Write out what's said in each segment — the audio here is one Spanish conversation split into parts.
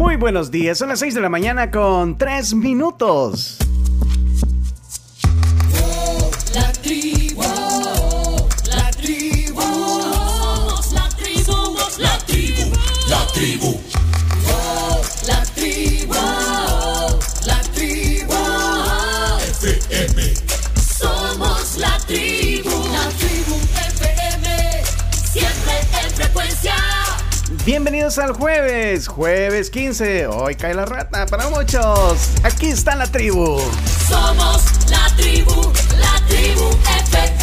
Muy buenos días, son las 6 de la mañana con 3 minutos. Bienvenidos al jueves, jueves 15. Hoy cae la rata para muchos. Aquí está la tribu. Somos la tribu, la tribu FM.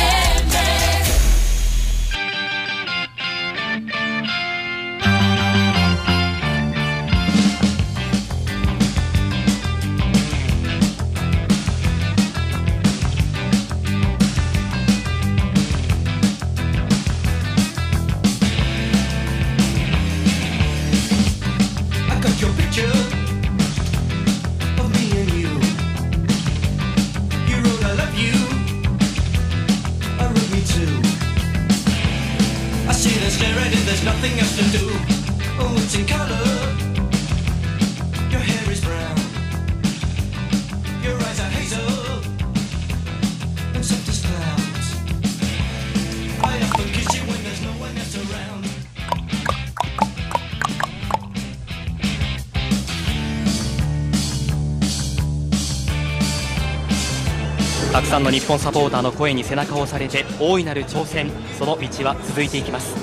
本サポーターの声に背中を押されて大いなる挑戦。その道は続いていきます。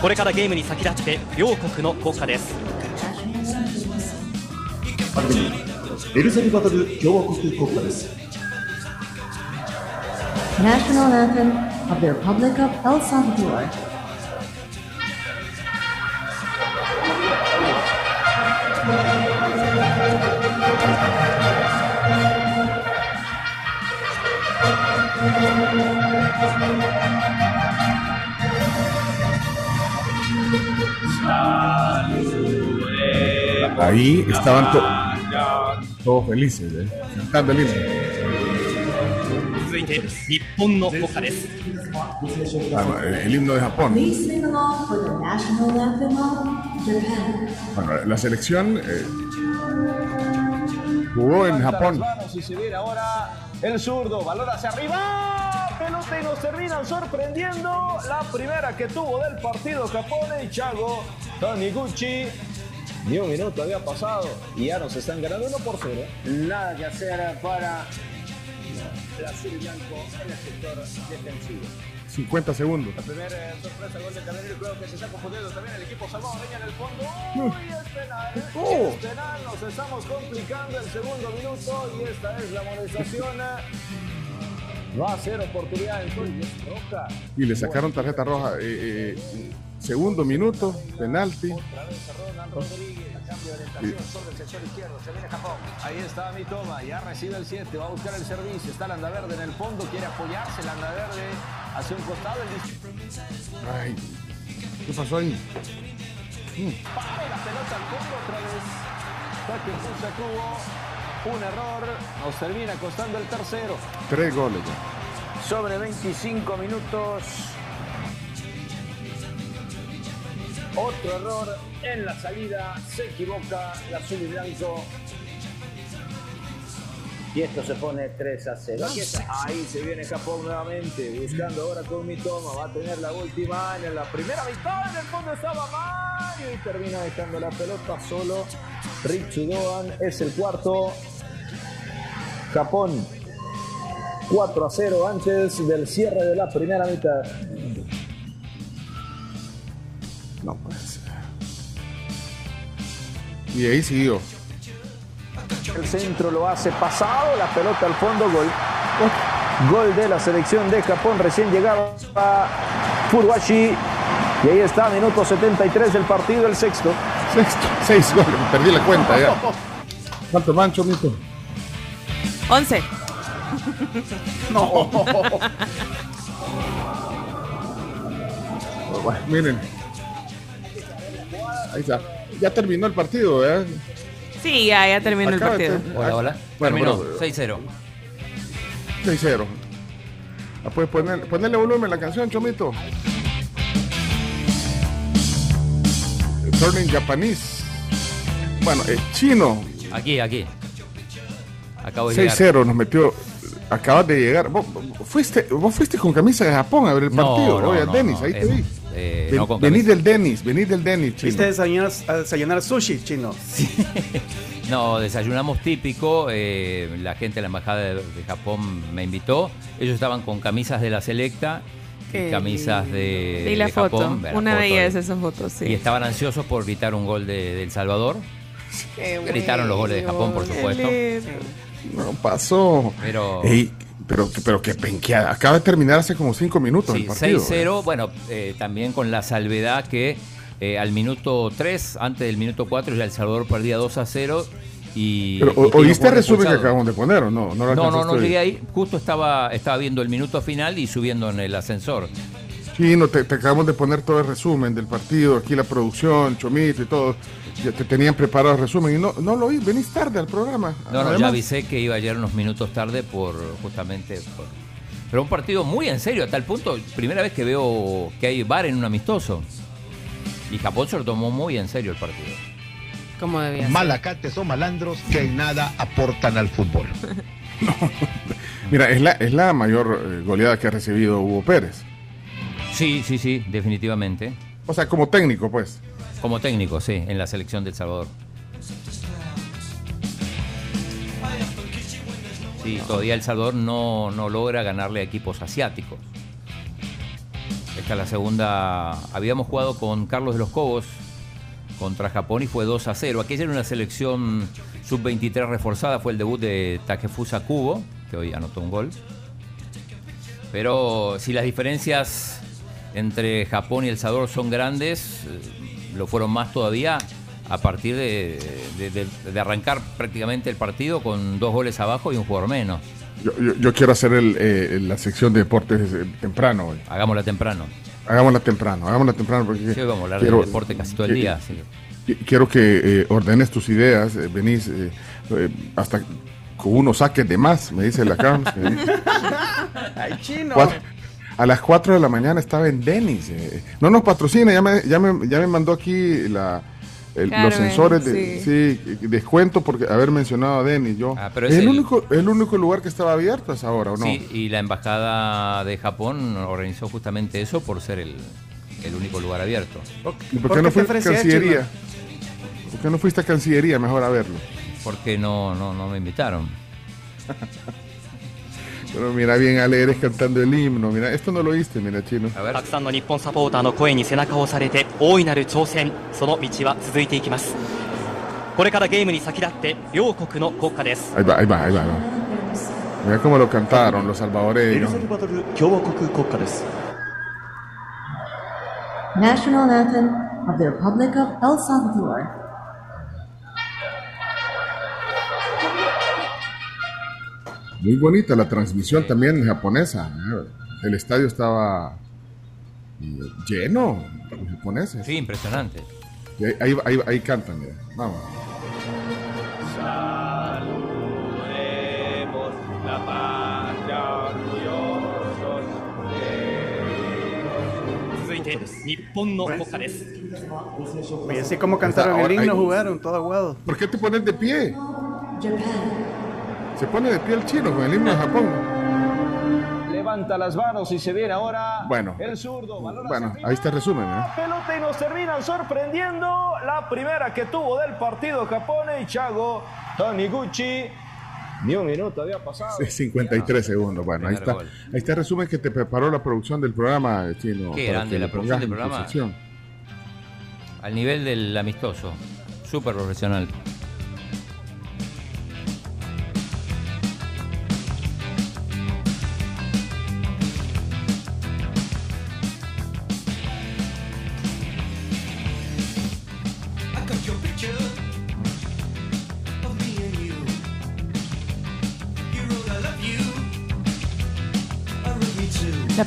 これからゲームに先立って両国の国歌です。ルサルバドル共和国国歌です。National Anthem of the Republic of El Salvador.「ahí estaban todos felices, ¿eh? cantando ah, el himno. Claro, el himno de Japón. Bueno, la selección eh, jugó en Japón. Y se ahora el zurdo, balón hacia arriba, pelota y nos terminan sorprendiendo. La primera que tuvo del partido Japón y Chago Taniguchi ni un minuto había pasado y ya nos están ganando 1 por 0. Nada que hacer para Brasil Blanco en el sector defensivo. 50 segundos. La primera eh, sorpresa, gol de Camerino, creo que se está confundiendo también el equipo salvadoreño en el fondo. Uy, es penal, Oh. es penal, nos estamos complicando el segundo minuto y esta es la amonestación. Va a ser oportunidad en Sol Roja. Y le sacaron tarjeta roja. eh, eh, segundo minuto, penalti. Otra vez a Ronald Rodríguez, cambio de orientación sobre el sector izquierdo, se viene Japón. Ahí está mi toma, ya recibe el 7, va a buscar el servicio, está Landaverde en el fondo, quiere apoyarse, Landaverde hacia un costado, el. Ay, ¿qué pasó ahí? Pape la pelota al fondo otra vez. Saque Pusa tuvo un error. Nos termina costando el tercero. Tres goles ya. Sobre 25 minutos. Otro error en la salida. Se equivoca la azul y blanco. Y esto se pone 3 a 0. Aquí está. Ahí se viene Japón nuevamente. Buscando ahora con Mitoma. Va a tener la última en la primera mitad. En el fondo estaba Mario. Y termina dejando la pelota solo. Ritsu Doan es el cuarto. Japón 4 a 0 antes del cierre de la primera mitad. No puede ser. Y ahí siguió. El centro lo hace pasado, la pelota al fondo, gol. Gol de la selección de Japón, recién llegado a Furuashi. Y ahí está, minuto 73 del partido, el sexto. Sexto, seis goles, perdí la cuenta ya. ¿Cuánto mancho, Mito? 11. No. Bueno, miren. Ahí está. Ya terminó el partido, ¿verdad? Sí, ya, ya terminó el partido. Hola, hola. Bueno, Terminó, bueno, 6-0. 6-0. Ah, Puedes poner, ponerle volumen a la canción, Chomito. Turning Japanese. Bueno, eh, chino, Aquí, aquí. Acabo de llegar. 6-0 nos metió. Acabas de llegar. ¿Vos, vos fuiste, vos fuiste con camisa de Japón a ver el partido. no, Oye, no, Denis, no, ahí te eh, vi. Eh, Ven- no con venís camisa. del Denis, venís del Denis, chino. ¿Viste desayunar, a desayunar sushi, chino? No, desayunamos típico. eh, la gente de la embajada de, de Japón me invitó. Ellos estaban con camisas de la Selecta y Qué camisas de, Vi la de foto. Japón. Una foto belleza ahí. esa foto, sí. Y estaban ansiosos por gritar un gol de, de El Salvador. Qué Gritaron los goles de Japón, por supuesto. lindo. No pasó. Pero- Ey, pero, pero qué penqueada. Acaba de terminar hace como 5 minutos Sí, el partido. 6-0, bueno, eh, también con la salvedad que eh, al minuto 3, antes del minuto 4, ya El Salvador perdía 2 a 0. Y, Pero, y ¿oíste el resumen que acabamos de poner o no? No, lo No, no, no llegué ahí. Justo estaba, estaba viendo el minuto final y subiendo en el ascensor. Chino, te, te acabamos de poner todo el resumen del partido, aquí la producción, Chomito y todo. Ya te tenían preparado el resumen y no, no lo oí, venís tarde al programa. No, no, ya avisé que iba ayer unos minutos tarde por justamente por- Pero un partido muy en serio, a tal punto, primera vez que veo que hay bar en un amistoso. Y Japón se lo tomó muy en serio el partido. Como debía ser. Malacates o malandros que en nada aportan al fútbol. Mira, es la, es la mayor eh, goleada que ha recibido Hugo Pérez. Sí, sí, sí, definitivamente. O sea, como técnico, pues. Como técnico, sí, en la selección de El Salvador. Sí, todavía El Salvador no, no logra ganarle a equipos asiáticos. Esta es la segunda. Habíamos jugado con Carlos de los Cobos contra Japón y fue 2 a 0. Aquella era una selección sub-23 reforzada, fue el debut de Takefusa Kubo, que hoy anotó un gol. Pero si las diferencias entre Japón y El Salvador son grandes, lo fueron más todavía a partir de, de- de- de arrancar prácticamente el partido con dos goles abajo y un jugador menos. Yo, yo- yo quiero hacer el, eh, la sección de deportes eh, temprano hoy. Hagámosla temprano. Hagámosla temprano, hagámosla temprano porque Sí, vamos a hablar quiero- de deporte casi todo el que- día. que- Quiero que eh, ordenes tus ideas, eh, venís eh, eh, hasta con unos saques de más, me dice la Carms. eh. Ay, chino. Cuatro- a las 4 de la mañana estaba en Denis. eh. No nos patrocina, ya me, ya me, ya me mandó aquí la, el- los sensores de sí. descuento porque haber mencionado a Denis. Yo. Ah, pero es es el, el- único, el único lugar que estaba abierto hasta ahora, ¿o no? Sí, y la embajada de Japón organizó justamente eso por ser el, el único lugar abierto. ¿Y por qué no fuiste a Cancillería? ¿Por qué no fuiste a Cancillería mejor a verlo? Porque no, no, no me invitaron. Pero mira bien alegres cantando el himno. Mira, esto no lo oíste, mira, chino. たくさんの日本サポーターの声に背中を押されて大いなる挑戦その道は続いていきますこれからゲームに先立って両国の国歌です Ahí va, ahí va, ahí va. ahí va. Mira cómo lo cantaron los エル salvadoreños. サルバドル共和国国歌です National Anthem of the Republic of El Salvador. Muy bonita la transmisión sí. también japonesa. El estadio estaba eh, lleno de japoneses. Sí, impresionante. Y ahí, ahí, ahí, ahí, cantan, mira. Vamos. Saludemos la patria orgullosos. Oye, pues, pues, así como cantaron el himno, jugaron todo aguado. ¿Por qué te pones de pie? Japan. Se pone de pie el chino con el himno de Japón. Levanta las manos y se viene ahora Bueno. el zurdo. valora Bueno, ahí está el resumen. ¿eh? pelota y nos terminan sorprendiendo. La primera que tuvo del partido Japón y Chago Taniguchi. Ni un minuto había pasado. Sí, 53 segundos. Bueno, ahí está. gol. Ahí está el resumen que te preparó la producción del programa, chino. Qué grande la producción del programa. Al nivel del amistoso. Súper profesional.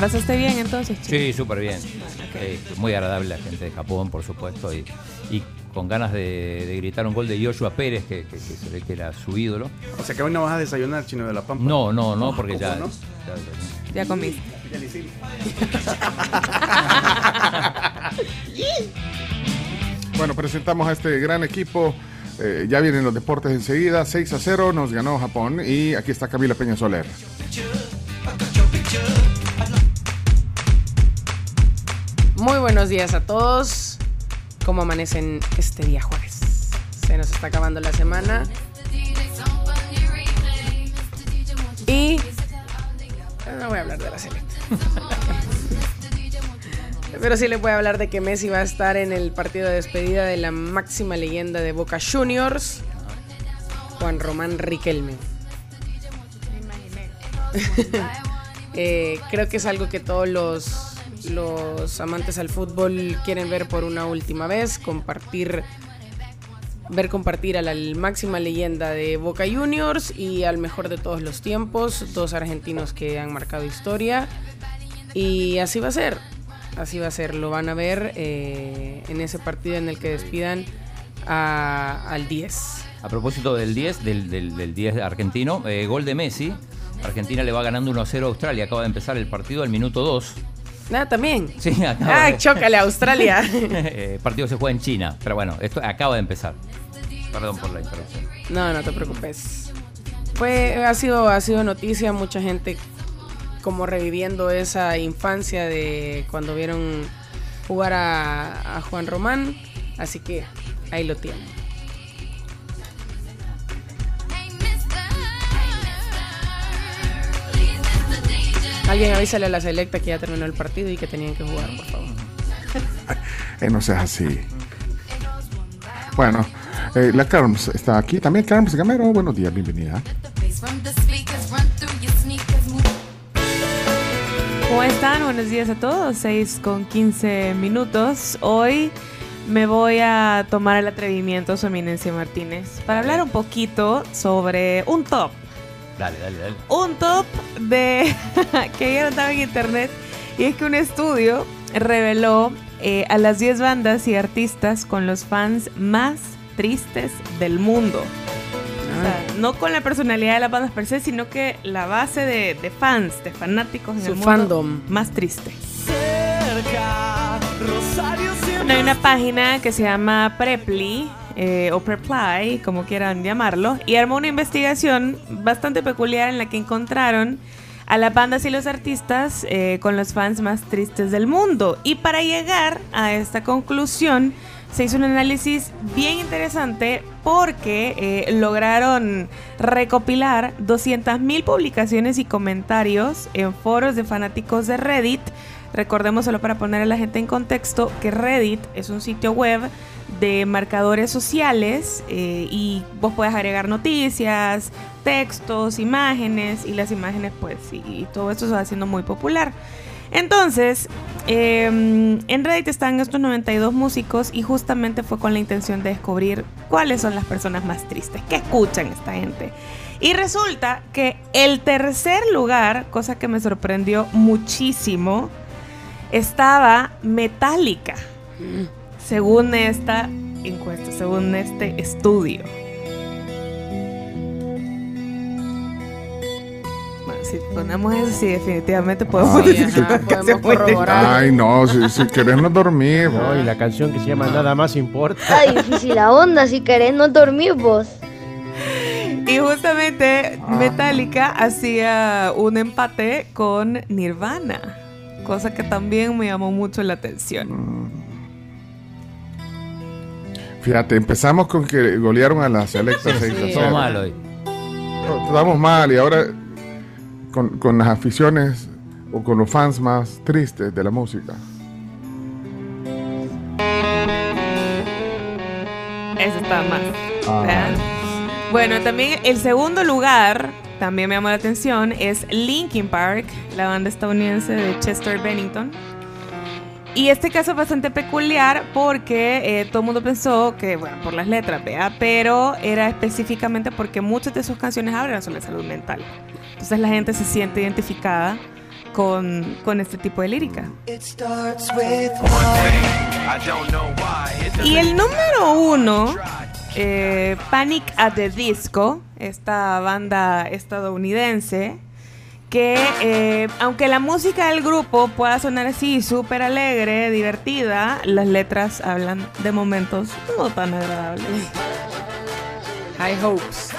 Pasaste bien entonces, chico? Sí, súper bien. Eh, muy agradable la gente de Japón, por supuesto. Y, y con ganas de, de gritar un gol de Joshua Pérez, que, que- que se ve que era su ídolo. O sea que hoy no vas a desayunar, chino de la pampa. No, no, no, porque ya. ¿Cómo no? ya- Ya comiste. Ya le hicimos. Bueno, presentamos a este gran equipo. Eh, ya vienen los deportes enseguida. 6 a 0 nos ganó Japón. Y aquí está Camila Peña Soler. Muy buenos días a todos. ¿Cómo amanecen este día jueves? Se nos está acabando la semana. Y no voy a hablar de la selecta. Pero sí les voy a hablar de que Messi va a estar en el partido de despedida de la máxima leyenda de Boca Juniors, Juan Román Riquelme. Eh, creo que es algo que todos los, los amantes al fútbol quieren ver por una última vez, compartir ver compartir a la máxima leyenda de Boca Juniors y al mejor de todos los tiempos, dos argentinos que han marcado historia. Y así va a ser, así va a ser, lo van a ver eh, en ese partido en el que despidan al 10. A propósito del 10, del, del, del 10 argentino, eh, gol de Messi. Argentina le va ganando 1-0 a Australia. Acaba de empezar el partido al minuto 2. Nada, también. Sí, acaba ¡Ay, de- chócale Australia! Eh, el partido se juega en China. Pero bueno, esto acaba de empezar. Perdón por la interrupción. No, no te preocupes. Fue, ha sido, ha sido noticia, mucha gente como reviviendo esa infancia de cuando vieron jugar a, a Juan Román. Así que ahí lo tienen. Alguien avísale a la selecta que ya terminó el partido y que tenían que jugar, por favor. Eh, no seas así. Bueno, eh, la Carms está aquí. También Carms Gamero. Buenos días, bienvenida. ¿Cómo están? Buenos días a todos. 6 con 15 minutos. Hoy me voy a tomar el atrevimiento, su eminencia Martínez, para hablar un poquito sobre un top. Dale, dale, dale. Un top de que ayer estaba en internet. Y es que un estudio reveló eh, a las 10 bandas y artistas con los fans más tristes del mundo. O sea, no con la personalidad de las bandas per se, sino que la base de, de fans, de fanáticos en Su el mundo fandom. más triste. Bueno, hay una página que se llama Preply eh, o Preply, como quieran llamarlo, y armó una investigación bastante peculiar en la que encontraron a las bandas y los artistas eh, con los fans más tristes del mundo. Y para llegar a esta conclusión, se hizo un análisis bien interesante porque eh, lograron recopilar 200.000 publicaciones y comentarios en foros de fanáticos de Reddit. Recordemos solo para poner a la gente en contexto que Reddit es un sitio web de marcadores sociales eh, y vos puedes agregar noticias, textos, imágenes y las imágenes pues y, todo esto se va haciendo muy popular. Entonces, eh, en Reddit están estos 92 músicos y justamente fue con la intención de descubrir cuáles son las personas más tristes, qué escuchan esta gente. Y resulta que el tercer lugar, cosa que me sorprendió muchísimo, estaba Metallica, según esta encuesta, según este estudio. Bueno, si ponemos eso, sí, definitivamente podemos Ah, decir que una podemos canción muy corroborar. Ay, no, si, si querés no dormir. No, y la canción que se llama Nada más importa. Está difícil la onda, si querés no dormir vos. Y justamente Metallica hacía un empate con Nirvana, cosa que también me llamó mucho la atención. Fíjate, empezamos con que golearon a la selecta 6 a Todo 0. mal hoy. Estamos mal y ahora con, con las aficiones o con los fans más tristes de la música. Eso está más. Ah. Bueno, también el segundo lugar, también me llamó la atención, es Linkin Park, la banda estadounidense de Chester Bennington. Y este caso es bastante peculiar porque eh, todo el mundo pensó que, bueno, por las letras, ¿vea? pero era específicamente porque muchas de sus canciones hablan sobre salud mental. Entonces la gente se siente identificada con, con este tipo de lírica. Y el número uno, eh, Panic at the Disco, esta banda estadounidense, que eh, aunque la música del grupo pueda sonar así súper alegre, divertida, las letras hablan de momentos no tan agradables. High hopes.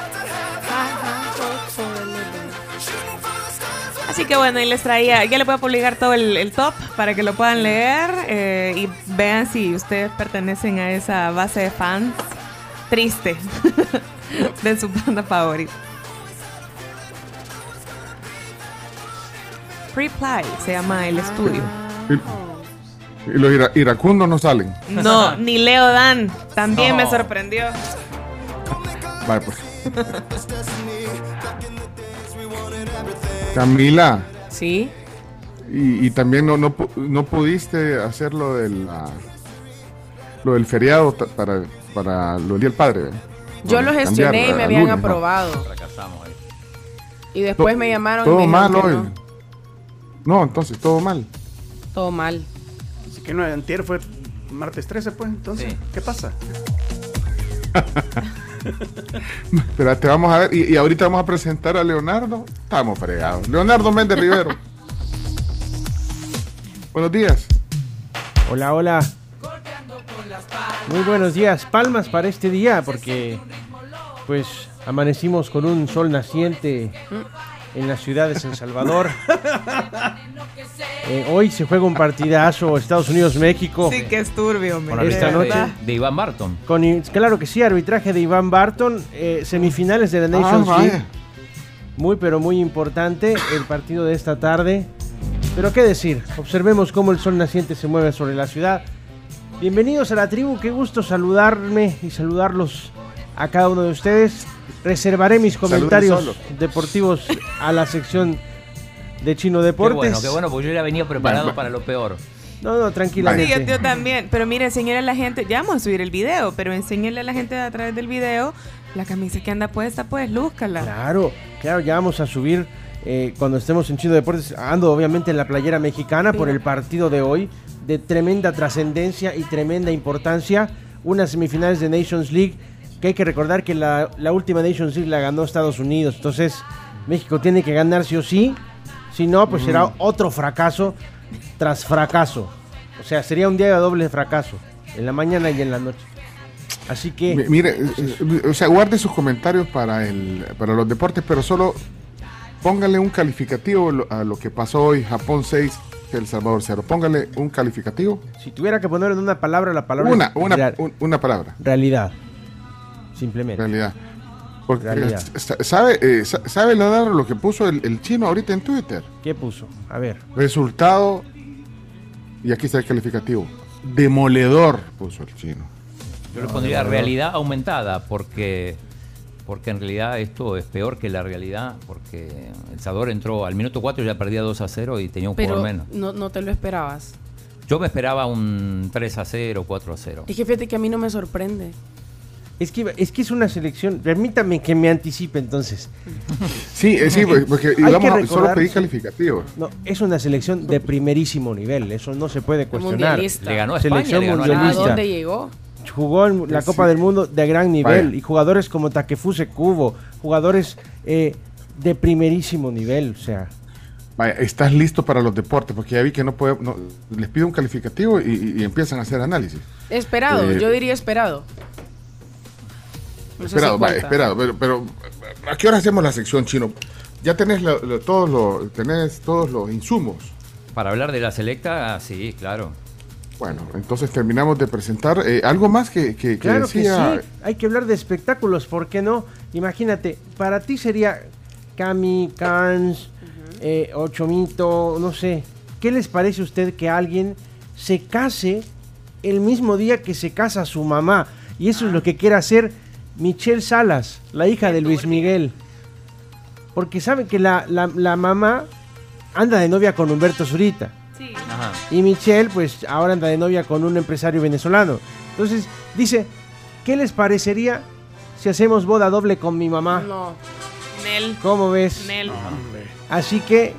Así que bueno, y les traía, ya les voy a publicar todo el, top para que lo puedan leer eh, y vean si ustedes pertenecen a esa base de fans triste de su banda favorita. Reply se llama el estudio. Y, y los ira- iracundos no salen. No, ni Leo Dan. También me sorprendió. Vale, pues. Camila. Sí. Y, y también no, no, pu- no pudiste hacer lo del, ah, lo del feriado para, para lo del Día del Padre. ¿eh? Yo lo Cambiar gestioné y me habían lunes, ¿no? aprobado. Fracasamos ahí. Y después me llamaron y Todo me mal hoy. no. No, entonces todo mal. Todo mal. Así que no, antier fue martes 13, pues, entonces, ¿qué pasa? Espérate, vamos a ver. Y, y ahorita vamos a presentar a Leonardo. Estamos fregados. Leonardo Méndez Rivero. Buenos días. Hola, hola. Muy buenos días. Palmas para este día porque pues amanecimos con un sol naciente en la ciudad de San Salvador. Eh, hoy se juega un partidazo Estados Unidos-México. Sí, que es turbio, hombre. Con Esta noche. de, de Iván Barton. Con, claro que sí, arbitraje de Iván Barton, eh, semifinales de la Nations vaya. League. Muy, pero muy importante el partido de esta tarde. Pero qué decir, observemos cómo el sol naciente se mueve sobre la ciudad. Bienvenidos a la tribu, qué gusto saludarme y saludarlos a cada uno de ustedes. Reservaré mis comentarios deportivos a la sección de Chino Qué Deportes. bueno, qué bueno, porque yo ya venía preparado para lo peor. No, no, Sí, tranquilamente. yo, yo también. Pero mire, enseñale a la gente, ya vamos a subir el video, pero enseñale a la gente a través del video la camisa que anda puesta, pues, lúzcala. Claro, claro, ya vamos a subir eh, cuando estemos en Chino Deportes. Ando obviamente en la playera mexicana por el partido de hoy, de tremenda trascendencia y tremenda importancia. Unas semifinales de Nations League, que hay que recordar que la, la última Nations League la ganó Estados Unidos. Entonces, México tiene que ganar sí o sí. Si no, pues será otro fracaso tras fracaso. O sea, sería un día de doble fracaso, en la mañana y en la noche. Así que... Mi- Mire, eh, o sea, guarde sus comentarios para, el, para los deportes, pero solo póngale un calificativo a lo que pasó hoy, Japón 6, El Salvador 0. Póngale un calificativo. Si tuviera que poner en una palabra, la palabra Una, es una, real- un- una palabra. realidad. Simplemente. Realidad. Porque Realidad. eh, sa- sabe, eh, sa- sabe Leonardo lo que puso el, el chino ahorita en Twitter. ¿Qué puso? A ver. Resultado, y aquí está el calificativo, demoledor puso el chino. Yo le pondría realidad aumentada, porque, porque en realidad esto es peor que la realidad, porque El Salvador entró al minuto 4 ya perdía 2 a 0 y tenía un Pero jugador menos. no, no te lo esperabas. Yo me esperaba un 3 a 0, 4 a 0. Es que fíjate que a mí no me sorprende. Es que, es que es una selección. Permítame que me anticipe entonces. Sí, eh, sí, porque- a- solo pedí calificativos. No, es una selección de primerísimo nivel. Eso no se puede cuestionar. Mundialista. Le ganó a España, Selección le ganó a ¿A mundialista. dónde llegó? Jugó en la Sí. Copa del Mundo de gran nivel. Vaya. Y jugadores como Takefuse Kubo. Jugadores eh, de primerísimo nivel. O sea, Vaya, estás listo para los deportes, porque ya vi que no puede, no- les pido un calificativo y, empiezan a hacer análisis. Esperado, Eh, yo diría esperado. No esperado, vaya, esperado, pero, pero ¿a qué hora hacemos la sección chino? Ya tenés lo- lo- todos, los, tenés todos los insumos. Para hablar de la selecta, sí, claro. Bueno, entonces terminamos de presentar. eh, ¿Algo más que, que, que claro que decía? sí. Hay que hablar de espectáculos. ¿Por qué no? Imagínate, para ti sería Cami, Carnes, eh, Ochomito, no sé. ¿Qué les parece a usted que alguien se case el mismo día que se casa su mamá? Y eso es lo que quiere hacer Michelle Salas, la hija de Luis Miguel. Porque saben que la, la- la mamá anda de novia con Humberto Zurita. Ajá. Y Michelle, pues ahora anda de novia con un empresario venezolano. Entonces, dice, ¿qué les parecería si hacemos boda doble con mi mamá? No. Nel. ¿Cómo ves? Nel. Así que,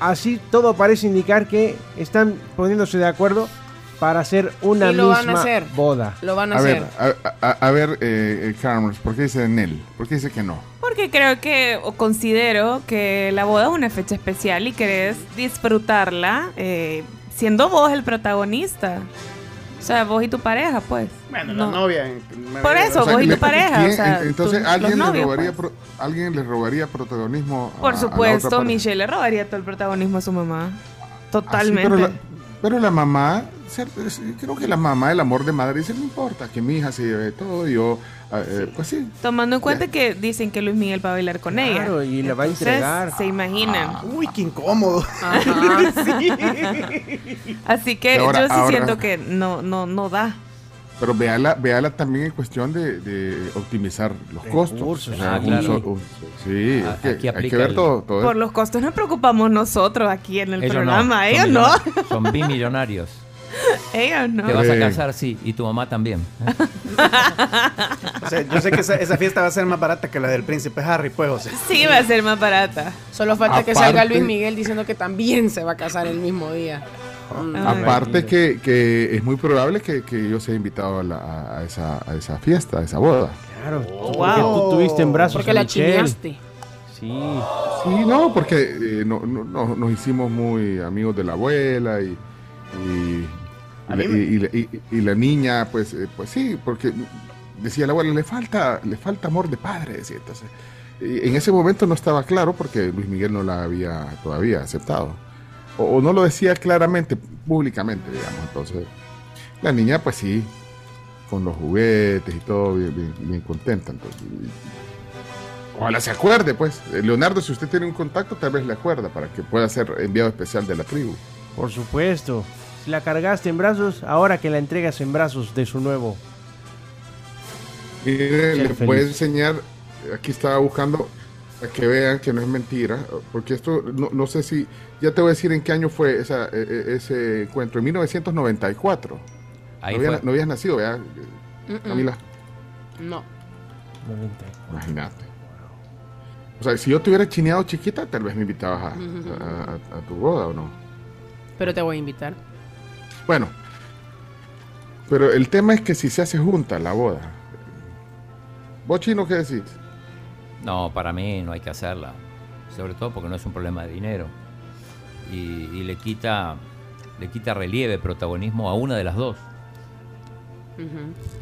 así todo parece indicar que están poniéndose de acuerdo para hacer una Y lo van a misma hacer. boda. Lo van a, A hacer. ver, a, a- a ver, eh, eh, Carmen, ¿por qué dice Nel? ¿Por qué dice que no? Porque creo que, o considero que la boda es una fecha especial y querés disfrutarla eh, siendo vos el protagonista. O sea, vos y tu pareja, pues. Bueno, No. la novia. me- Por eso, O sea, vos y le- tu pareja. ¿quién- o sea, entonces, ¿alguien, los le novios, robaría, pues. pro- ¿alguien le robaría protagonismo a- Por a la otra supuesto? Michelle le robaría todo el protagonismo a su mamá. Ah, sí, Totalmente. pero, la, pero la mamá, ser- creo que la mamá, el amor de madre, dice, no importa, que mi hija se lleve todo, yo, ah, eh, pues sí. Tomando en cuenta que dicen que Luis Miguel va a bailar con ella. Claro, y le va a entregar. Se imaginan. Ah. Uy, qué incómodo. Así que Ahora- yo sí ahora- siento que no, no, no da. Pero véala, véala también en cuestión de, de optimizar los costos. Recursos, O sea, ah, un claro. so- un- sí, A- es que aquí hay que ver el- todo, todo Por los costos nos preocupamos nosotros aquí en el Ellos programa. no. Ellos son no. millonarios, Son bimillonarios. Ellos no. Te vas a Eh. casar, sí, y tu mamá también. O sea, yo sé que esa, esa fiesta va a ser más barata que la del príncipe Harry, pues, José. Sí, va a ser más barata. Solo falta que salga Luis Miguel diciendo que también se va a casar el mismo día. Mm. Aparte que, que es muy probable que, que yo sea invitado a, la- a- a esa, a esa fiesta, a esa boda. Claro, Wow. porque tú tuviste en brazos Porque a la chineaste. Sí, Sí, no, porque eh, no, no- no- nos hicimos muy amigos de la abuela y, y la- me- y- y la- y- y la niña, pues, eh, pues sí, porque decía la abuela, le falta, le falta amor de padre, decía. Entonces, y en ese momento no estaba claro porque Luis Miguel no la había todavía aceptado. O, o no lo decía claramente, públicamente, digamos. Entonces, la niña, pues sí, con los juguetes y todo, bien, bien- bien contenta. Entonces, Ojalá se acuerde, pues. Eh, Leonardo, si usted tiene un contacto, tal vez le acuerda para que pueda ser enviado especial de la tribu. por supuesto. La cargaste en brazos, ahora que la entregas en brazos de su nuevo. Mire, le a enseñar, aquí estaba buscando para que vean que no es mentira, porque esto, no, no sé si, ya te voy a decir en qué año fue esa, eh, eh, ese encuentro, en 1994. Ahí no, había- no habías nacido, ¿verdad? Mm-mm. Camila, No. 94. imagínate. O sea, si yo te hubiera chineado chiquita, tal vez me invitabas a, a- a- a tu boda o no. Pero te voy a invitar. Bueno, pero el tema es que si se hace junta la boda, ¿vos chino qué decís? No, para mí no hay que hacerla. Sobre todo porque no es un problema de dinero. Y, y le quita le quita relieve, protagonismo a una de las dos.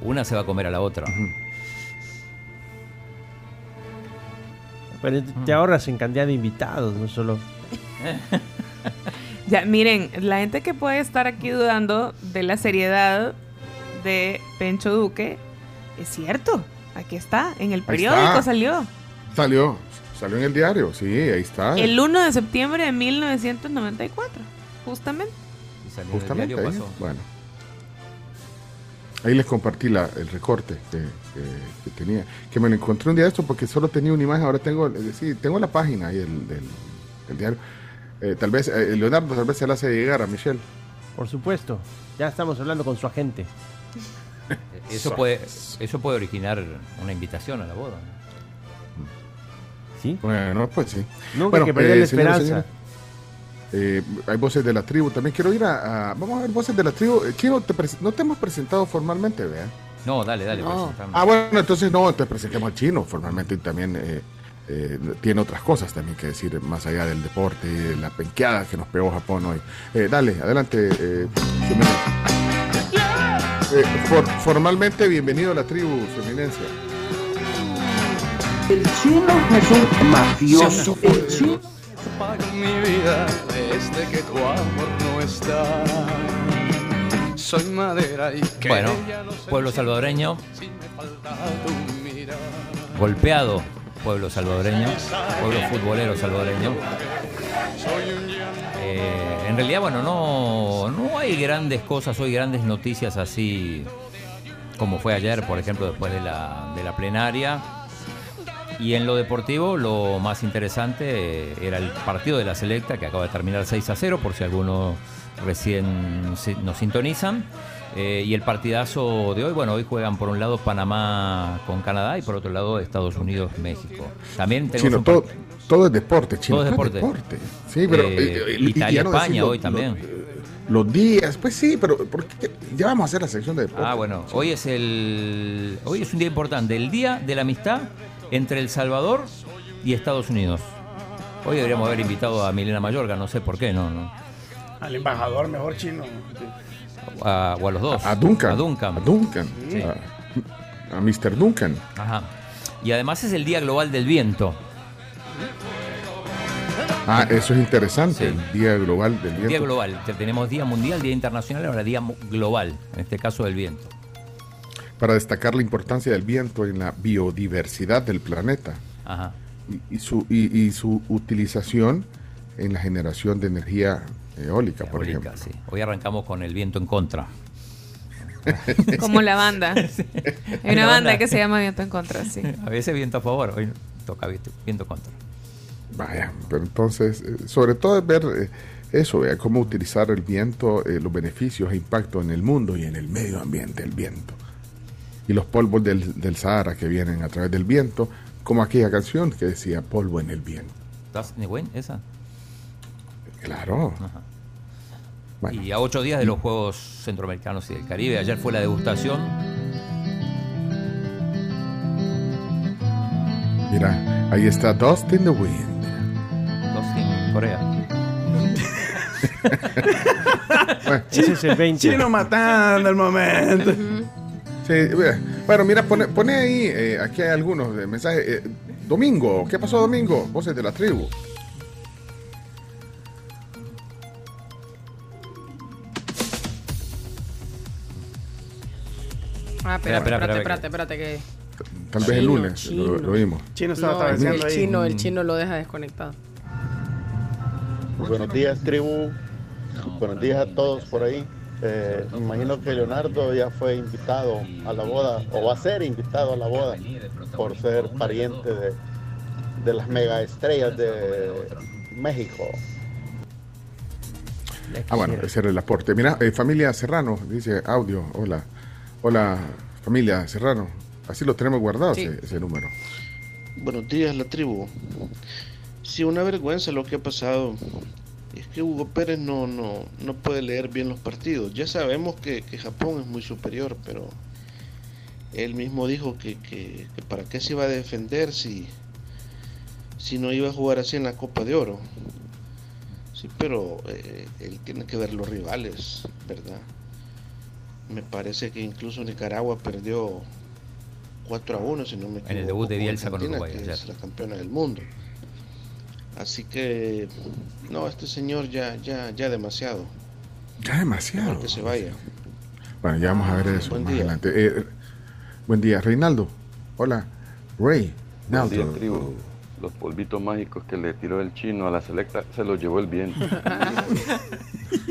Una se va a comer a la otra. Pero te ahorras en cantidad de invitados, no solo. Ya, miren, la gente que puede estar aquí dudando de la seriedad de Pencho Duque, es cierto. Aquí está, en el periódico salió. Salió, salió en el diario, sí, ahí está. El 1 de septiembre de 1994, justamente. Y salió en el Justamente diario, ahí, pasó. bueno. Ahí les compartí la, el recorte que, que- que tenía. Que me lo encontré un día de esto porque solo tenía una imagen. Ahora tengo, eh, sí, tengo la página ahí del, del- del diario. Eh, tal vez, eh, Leonardo, tal vez se la hace llegar a Michelle. Por supuesto. Ya estamos hablando con su agente. Eso puede, eso puede originar una invitación a la boda. ¿Sí? Bueno, pues sí. Nunca hay que perder la señores, esperanza. eh, hay voces de la tribu. También quiero ir a, a- Vamos a ver voces de la tribu. Eh, Chino, te no te hemos presentado formalmente, ¿vea? No, dale, dale. No. presentame. Ah, bueno, entonces no, entonces presentemos al chino formalmente y también eh, eh, tiene otras cosas también que decir más allá del deporte y de la penqueada que nos pegó Japón hoy. Eh, dale, adelante, eh. Eh, for- formalmente, bienvenido a la tribu, su eminencia. El chino es un mafioso. El chino. mi vida desde que tu amor no está. Soy madera y que Bueno, pueblo salvadoreño, golpeado pueblo salvadoreño, pueblo futbolero salvadoreño. Eh, en realidad, bueno, no, no hay grandes cosas hoy, grandes noticias así como fue ayer, por ejemplo, después de la, de la plenaria. Y en lo deportivo, lo más interesante eh, era el partido de la selecta que acaba de terminar 6 a 0, por si algunos recién nos sintonizan. Eh, y el partidazo de hoy, bueno, hoy juegan por un lado Panamá con Canadá y por otro lado Estados Unidos, México. También tenemos Chino, un todo, todo es deporte, chino. Todo es deporte. Sí, pero. Eh, eh, eh, y Italia, no España hoy lo- también. Los días, pues sí, pero ¿por qué? ya vamos a hacer la sección de deporte. Ah, bueno, hoy es el hoy es un día importante, el día de la amistad entre El Salvador y Estados Unidos. Hoy deberíamos haber invitado a Milena Mayorga, no sé por qué, no, no. Al embajador mejor chino. A- o a los dos. A Duncan. A Duncan. A Duncan. Sí. A, a Mr. Duncan. Ajá. Y además es el Día Global del Viento. Ah, eso es interesante. El Día Global del Viento. Día global. Te- Tenemos Día Mundial, Día Internacional, ahora Día Global, en este caso del viento. Para destacar la importancia del viento en la biodiversidad del planeta. Ajá. Y, y su, y, y su utilización en la generación de energía eólica, por Eólica, ejemplo. sí. Hoy arrancamos con el viento en contra. Como la banda. Hay Hay una banda que se llama Viento en Contra, sí. A veces viento a favor, hoy toca viento, viento contra. Vaya, pero entonces, eh, sobre todo es ver eh, eso, vea, cómo utilizar el viento, eh, los beneficios e impacto en el mundo y en el medio ambiente, el viento. Y los polvos del, del Sahara que vienen a través del viento, como aquella canción que decía polvo en el viento. ¿Estás ni Claro. Y a ocho días de los Juegos Centroamericanos y del Caribe, ayer fue la degustación. Mira, ahí está Dust in the Wind. Dos en Corea. Bueno. Ese es el 20. Chino matando el momento. Sí, bueno, mira, pone, pone ahí, eh, aquí hay algunos eh, mensajes. eh, Domingo, ¿qué pasó Domingo? Voces de la tribu. Ah, pero Espera, espera, espérate, espera, espérate, espérate, que... Tal vez el lunes, chino. Lo, lo vimos. Chino estaba el ahí. chino, el chino lo deja desconectado. Buenos días, tribu. Buenos días a todos por ahí. Eh, me imagino que Leonardo ya fue invitado a la boda, o va a ser invitado a la boda, por ser pariente de, de las mega estrellas de México. Ah, bueno, ese era el aporte. Mira, eh, familia Serrano, dice audio. Hola. Hola, familia Serrano. Así lo tenemos guardado Sí. ese, ese número. Buenos días, la tribu. Sí, una vergüenza lo que ha pasado. Es que Hugo Pérez no, no, no puede leer bien los partidos. Ya sabemos que, que Japón es muy superior, pero él mismo dijo que, que- que para qué se iba a defender si, si no iba a jugar así en la Copa de Oro. Sí, pero eh, él tiene que ver los rivales, ¿verdad? Me parece que incluso Nicaragua perdió 4 a 1, si no me equivoco. En el debut de Bielsa con Uruguay que es la campeona del mundo. Así que, no, este señor ya, ya, ya demasiado. Ya demasiado. Mejor que se vaya. Bueno, ya vamos a ver eso Buen más día. adelante. Eh, buen día, Reinaldo. Hola. Ray. Buen día, Naldo. tribu. Los polvitos mágicos que le tiró el chino a la selecta se los llevó el viento.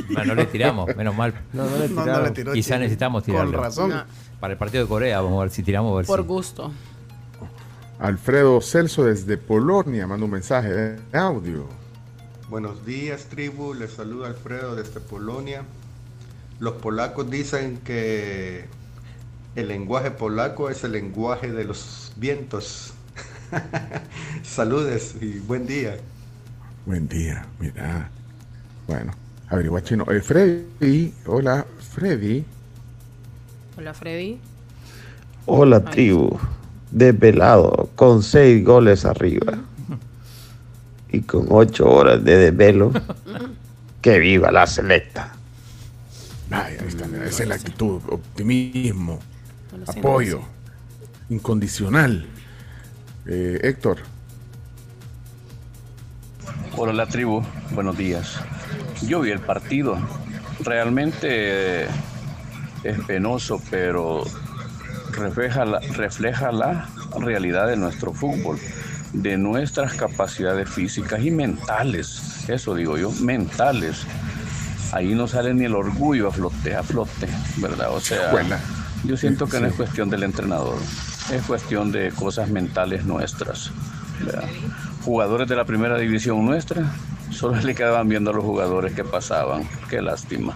No, no le tiramos, menos mal. No, no le No, no le tiró Quizá necesitamos Con tirarlo. razón. No. Para el partido de Corea, vamos a ver si tiramos. A ver Por si- gusto. Alfredo Celso desde Polonia manda un mensaje de audio. Buenos días, tribu. Les saluda Alfredo desde Polonia. Los polacos dicen que el lenguaje polaco es el lenguaje de los vientos. Saludes y buen día. Buen día, mira. Bueno, averigua chino. Eh, Freddy, hola, Freddy. Hola, Freddy. Hola tribu, desvelado, con seis goles arriba y con ocho horas de desvelo. Que viva la selecta. Vaya, ahí está, mira, esa es la actitud, optimismo, apoyo, incondicional. Eh, Héctor, Hola la tribu, buenos días. Yo vi el partido. Realmente eh, es penoso, pero refleja la, refleja la realidad de nuestro fútbol, de nuestras capacidades físicas y mentales. Eso digo yo, mentales. Ahí no sale ni el orgullo a flote, a flote, ¿verdad? O sea, Buena. yo siento que no es cuestión del entrenador, es cuestión de cosas mentales nuestras. ¿verdad? Jugadores de la primera división nuestra, solo le quedaban viendo a los jugadores que pasaban. Qué lástima.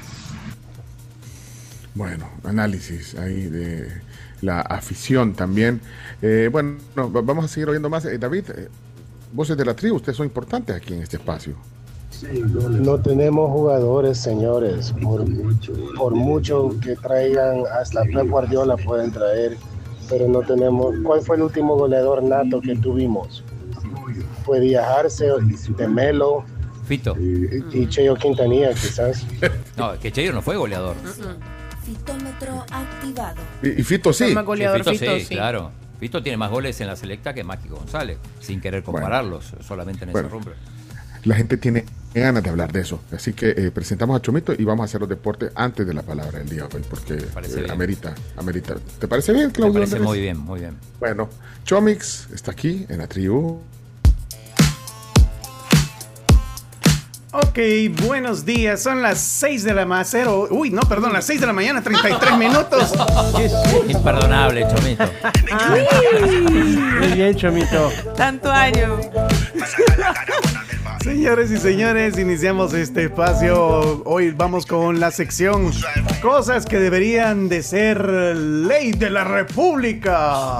bueno, análisis ahí de la afición también. Eh, bueno, no, va- vamos a seguir oyendo más. Eh, David, eh, voces de la tribu, ustedes son importantes aquí en este espacio. No tenemos jugadores, señores. Por, por mucho que traigan, hasta Pep Guardiola pueden traer, pero no tenemos. ¿Cuál fue el último goleador nato que tuvimos? Fue Díaz Arce, de Melo Fito. y Cheo Quintanilla, quizás. No, que Cheyo no fue goleador. Fitómetro activado. Y, y Fito sí. Sí, Fito, sí, claro. Fito tiene más goles en la selecta que Maki González, sin querer compararlos, solamente en Bueno. ese rubro. La gente tiene ganas de hablar de eso. Así que eh, presentamos a Chomito y vamos a hacer los deportes antes de la palabra del día hoy, porque Parece eh, amerita, amerita. ¿Te parece bien, Me Claudio? parece Andrés? muy bien, muy bien. Bueno, Chomix está aquí en la tribu. Ok, buenos días. Son las 6 de la mañana. Uy, no, perdón, las 6 de la mañana, 33 minutos. Imperdonable, Chomito. Muy bien, Chomito. Tanto año. Señores y señores, iniciamos este espacio. Hoy vamos con la sección Cosas que deberían de ser ley de la República.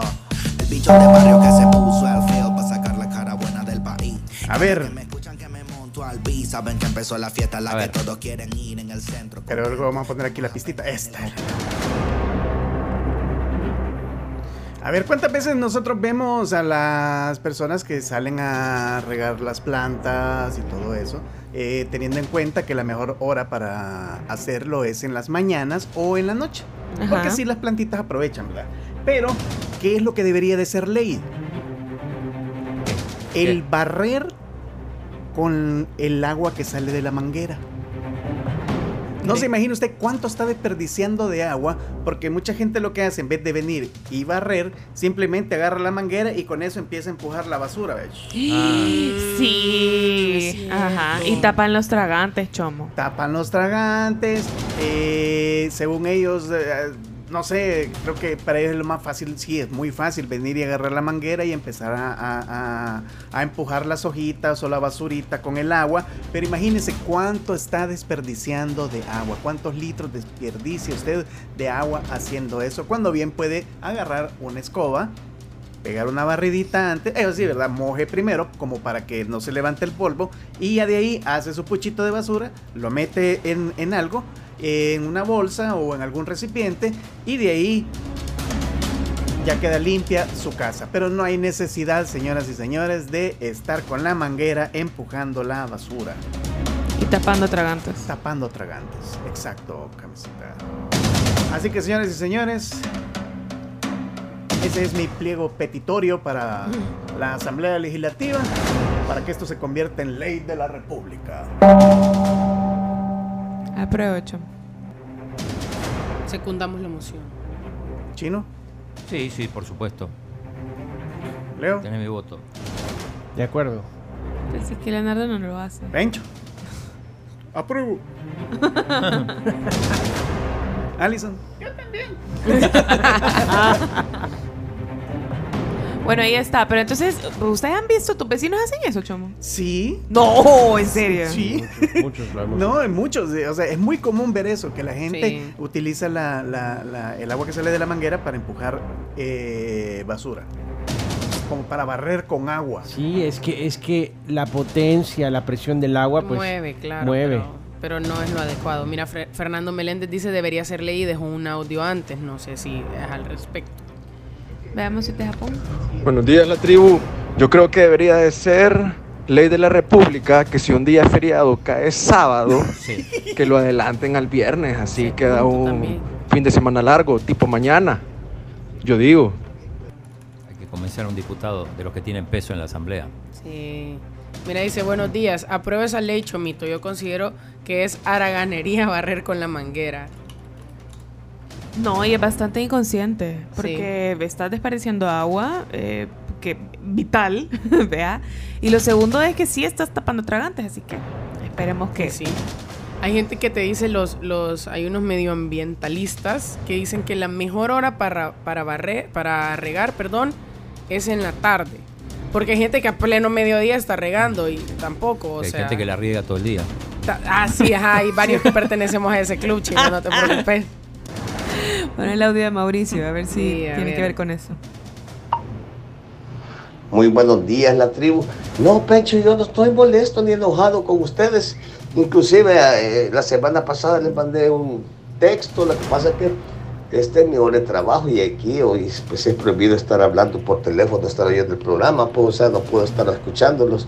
El bicho de barrio que se puso al feo para sacar la cara buena del país. A ver, Monto al beat, saben que empezó la fiesta, la que todos quieren ir en el centro. pero luego vamos a poner aquí la pistita. Esta. A ver, ¿cuántas veces nosotros vemos a las personas que salen a regar las plantas y todo eso? eh, teniendo en cuenta que la mejor hora para hacerlo es en las mañanas o en la noche. Porque así las plantitas aprovechan, ¿verdad? Pero, ¿qué es lo que debería de ser ley? El barrer con el agua que sale de la manguera. No se imagina usted cuánto está desperdiciando de agua, porque mucha gente lo que hace, en vez de venir y barrer, simplemente agarra la manguera y con eso empieza a empujar la basura. ¿ves? Sí. Ajá. Y tapan los tragantes, chomo. Tapan los tragantes, eh, según ellos, eh, no sé, creo que para ellos es lo más fácil, sí, es muy fácil venir y agarrar la manguera y empezar a, empujar las hojitas o la basurita con el agua, pero imagínense cuánto está desperdiciando de agua, cuántos litros desperdicia usted de agua haciendo eso, cuando bien puede agarrar una escoba, pegar una barridita antes, eso sí, ¿verdad? Moje primero, como para que no se levante el polvo, y ya de ahí hace su puchito de basura, lo mete en algo, en una bolsa o en algún recipiente, y de ahí ya queda limpia su casa. Pero no hay necesidad, señoras y señores, de estar con la manguera empujando la basura. Y tapando tragantes. Tapando tragantes, exacto, camiseta. Así que, señores y señores, ese es mi pliego petitorio para la Asamblea Legislativa, para que esto se convierta en ley de la República. Apruebo, chomo. Secundamos la moción. ¿Chino? Sí, sí, por supuesto. ¿Leo? Tiene mi voto. De acuerdo. Pensé que Leonardo no lo hace. Pencho. Apruebo. Alison. Bueno, ahí está. Pero entonces, ¿ustedes han visto? ¿Tus vecinos hacen eso, chomo? Sí. No, en serio. Sí. Muchos lo hemos No, en muchos. O sea, es muy común ver eso, que la gente Sí. utiliza la- la- la- el agua que sale de la manguera para empujar eh, basura. Como para barrer con agua. Sí, es que, es que la potencia, la presión del agua, pues. mueve, claro. Mueve. Pero, pero no es lo adecuado. Mira, Fre- Fernando Meléndez dice debería ser ley y dejó un audio antes. No sé si es al respecto. Veamos si te Japón. Buenos días, la tribu. Yo creo que debería de ser ley de la República que si un día es feriado cae sábado, que lo adelanten al viernes, así queda un fin de semana largo, tipo mañana. Yo digo. Hay que convencer a un diputado de los que tienen peso en la asamblea. Sí. Mira, dice, buenos días. Apruebo esa ley, Chomito. Yo considero que es haraganería barrer con la manguera. No, y es bastante inconsciente, porque estás desperdiciando agua, eh, que vital, vea. Y lo segundo es que sí estás tapando tragantes, así que esperemos que sí. Hay gente que te dice, los, los, hay unos medioambientalistas que dicen que la mejor hora para, para barrer, para regar, perdón, es en la tarde. Porque hay gente que a pleno mediodía está regando y tampoco, o hay sea. gente que la riega todo el día. Ah, sí, ajá, hay varios que pertenecemos a ese club, chino, no te preocupes. Bueno, el audio de Mauricio, a ver si Sí, a tiene que ver. con eso. Muy buenos días, la tribu. No, Pencho, yo no estoy molesto ni enojado con ustedes. Inclusive eh, la semana pasada les mandé un texto. Lo que pasa es que este es mi hora de trabajo y aquí hoy pues es prohibido estar hablando por teléfono, estar oyendo el programa, pues, o sea, no puedo estar escuchándolos.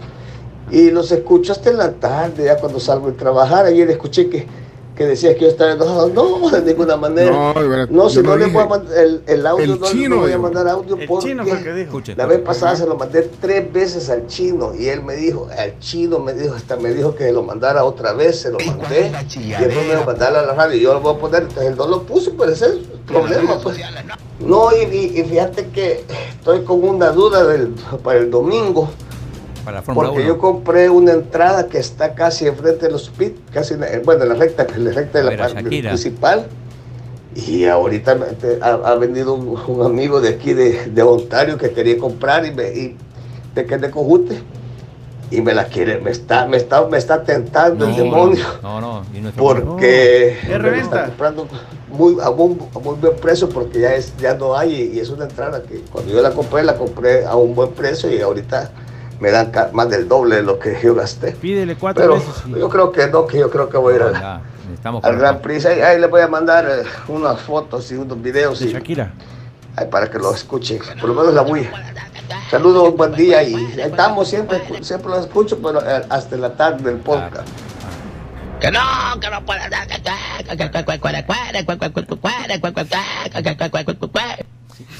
Y los escucho hasta en la tarde, ya cuando salgo de trabajar. Ayer escuché que, que que decías que yo estaba enojado. No, de ninguna manera. No, si no le dije. voy a mandar el, el audio, El no, le- chino no voy a mandar audio El porque chino fue el que dijo. Escuche, la vez pasada se lo mandé tres veces al chino y él me dijo, al chino me dijo, hasta me dijo que lo mandara otra vez, se lo mandé y después me lo mandaron a la radio y yo lo voy a poner, entonces él no lo puso, pero ese es el problema. Pues. No, y, y- y fíjate que estoy con una duda del, para el domingo. Para la Fórmula Porque 1. yo compré una entrada que está casi enfrente de los pit, casi bueno, en la recta, en la recta de la parte principal. Y ahorita ha, ha venido un, un amigo de aquí de, de Ontario que quería comprar y me y de que es de Cojute. Y me la quiere, me está, me está, me está tentando el demonio. No, no, y Porque Es me está comprando muy, a, un, a muy buen precio porque ya es ya no hay y, y es una entrada que cuando yo la compré la compré a un buen precio y ahorita me dan más del doble de lo que yo gasté. Pídele cuatro Pero veces. y- yo creo que no, que yo creo que voy a ir al, al Gran Prix. Ahí, ahí les voy a mandar eh, unas fotos y unos videos y, Shakira. ahí para que lo escuchen. Por lo menos la bulla. Saludos, buen día y estamos siempre, siempre los escucho, pero eh, hasta la tarde del podcast. Que no, que no puede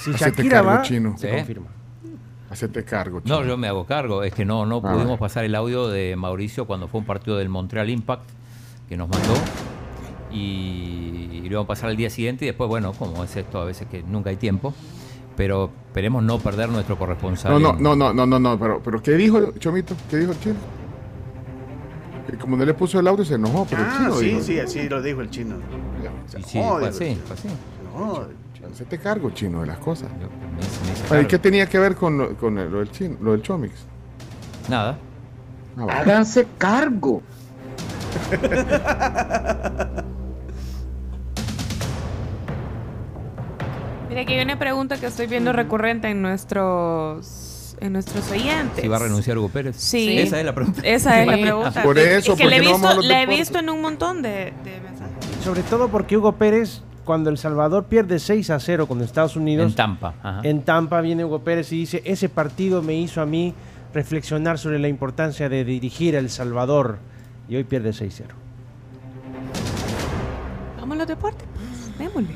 Si Shakira va, se Sí. confirma. Hacete cargo, chino. No, yo me hago cargo. Es que no, no Ah. pudimos pasar el audio de Mauricio cuando fue un partido del Montreal Impact que nos mandó. Y, y lo vamos a pasar al día siguiente. Y después, bueno, como es esto, a veces que nunca hay tiempo. Pero esperemos no perder nuestro corresponsal. No, no, no, no, no, no, no, pero, pero ¿qué dijo Chomito? ¿Qué dijo el chino? Que como no le puso el audio se enojó, pero el Ah, chino sí, dijo. sí, así lo dijo el chino. Sí, sí, fue así, fue así. no, Hacete cargo, chino, de las cosas. Cargo. ¿Qué tenía que ver con, lo, con el- lo del chino, lo del Chomix? Nada. Ah, bueno. Háganse cargo. Mira que hay una pregunta que estoy viendo recurrente en nuestros en nuestros oyentes. Si va a renunciar Hugo Pérez. Sí. Esa es la pregunta. Esa es la pregunta. Por eso, es que le he no visto, la he visto en un montón de, de mensajes. Sobre todo porque Hugo Pérez, cuando El Salvador pierde 6 a 0 con Estados Unidos, En Tampa. ajá. en Tampa viene Hugo Pérez y dice, ese partido me hizo a mí reflexionar sobre la importancia de dirigir a El Salvador. Y hoy pierde 6-0. Vamos a los deportes. pues, Démosle.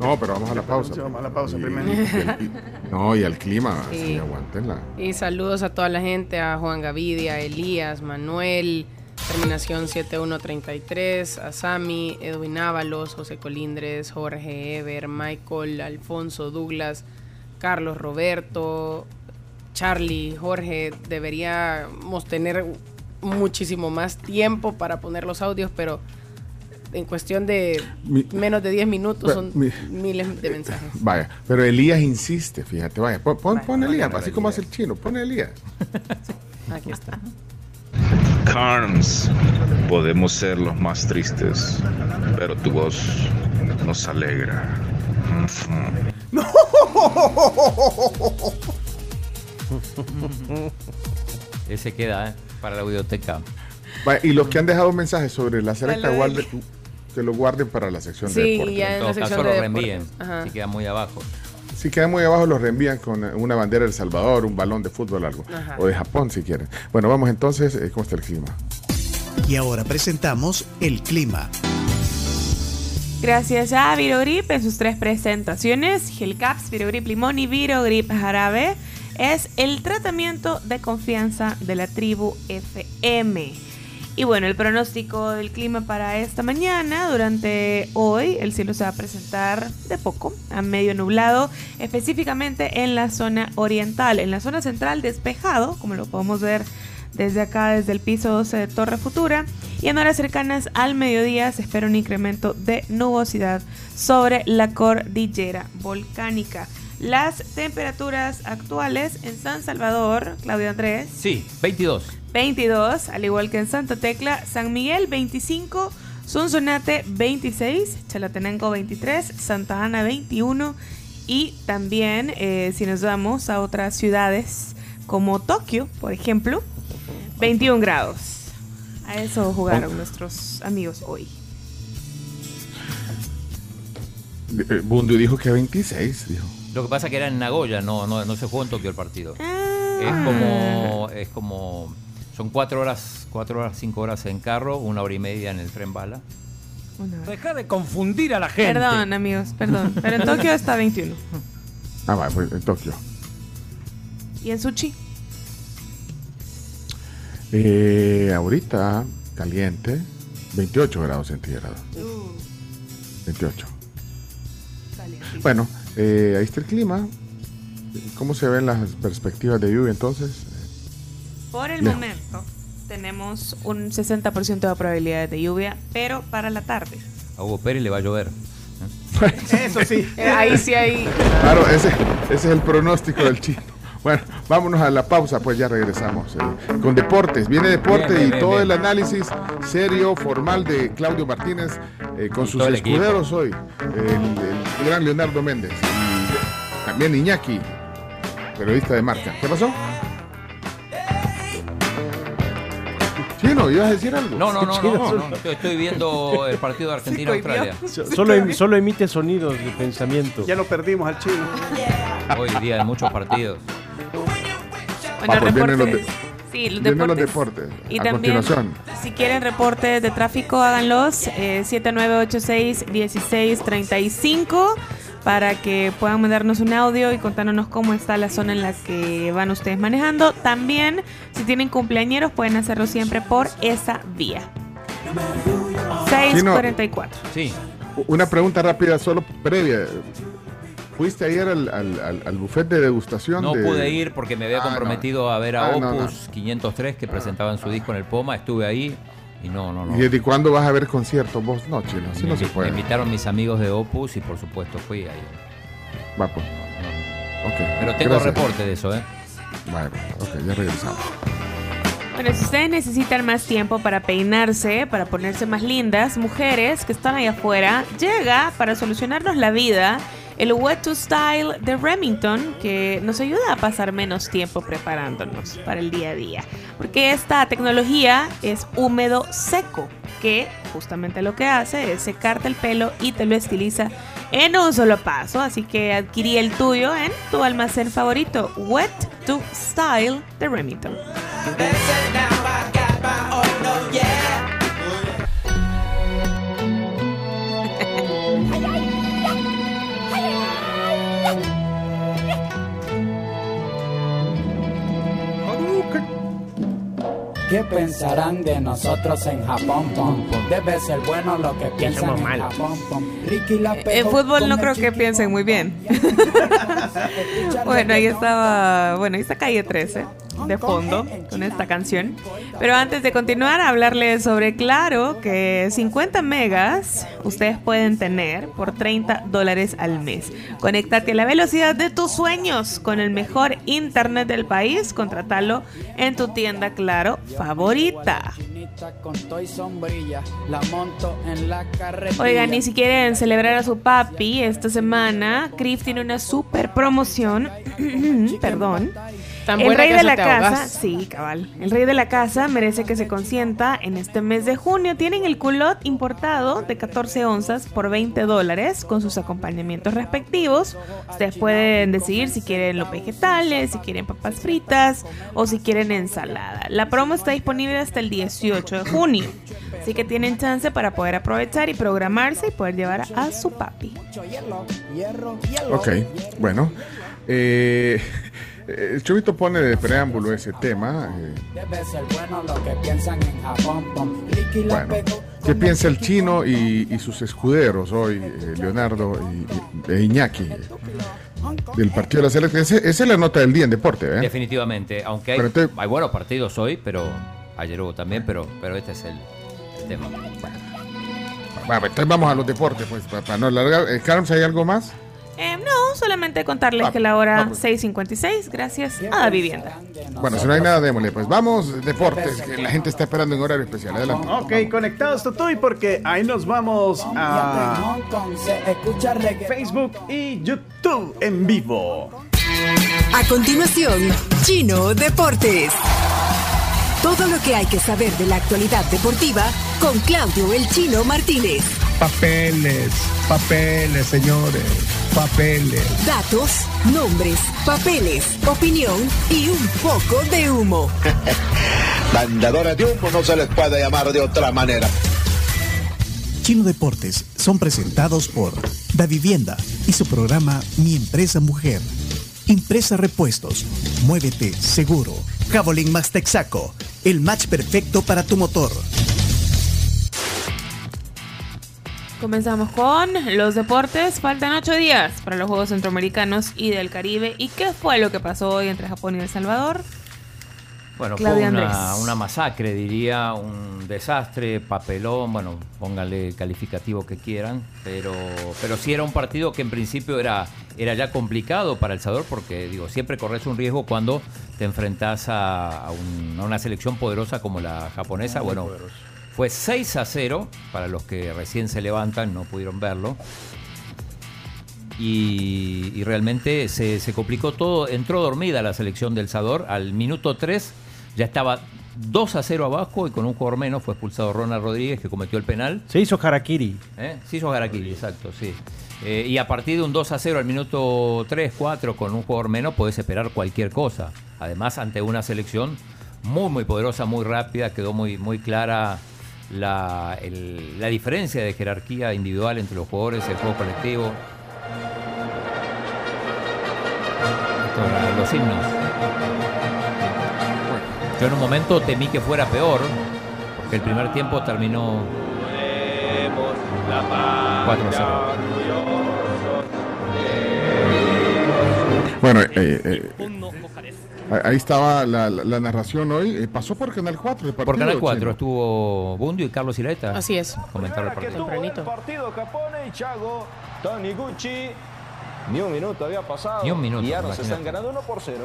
No, pero vamos a la pausa. Sí, vamos a la pausa Y- primero. y- y- no, y al clima, Sí. sí, aguantenla. Y saludos a toda la gente, a Juan Gavidia, a Elías, Manuel, terminación 7133, a Sami, Edwin Ábalos, José Colindres, Jorge Ever, Michael, Alfonso, Douglas, Carlos Roberto, Charlie, Jorge. Deberíamos tener muchísimo más tiempo para poner los audios, pero en cuestión de Mi- menos de 10 minutos son mi- miles de mensajes. Vaya, pero Elías insiste, fíjate, vaya, pon, pon, pon Elías, así como hace el chino, pon Elías. Aquí está. Carms, podemos ser los más tristes, pero tu voz nos alegra. Ujú. Ese queda ¿eh? para la biblioteca. Y los que han dejado mensajes sobre la selecta, Dale, guarden- que lo guarden para la sección de Sí, deportes. ya En en la sección caso de lo reenvíen. Si queda muy abajo. Si quedan muy abajo, los reenvían con una bandera de El Salvador, un balón de fútbol, algo. Ajá. O de Japón, si quieren. Bueno, vamos entonces, eh, ¿cómo está el clima? Y ahora presentamos el clima. Gracias a Virogrip en sus tres presentaciones, Gelcaps, Virogrip Limón y Virogrip Jarabe, es el tratamiento de confianza de la tribu FM. Y bueno, el pronóstico del clima para esta mañana, durante hoy, el cielo se va a presentar de poco, a medio nublado, específicamente en la zona oriental. En la zona central despejado, como lo podemos ver desde acá, desde el piso 12 de Torre Futura. Y en horas cercanas al mediodía se espera un incremento de nubosidad sobre la cordillera volcánica. Las temperaturas actuales en San Salvador, Claudio Andrés, Sí, 22. 22, al igual que en Santa Tecla, San Miguel 25, Sonsonate 26, Chalatenango 23, Santa Ana 21 y también eh, si nos vamos a otras ciudades como Tokio, por ejemplo, 21 grados. A eso jugaron nuestros amigos hoy. Eh, Bundio dijo que 26, dijo. Lo que pasa es que era en Nagoya, no, no, no se jugó en Tokio el partido. Ah. Es como, es como, son cuatro horas, cuatro horas, cinco horas en carro, una hora y media en el tren bala. Deja de confundir a la gente. Perdón, amigos, perdón. Pero en Tokio está 21. Ah, va, pues en Tokio. ¿Y en Sushi? Eh, ahorita, caliente, 28 grados centígrados. 28. Bueno, eh, ahí está el clima. ¿Cómo se ven las perspectivas de lluvia entonces? Por el Lejos. momento tenemos un 60% de probabilidades de lluvia, pero para la tarde. A Hugo Pérez le va a llover. Eso sí. Eh, ahí sí hay... Claro, ese, ese es el pronóstico del chino. Bueno, vámonos a la pausa, pues ya regresamos. eh, con deportes, viene deporte Bien, y bien, todo bien. el análisis serio, formal de Claudio Martínez eh, con sus equipo. escuderos hoy. El, el gran Leonardo Méndez. Y también Iñaki, periodista de marca. ¿Qué pasó? Chino, ¿ibas a decir algo? No, no, no, no, no, estoy viendo el partido de Argentina-Australia. Solo, em- solo emite sonidos de pensamiento. Ya lo perdimos al chino. Hoy día de muchos partidos. Bueno, vienen los reportes. de- Sí, los vienen los deportes. deportes. Y a también, continuación. si quieren reportes de tráfico, háganlos. Eh, 7986-1635 para que puedan mandarnos un audio y contándonos cómo está la zona en la que van ustedes manejando. También, si tienen cumpleañeros, pueden hacerlo siempre por esa vía. 644. Sí. Una pregunta rápida, solo previa. ¿Fuiste ayer al, al, al, al buffet de degustación? No de- pude ir porque me había Ah, comprometido a ver a Ah, no, Opus 503 que presentaban su disco en el Poma. Estuve ahí y no, no, no. ¿Y desde cuándo vas a ver conciertos vos? No, chino, así me, no se invi- me puede. invitaron mis amigos de Opus y por supuesto fui ahí. Va, pues. Ok, Pero tengo gracias. reporte de eso, ¿eh? Vale, ok, ya regresamos. Bueno, si ustedes necesitan más tiempo para peinarse, para ponerse más lindas, mujeres que están ahí afuera, llega para solucionarnos la vida el Wet to Style de Remington, que nos ayuda a pasar menos tiempo preparándonos para el día a día. Porque esta tecnología es húmedo seco, que justamente lo que hace es secarte el pelo y te lo estiliza en un solo paso. Así que adquirí el tuyo en tu almacén favorito, Wet to Style de Remington. ¿Qué pensarán de nosotros en Japón? Pom? Debe ser bueno lo que piensan en Japón. Pom. Ricky la En pegó fútbol no creo que piensen muy bien. bueno, ahí estaba, bueno, ahí está calle 13 de fondo con esta canción. Pero antes de continuar, hablarles sobre Claro, que 50 megas ustedes pueden tener por 30 dólares al mes. Conéctate a la velocidad de tus sueños con el mejor internet del país. Contratalo en tu tienda Claro favorita. Oigan, y si quieren celebrar a su papi esta semana, Crif tiene una super promoción. Perdón. Tan el buena rey que de la te casa, ahogas. sí, cabal. El rey de la casa merece que se consienta en este mes de junio. Tienen el culot importado de 14 onzas por 20 dólares con sus acompañamientos respectivos. Ustedes pueden decidir si quieren los vegetales, si quieren papas fritas o si quieren ensalada. La promo está disponible hasta el 18 de junio. Así que tienen chance para poder aprovechar y programarse y poder llevar a su papi. Ok, bueno. Eh, el Chubito pone de preámbulo ese tema. eh, bueno bueno, ¿qué piensa el chino y, y sus escuderos hoy, eh, Leonardo y, y- e Iñaki, eh, del partido de la selección? Esa es la nota del día en deporte, ¿eh? Definitivamente. Aunque hay, Pero entonces- hay buenos partidos hoy, pero ayer hubo también, pero, pero este es el, el tema. Bueno, entonces vamos a los deportes, pues, para, para no alargar. Eh, Carms, ¿hay algo más? Eh, no, solamente contarles que la hora ah, pues. 6.56, gracias a la vivienda. Bueno, si no hay nada, démosle. Pues vamos, deportes, que la gente está esperando en horario especial. Adelante. Ok, conectados Totoy porque ahí nos vamos a. Facebook y YouTube en vivo. A continuación, Chino Deportes. Todo lo que hay que saber de la actualidad deportiva con Claudio El Chino Martínez. Papeles, papeles, señores, papeles. Datos, nombres, papeles, opinión y un poco de humo. Vendedores de humo no se les puede llamar de otra manera. Chino Deportes son presentados por Da Vivienda y su programa Mi Empresa Mujer. Impresa Repuestos. Muévete seguro. Javelin Max Texaco. El match perfecto para tu motor. Comenzamos con los deportes. Faltan ocho días para los Juegos Centroamericanos y del Caribe. ¿Y qué fue lo que pasó hoy entre Japón y El Salvador? Bueno, Claudia fue una, una masacre, diría, un desastre, papelón, bueno, pónganle el calificativo que quieran, pero, pero sí era un partido que en principio era, era ya complicado para El Salvador porque, digo, siempre corres un riesgo cuando te enfrentas a, a un- a una selección poderosa como la japonesa. Muy bueno, fue 6 a 0 para los que recién se levantan, no pudieron verlo. Y, y realmente se, se complicó todo. Entró dormida la selección del Salvador. Al minuto 3 ya estaba 2 a 0 abajo y con un jugador menos fue expulsado Ronald Rodríguez que cometió el penal. Se hizo Harakiri. ¿Eh? Se hizo Harakiri, exacto, sí. Eh, y a partir de un 2 a 0 al minuto 3, 4 con un jugador menos podés esperar cualquier cosa. Además, ante una selección muy, muy poderosa, muy rápida, quedó muy, muy clara la, el- la diferencia de jerarquía individual entre los jugadores, el juego colectivo. Esto los himnos. Yo en un momento temí que fuera peor, porque el primer tiempo terminó 4 a 0. Bueno, eh, eh, ahí- ahí estaba la, la- la narración hoy. Eh, pasó por Canal 4 el Por Canal 4 Chino. estuvo Bundio y Carlos Ilaeta. Así es. Comentaron el partido. Japón y Chago, Taniguchi. Ni un minuto había pasado. Ni un minuto, Y ya nos están ganando 1 por 0.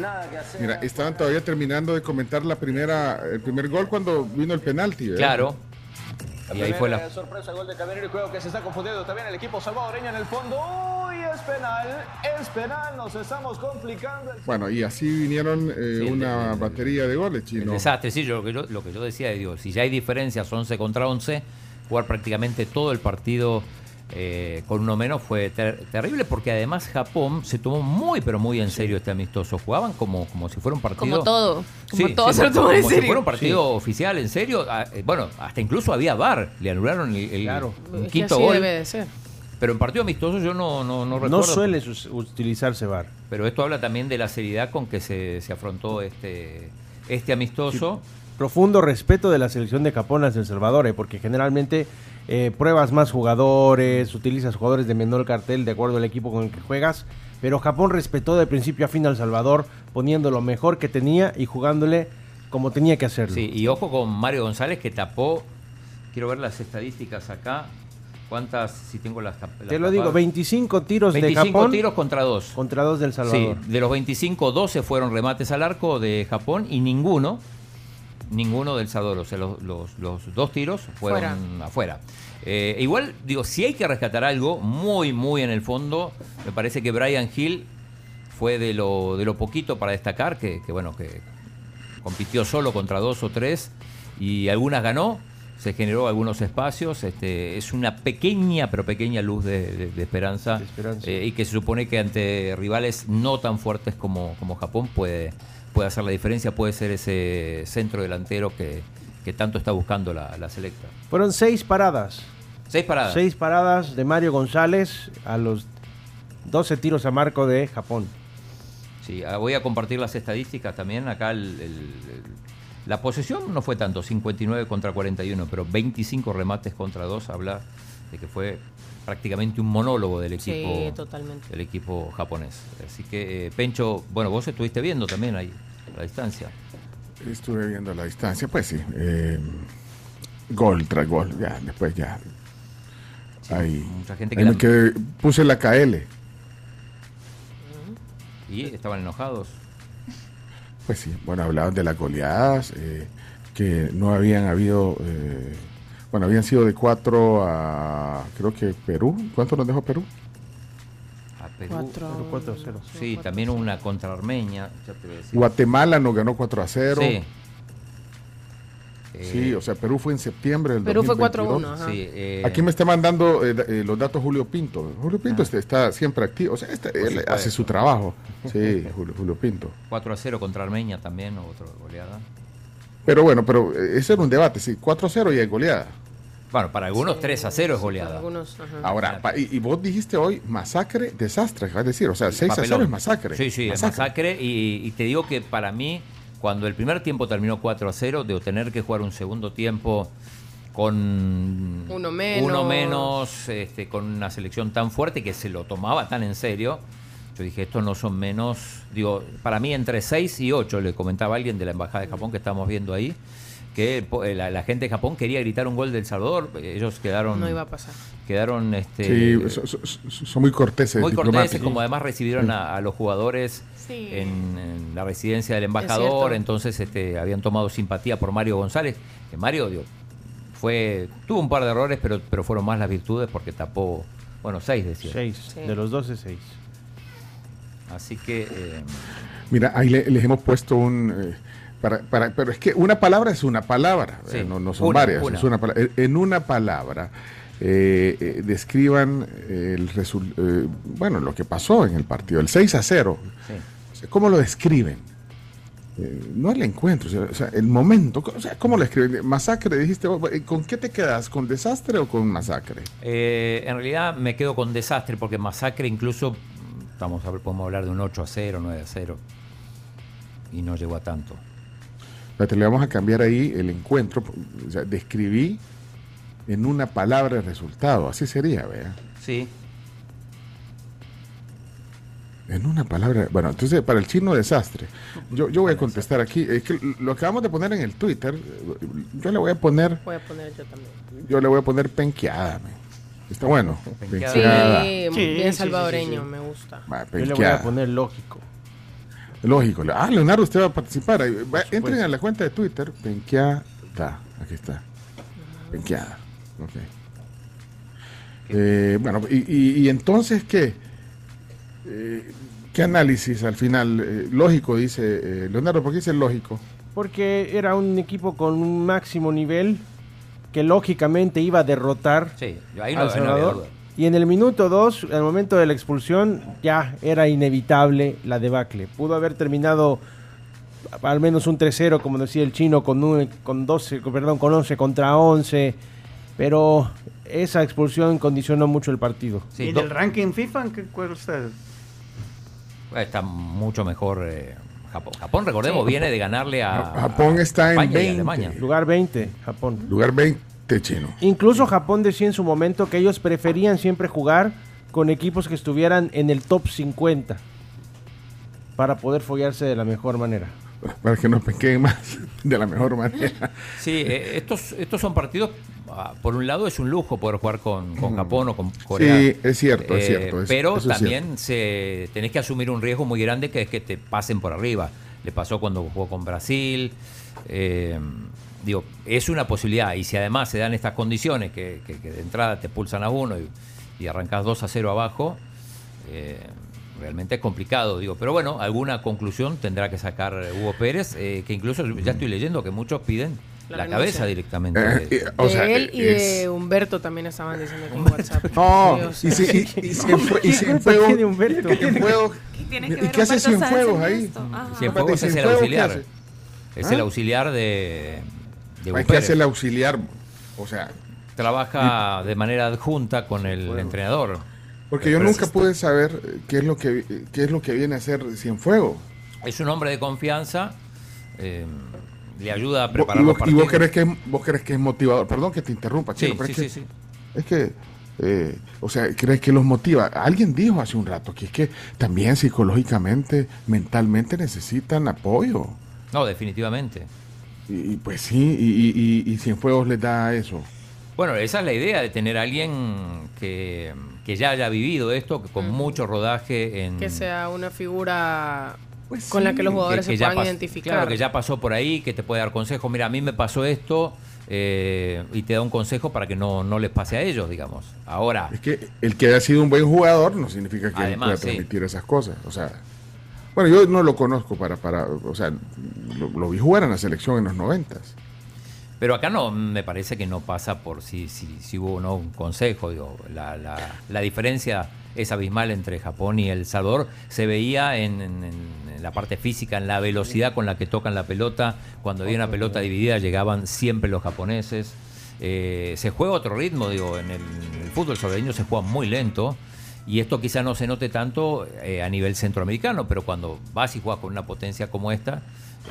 Nada que hacer. Mira, estaban todavía terminando de comentar la primera, el primer gol cuando vino el penalti. ¿verdad? Claro. La Y ahí fue la. sorpresa, gol de Camerino y creo que se está confundiendo también el equipo salvadoreño en el fondo. Uy, es penal, es penal, nos estamos complicando. Bueno, y así vinieron eh, Sí, el- una el- batería de goles, El chino. desastre, sí, yo, lo, que yo, lo que yo decía, digo, si ya hay diferencias 11 contra 11, jugar prácticamente todo el partido eh, con uno menos fue ter- terrible porque además Japón se tomó muy pero muy en serio este amistoso. Jugaban como, como si fuera un partido... Como todo. Como Sí, todo sí, se lo toman en como si fuera un partido oficial, en serio. Ah, eh, Bueno, hasta incluso había VAR, le anularon el, el- que quinto así gol. debe de ser. Pero en partido amistoso yo no, no, no recuerdo. No suele utilizarse VAR. Pero esto habla también de la seriedad con que se, se afrontó este, este amistoso. Profundo respeto de la selección de Japón hacia El Salvador, eh, porque generalmente eh, pruebas más jugadores, utilizas jugadores de menor cartel de acuerdo al equipo con el que juegas, pero Japón respetó de principio a fin al Salvador, poniendo lo mejor que tenía y jugándole como tenía que hacerlo. Sí, y ojo con Mario González que tapó, quiero ver las estadísticas acá, cuántas, si tengo las, tap- Te las lo digo, tapadas. 25 tiros 25 de Japón tiros contra 2. contra 2 del Salvador. Sí, de los 25, 12 fueron remates al arco de Japón y ninguno, ninguno del Salvador. O sea, los, los- los dos tiros fueron Fuera. afuera. Eh, igual, digo, si hay que rescatar algo muy, muy en el fondo, me parece que Brian Hill fue de lo, de lo poquito para destacar, que, que, bueno, que compitió solo contra dos o tres y algunas ganó, se generó algunos espacios, este, es una pequeña, pero pequeña luz de, de- de esperanza, eh, y que se supone que ante rivales no tan fuertes como, como Japón puede, puede hacer la diferencia, puede ser ese centro delantero que, que tanto está buscando la, la selecta. Fueron seis paradas. Seis paradas. Seis paradas de Mario González a los 12 tiros a marco de Japón. Sí, ah, voy a compartir las estadísticas también. Acá el- el- el- la posesión no fue tanto, 59 contra 41, pero 25 remates contra 2 habla de que fue prácticamente un monólogo del Sí, equipo, totalmente. del equipo japonés. Así que, eh, Pencho, bueno, vos estuviste viendo también ahí a la distancia. Estuve viendo la distancia, pues sí. eh, gol tras gol, ya, después ya. ahí, mucha gente que ahí la- quedé- puse la KL. Y estaban enojados. Pues sí, bueno, hablaban de las goleadas, eh, que no habían habido, eh, bueno, habían sido de 4 a, creo que Perú. ¿Cuánto nos dejó Perú? A Perú. Cuatro- Cuatro a cero. Sí, también una contra Armenia. ya te voy a decir. Guatemala nos ganó 4 a 0. Sí. Sí, o sea, Perú fue en septiembre del Perú fue 2022. 4-1, ajá. Sí, eh, Aquí me está mandando eh, eh, los datos Julio Pinto. Julio Pinto este, está siempre activo. O sea, este- él hace su trabajo. Sí, Julio, Julio Pinto. 4 a 0 contra Armenia también, otra goleada. Pero bueno, pero eh, ese era un debate. Sí, 4 a 0 y hay goleada. Bueno, para algunos 3 a 0 es goleada. Algunos. Ahora, pa- y, y vos dijiste hoy masacre, desastre, vas a decir, o sea, 6 a 0 Papelón. es masacre. Sí, sí, es masacre. Y, y te digo que para mí, cuando el primer tiempo terminó 4 a 0, de tener que jugar un segundo tiempo con Uno menos. uno menos, este, con una selección tan fuerte que se lo tomaba tan en serio. Yo dije, estos no son menos, digo, para mí entre 6 y 8, le comentaba alguien de la Embajada de Japón que estamos viendo ahí, que eh, la, la gente de Japón quería gritar un gol del Salvador, ellos quedaron... No iba a pasar. Quedaron este, Sí, son, muy corteses, muy corteses, como además recibieron Sí. a, a los jugadores Sí. en, en la residencia del embajador, entonces este, habían tomado simpatía por Mario González, que Mario digo, fue, tuvo un par de errores, pero, pero fueron más las virtudes porque tapó, bueno, seis decía. Seis, Sí. de los 12, seis. Así que eh, Mira, ahí le- les hemos puesto un... eh, para, para- pero es que una palabra es una palabra, Sí, eh, no, no son una, varias. una. es una pala- en- en una palabra, eh, eh, describan el resul- bueno, lo que pasó en el partido, el 6 a 0. sí. O sea, ¿Cómo lo describen? No el encuentro, o sea, el momento. O sea, ¿Cómo lo escriben? Masacre, dijiste, ¿con qué te quedas? ¿Con desastre o con masacre? eh, en realidad me quedo con desastre porque masacre incluso, estamos, podemos hablar de un 8 a 0, 9 a 0, y no llegó a tanto. Espérate, le vamos a cambiar ahí el encuentro. O sea, describí en una palabra el resultado. Así sería, vea. Sí, En una palabra. Bueno, entonces, para el chino, desastre. Yo, yo voy a contestar aquí. Es que lo acabamos de poner en el Twitter. Yo le voy a poner. Voy a poner yo también. Yo le voy a poner penqueada. Está bueno. Penqueada. Penqueada. Sí, Sí, bien sí, salvadoreño, sí, sí. me gusta. Va, Yo le voy a poner lógico. Lógico. Ah, Leonardo, usted va a participar. Va, entren a la cuenta de Twitter. Penqueada. Aquí está. Penqueada. Ok. Eh, bueno, y, y- y entonces, ¿qué? Eh, ¿Qué análisis al final? Eh, lógico, dice eh, Leonardo. ¿Por qué dice lógico? Porque era un equipo con un máximo nivel que lógicamente iba a derrotar sí, yo ahí no, al no Salvador. duda. Y en el minuto 2, al momento de la expulsión, ya era inevitable la debacle. Pudo haber terminado al menos un 3-0, como decía el chino, con, un- con 12, con- perdón, con 11 contra 11, pero esa expulsión condicionó mucho el partido. Sí, ¿Y del ranking FIFA? ¿Qué cuál usted? Está mucho mejor eh, Japón. Japón, recordemos, Sí. viene de ganarle a Japón está en España y 20. Alemania. Lugar 20, Japón. Lugar 20 chino. Incluso Japón decía en su momento que ellos preferían siempre jugar con equipos que estuvieran en el top 50 para poder follarse de la mejor manera. Para que nos penqueen más de la mejor manera. Sí, eh, estos, estos son partidos, ah, por un lado es un lujo poder jugar con, con Japón o con Corea. Sí, es cierto, es Eh, cierto, es- pero es también se, tenés que asumir un riesgo muy grande que es que te pasen por arriba. Le pasó cuando jugó con Brasil. eh, digo, es una posibilidad. Y si además se dan estas condiciones que, que- que de entrada te pulsan a uno y, y arrancás 2 a 0 abajo, eh, realmente es complicado. Digo, pero bueno, alguna conclusión tendrá que sacar eh, Hugo Pérez, eh, que incluso ya estoy leyendo que muchos piden La cabeza directamente. Eh, de- o de sea, él y es- de Humberto también estaban diciendo que en WhatsApp. No, y si, y, y si fue- y si en fuego, Humberto? ¿Qué tiene que ¿Y qué hace Cienfuegos ahí? Cienfuegos es el ¿qué auxiliar. hace? Es ¿Ah? el auxiliar de, hay que Pérez. hacer el auxiliar. O sea, Trabaja de manera adjunta con el entrenador. porque yo nunca pude saber qué es lo que qué es lo que viene a hacer Cienfuegos. Es un hombre de confianza. eh, le ayuda a preparar los vos, y vos partidos. crees que es, vos crees que es motivador. Perdón que te interrumpa, Sí, Chino, pero sí, es que, sí, sí. es que eh, o sea, crees que los motiva. Alguien dijo hace un rato que es que también psicológicamente, mentalmente necesitan apoyo. No, definitivamente. Y, y pues sí, y, y, y, y Cienfuegos les da eso. Bueno, esa es la idea de tener a alguien que, que ya haya vivido esto, que con mucho rodaje en... que sea una figura Pues con la que los jugadores que se ya puedan identificar. Claro, que ya pasó por ahí, que te puede dar consejos. Mira, a mí me pasó esto eh, y te da un consejo para que no, no les pase a ellos, digamos. Ahora, Es que el que haya sido un buen jugador no significa que él Además, pueda sí. transmitir esas cosas. O sea, bueno, yo no lo conozco para, para o sea, lo, vi jugar en la selección en los noventas. Pero acá no, me parece que no pasa por si, si, si hubo o no un consejo. Digo, la, la, la diferencia es abismal entre Japón y El Salvador. Se veía en la parte física, en la velocidad con la que tocan la pelota. Cuando había una pelota dividida llegaban siempre los japoneses. eh, se juega otro ritmo, digo, en el, en el fútbol salvadoreño se juega muy lento. Y esto quizá no se note tanto eh, a nivel centroamericano, pero cuando vas y juegas con una potencia como esta,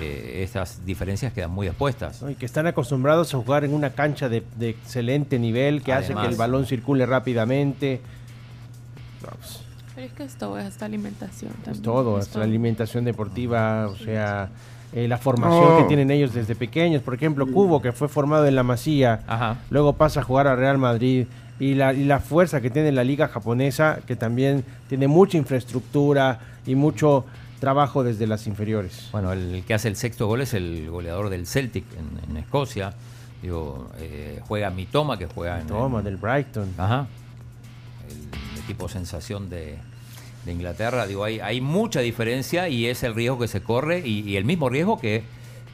eh, estas diferencias quedan muy expuestas. Y que están acostumbrados a jugar en una cancha de, de excelente nivel, que hace que el balón circule rápidamente. Pues, Pero es que esto es hasta alimentación también. es todo, Es hasta la alimentación deportiva, o sea, eh, la formación que tienen ellos desde pequeños. Por ejemplo, Cubo, que fue formado en la Masía, luego pasa a jugar a Real Madrid. Y la, y la fuerza que tiene la liga japonesa, que también tiene mucha infraestructura y mucho trabajo desde las inferiores. Bueno, el que hace el sexto gol es el goleador del Celtic en, en Escocia. Digo, eh, juega Mitoma, que juega en. Mitoma, del Brighton. Ajá. El equipo sensación de, de Inglaterra. Digo, hay, hay mucha diferencia y es el riesgo que se corre y, y el mismo riesgo que,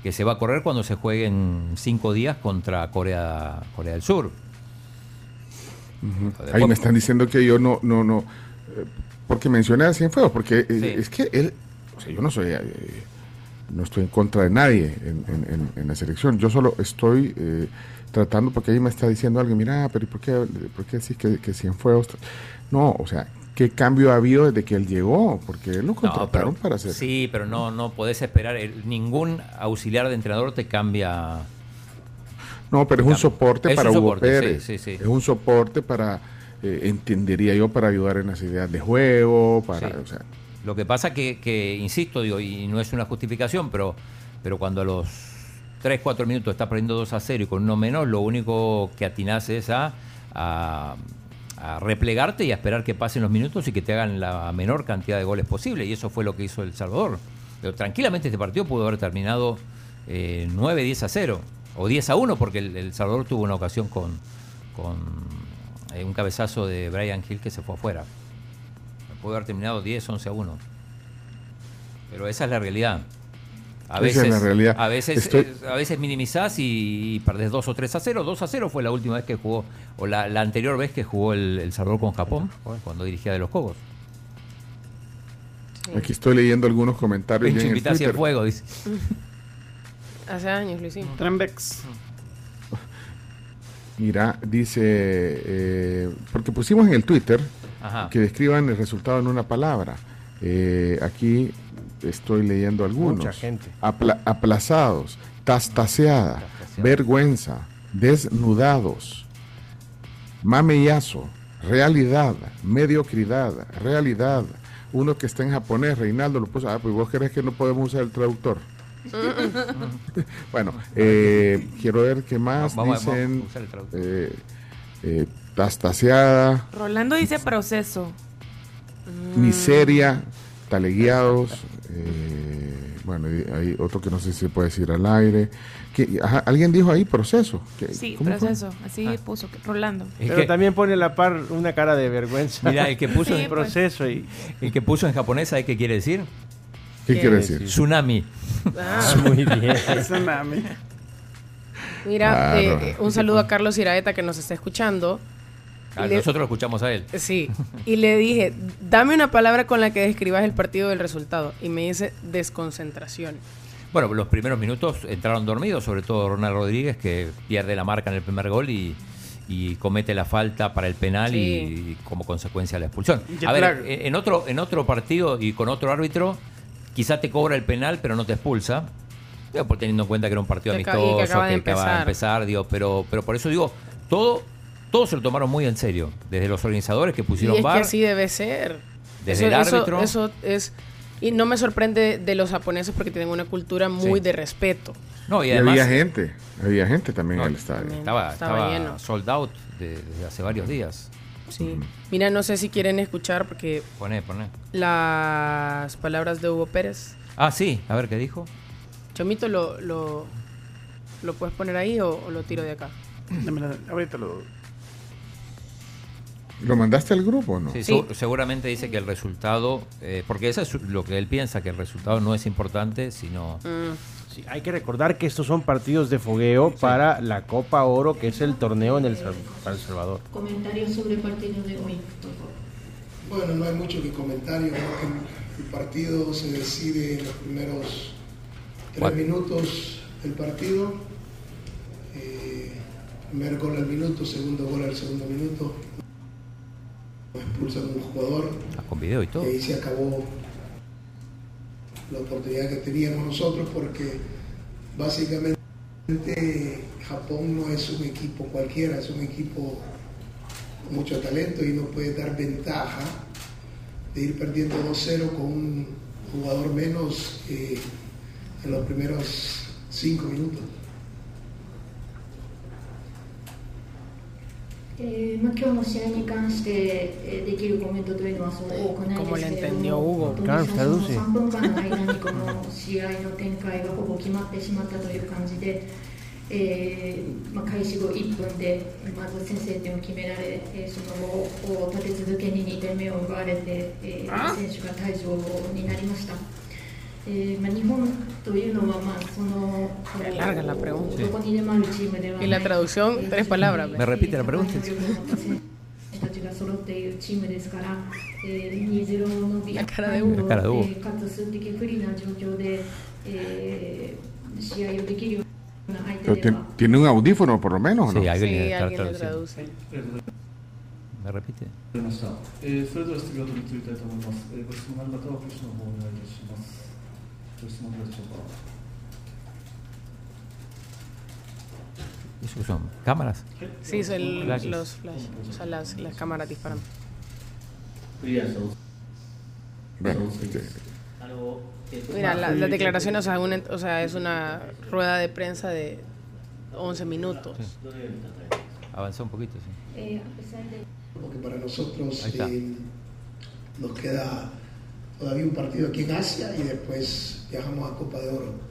que se va a correr cuando se juegue en cinco días contra Corea, Corea del Sur. Ahí me están diciendo que yo no, no, no, eh, porque mencioné a Cienfuegos, porque eh, es que él, o sea, yo no soy, eh, no estoy en contra de nadie en, en- en- en la selección, yo solo estoy eh, tratando, porque ahí me está diciendo alguien, mira, pero ¿y ¿por qué, por qué decís que, que Cienfuegos? No, o sea, ¿qué cambio ha habido desde que él llegó? Porque él lo No, contrataron pero- para hacer... Sí, pero no, no podés esperar. el- ningún auxiliar de entrenador te cambia. No, pero es un soporte Es para un Hugo soporte, Pérez. sí, sí, sí. Es un soporte para, eh, entendería yo, para ayudar en las ideas de juego, para, Sí. o sea, Lo que pasa que, que insisto, digo, y no es una justificación, pero, pero cuando a los 3, 4 minutos está perdiendo 2 a 0 y con uno menos, lo único que atinás es a, a, a replegarte y a esperar que pasen los minutos y que te hagan la menor cantidad de goles posible. Y eso fue lo que hizo El Salvador. Pero tranquilamente este partido pudo haber terminado eh, 9, 10 a 0 o 10 a 1 porque el, El Salvador tuvo una ocasión con, con eh, un cabezazo de Brian Hill que se fue afuera. Pudo haber terminado 10, 11 a 1. Pero esa es la realidad. A Esa veces, es la realidad. A veces, Estoy- eh, a veces minimizás y, y perdés 2 o 3 a 0. 2 a 0 fue la última vez que jugó, o la, la anterior vez que jugó el, el Salvador con Japón, cuando dirigía de los Cobos. aquí estoy leyendo algunos comentarios. Pinche ya en el invitación Twitter. fuego, dice. Hace años lo hicimos. Trembex. Mira, dice, eh, porque pusimos en el Twitter Ajá. que describan el resultado en una palabra. Eh, aquí estoy leyendo algunos. Mucha gente. Apla- aplazados, tastaseada, vergüenza, desnudados, mamellazo, realidad, mediocridad, realidad. Uno que está en japonés, Reinaldo lo puso, ah, pues vos crees que no podemos usar el traductor. bueno, eh, quiero ver qué más Vamos vamos dicen. traductor. eh, eh, tastaseada, Rolando dice proceso. miseria, talegueados. Eh, bueno, y hay otro que no sé si se puede decir al aire. que ajá, Alguien dijo ahí proceso. ¿Qué- Sí, fue? proceso. Así puso que- Rolando. Pero también pone a la par una cara de vergüenza. Mira, el que puso Sí, en pues. proceso y El que puso en japonés, ¿sabe qué quiere decir? ¿Qué ¿Qué quiere decir? Tsunami. Ah. Muy bien. Tsunami. Mira, Claro. eh, un saludo a Carlos Iraeta que nos está escuchando. Le- nosotros lo escuchamos a él. Sí, y le dije, dame una palabra con la que describas el partido del resultado. Y me dice desconcentración. Bueno, los primeros minutos entraron dormidos, sobre todo Ronald Rodríguez, que pierde la marca en el primer gol y, y comete la falta para el penal y, y como consecuencia la expulsión. A ver, eh, en otro, en otro partido y con otro árbitro, quizá te cobra el penal, pero no te expulsa. Teniendo en cuenta que era un partido Que amistoso, que acaba de acaba de empezar. empezar, digo, pero, pero por eso digo, todo, todo se lo tomaron muy en serio. Desde los organizadores que Y pusieron es bar, que así debe ser. Desde Eso- el árbitro. Eso, es... Y no me sorprende de los japoneses porque tienen una cultura muy Sí. de respeto. No, y Y había gente, había gente también en el estadio. estaba, Estaba estaba lleno. sold out de- desde hace varios días. Sí. Mira, no sé si quieren escuchar porque Poné, poné. las palabras de Hugo Pérez. Ah, sí, a ver qué dijo. Chomito, ¿lo, lo, lo puedes poner ahí o, o lo tiro de acá? Dámela, Ahorita lo. ¿Lo mandaste al grupo o no? Sí, segu- seguramente dice que el resultado, eh, porque eso es lo que él piensa, que el resultado no es importante, sino... Sí, hay que recordar que estos son partidos de fogueo para la Copa Oro, que es el torneo en el, Sal- para El Salvador. Comentarios sobre el partido de hoy. Bueno, no hay mucho que comentar. Yo creo que el, partido se decide en los primeros tres minutos del partido. Eh, primer gol al minuto, segundo gol al segundo minuto. Expulsan un jugador. Ah, con video y todo. Y ahí se acabó la oportunidad que teníamos nosotros porque básicamente Japón no es un equipo cualquiera, es un equipo con mucho talento y no puede dar ventaja de ir perdiendo 2-0 con un jugador menos eh, en los primeros 5 minutos. Eh, entendió Hugo? Claro, traduce. えーまあ、開始後1分でまず先制点を決められ、その後立て続けに2点目を奪われて、え、選手が退場になりました。えーまあ、日本というのは、まあ、その Larga la pregunta. どこにでもあるチームでは Y la traducción, tres palabras. ¿Me repite la pregunta? 選手たちが揃っているチームですから、えー、2-0のビハイ cara de ンド La cara de を、 Hugo. えーかつ数的不利な状況で、えー試合をできるような相 Pero 手で tien- は tiene un audífono por lo menos, ¿o ¿no? Sí, alguien Sí, le está alguien le traduciendo. traduce. ¿Me repite? りました、えーそれでは質疑応答に移りたいと思います、えーご質問がある方は挙手の方をお願いいたします First ¿Eso son cámaras? Sí, es el, flashes. los flash. O sea, las, las cámaras disparan. Bueno, este. Mira, la, la declaración, o sea, un, o sea, es una rueda de prensa de 11 minutos. Sí. Avanzó un poquito, sí. Porque para nosotros eh, nos queda todavía un partido aquí en Asia y después viajamos a Copa de Oro.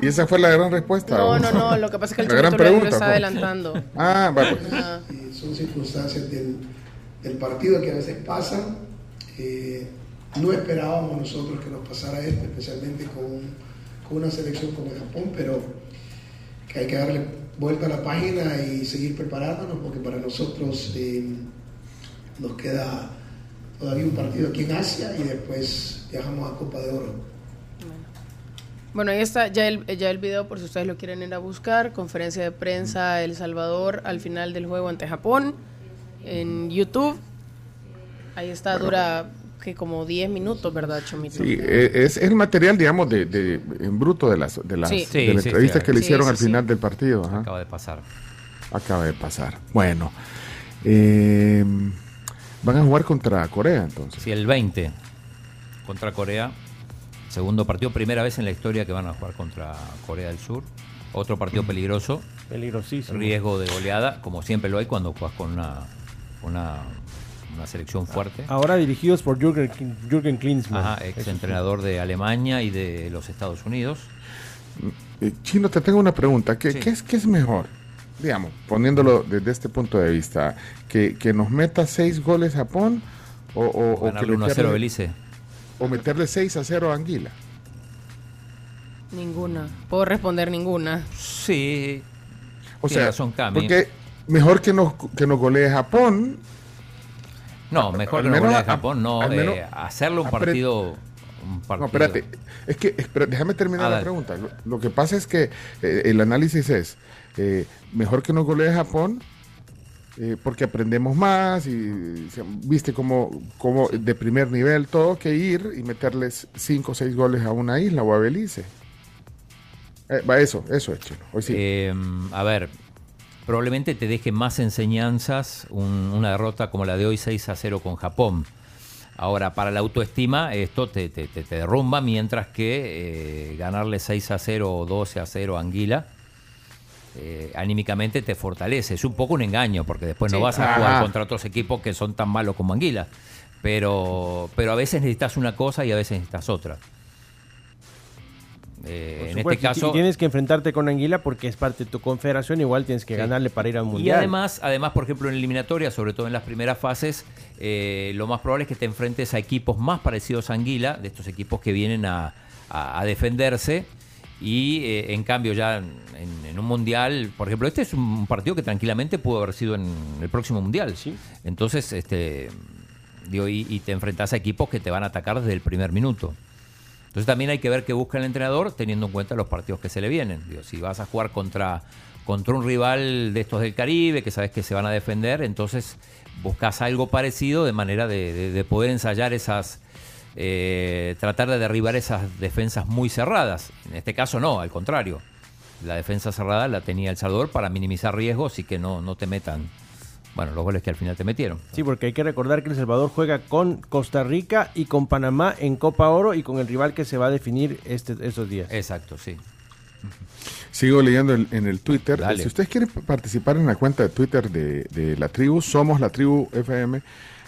¿Y esa fue la gran respuesta? No, no, no, lo que pasa es que el la gran pregunta, está pues. adelantando. ah, vale. Ah. Son circunstancias del, del, partido que a veces pasan. Eh, no esperábamos nosotros que nos pasara esto, especialmente con, con una selección como Japón, pero que hay que darle vuelta a la página y seguir preparándonos porque para nosotros eh, nos queda todavía un partido aquí en Asia y después viajamos a Copa de Oro. Bueno, ahí está ya el, ya el video por si ustedes lo quieren ir a buscar. Conferencia de prensa El Salvador al final del juego ante Japón en YouTube. Ahí está, dura que como 10 minutos, ¿verdad, Chomito? Sí, eh, es el material, digamos, de, de- en bruto de las, de las Sí. de Sí, la sí, entrevista sí. que le hicieron sí, al sí. final del partido. Acaba de pasar. Acaba de pasar. Bueno, eh, van a jugar contra Corea entonces. Sí, el 20 contra Corea. Segundo partido, primera vez en la historia que van a jugar contra Corea del Sur. Otro partido peligroso. Peligrosísimo. Riesgo de goleada, como siempre lo hay cuando juegas con una, una, una selección fuerte. Ahora dirigidos por Jürgen, Jürgen Klinsmann. Ajá, ex entrenador de Alemania y de los Estados Unidos. Eh, Chino, te tengo una pregunta. ¿Qué, Sí. qué es, qué es mejor? Digamos, poniéndolo desde este punto de vista, que, que nos meta seis goles Japón o, o, o que Ganarle 1 a 0 a meterle- Belice. o meterle 6 a 0 a Anguila. Ninguna. Puedo responder ninguna. Sí. O sea, razón, Cami. porque mejor que nos, que nos golee Japón. No, mejor al que no menos golee a- Japón, no. eh, menos hacerle un partido, un No, espérate. Es que, espera, déjame terminar la pregunta. Lo, lo que pasa es que eh, el análisis es, eh, mejor que nos golee Japón, eh, porque aprendemos más y viste como, como de primer nivel todo que ir y meterles 5 o 6 goles a una isla o a Belice. Eh, va, eso, eso es chino. Hoy sí. Eh, a ver, probablemente te deje más enseñanzas un- una derrota como la de hoy 6 a 0 con Japón. Ahora, para la autoestima, esto te, te- te- te derrumba, mientras que eh, ganarle 6 a 0 o 12 a 0 a Anguila, eh, anímicamente te fortalece. Es un poco un engaño, porque después no vas a jugar contra otros equipos que son tan malos como Anguila. Pero, pero a veces necesitas una cosa y a veces necesitas otra. Eh, en este supuesto, y caso, tienes que enfrentarte con Anguila porque es parte de tu confederación, igual tienes que Sí. ganarle para ir a un Y mundial. además, además, por ejemplo, en eliminatoria, sobre todo en las primeras fases, eh, lo más probable es que te enfrentes a equipos más parecidos a Anguila, de estos equipos que vienen a, a- a defenderse. Y eh, en cambio, ya en, en un mundial, por ejemplo, este es un partido que tranquilamente pudo haber sido en el próximo mundial. Entonces, este, digo, y, y te enfrentas a equipos que te van a atacar desde el primer minuto. Entonces también hay que ver qué busca el entrenador teniendo en cuenta los partidos que se le vienen. Si vas a jugar contra, contra un rival de estos del Caribe, que sabes que se van a defender, entonces buscas algo parecido de manera de poder ensayar esas, eh, tratar de derribar esas defensas muy cerradas. En este caso no, al contrario. La defensa cerrada la tenía El Salvador para minimizar riesgos y que no, no te metan, bueno, los goles que al final te metieron. Sí, porque hay que recordar que El Salvador juega con Costa Rica y con Panamá en Copa Oro y con el rival que se va a definir este, estos días. Exacto, sí. Sigo leyendo en, en el Twitter. Dale. Si ustedes quieren participar en la cuenta de Twitter de, de la tribu, somos la tribu FM.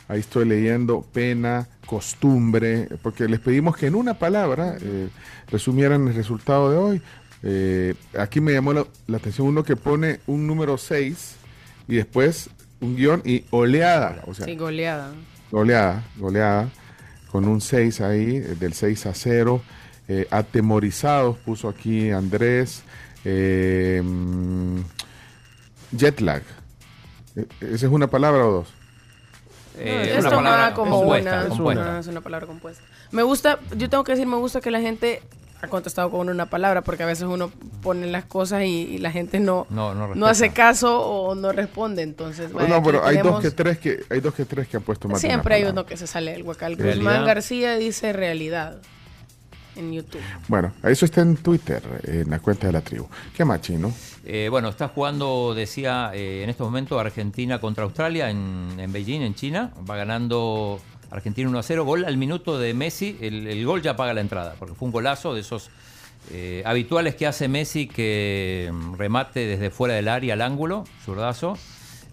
Ahí estoy leyendo pena, costumbre, porque les pedimos que en una palabra eh, resumieran el resultado de hoy. Eh, aquí me llamó la, la atención uno que pone un número 6 y después un guion y oleada. O sea, Sí, goleada. Goleada, goleada, con un 6 ahí, eh, del 6 a 0. Eh, atemorizados, puso aquí Andrés. Eh, mm, jet lag. Eh, ¿Esa es una palabra o dos? Eh, es una palabra como compuesta, una, compuesta. una- es una palabra compuesta. Me gusta, yo tengo que decir, me gusta que la gente ha contestado con una palabra, porque a veces uno pone las cosas y, y la gente no, No, no no hace caso o no responde. Entonces, vaya, no, pero hay dos que tres que hay dos que tres que han puesto más de una Siempre hay palabra. uno que se sale del huacal. Guzmán García dice realidad en YouTube. Bueno, eso está en Twitter, en la cuenta de la tribu. ¿Qué más, chino? Eh, bueno, está jugando, decía, eh, en estos momentos Argentina contra Australia en, en Beijing, en China. Va ganando Argentina 1 a 0. Gol al minuto de Messi. El, el gol ya paga la entrada, porque fue un golazo de esos eh, habituales que hace Messi que mm, remate desde fuera del área al ángulo, zurdazo.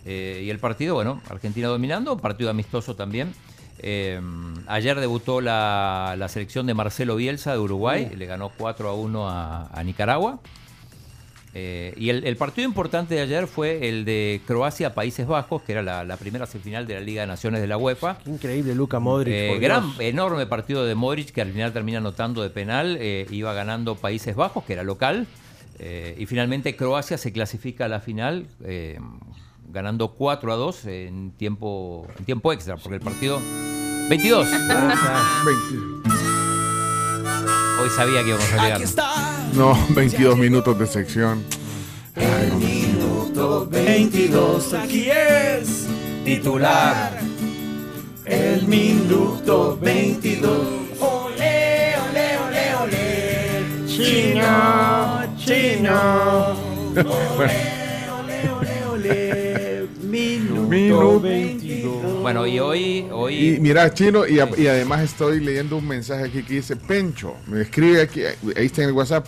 Eh, y el partido, bueno, Argentina dominando, partido amistoso también. Eh, ayer debutó la, la selección de Marcelo Bielsa de Uruguay, le ganó 4 a 1 a, a Nicaragua. Eh, y el, el partido importante de ayer fue el de Croacia-Países Bajos, que era la, la primera semifinal de la Liga de Naciones de la UEFA. Increíble, Luca Modric. Eh, gran, enorme partido de Modric que al final termina anotando de penal. eh, iba ganando Países Bajos, que era local. eh, y finalmente Croacia se clasifica a la final, eh, ganando 4 a 2 en tiempo, en tiempo extra, porque el partido. 22. Hoy sabía que íbamos a llegar. No, 22 minutos de sección. Minuto 22, aquí es titular. El minuto 22. Ole, ole, ole, ole. Chino, chino. Minuto 22. Bueno, y hoy. hoy Y mira, Chino, y, a- y además estoy leyendo un mensaje aquí que dice, Pencho, me escribe aquí, ahí está en el WhatsApp,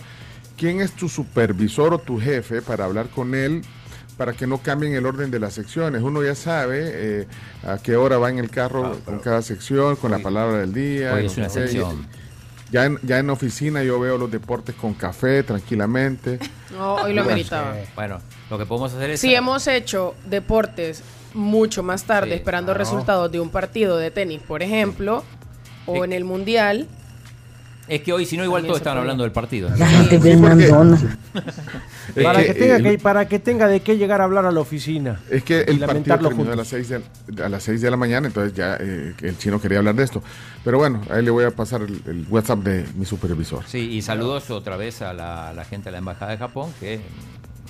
¿quién es tu supervisor o tu jefe para hablar con él para que no cambien el orden de las secciones? Uno ya sabe eh, a qué hora va en el carro con cada sección, con la palabra del día. hoy es una sección. Ya en, ya en oficina yo veo los deportes con café tranquilamente. No, hoy lo ameritaba. Bueno, lo que podemos hacer es. Si hemos hecho deportes mucho más tarde, Sí, esperando claro. resultados de un partido de tenis, por ejemplo, o en el mundial, Es que hoy, si no, igual todos estaban puede. hablando del partido. La gente bien mandona. Para Es que, que, tenga que, para que tenga de qué llegar a hablar a la oficina. Es que el partido terminó a las, 6 de, a las 6 de la mañana, entonces ya eh, el chino quería hablar de esto. Pero bueno, ahí le voy a pasar el, el WhatsApp de mi supervisor. Sí, y saludos otra vez a la, la gente de la Embajada de Japón que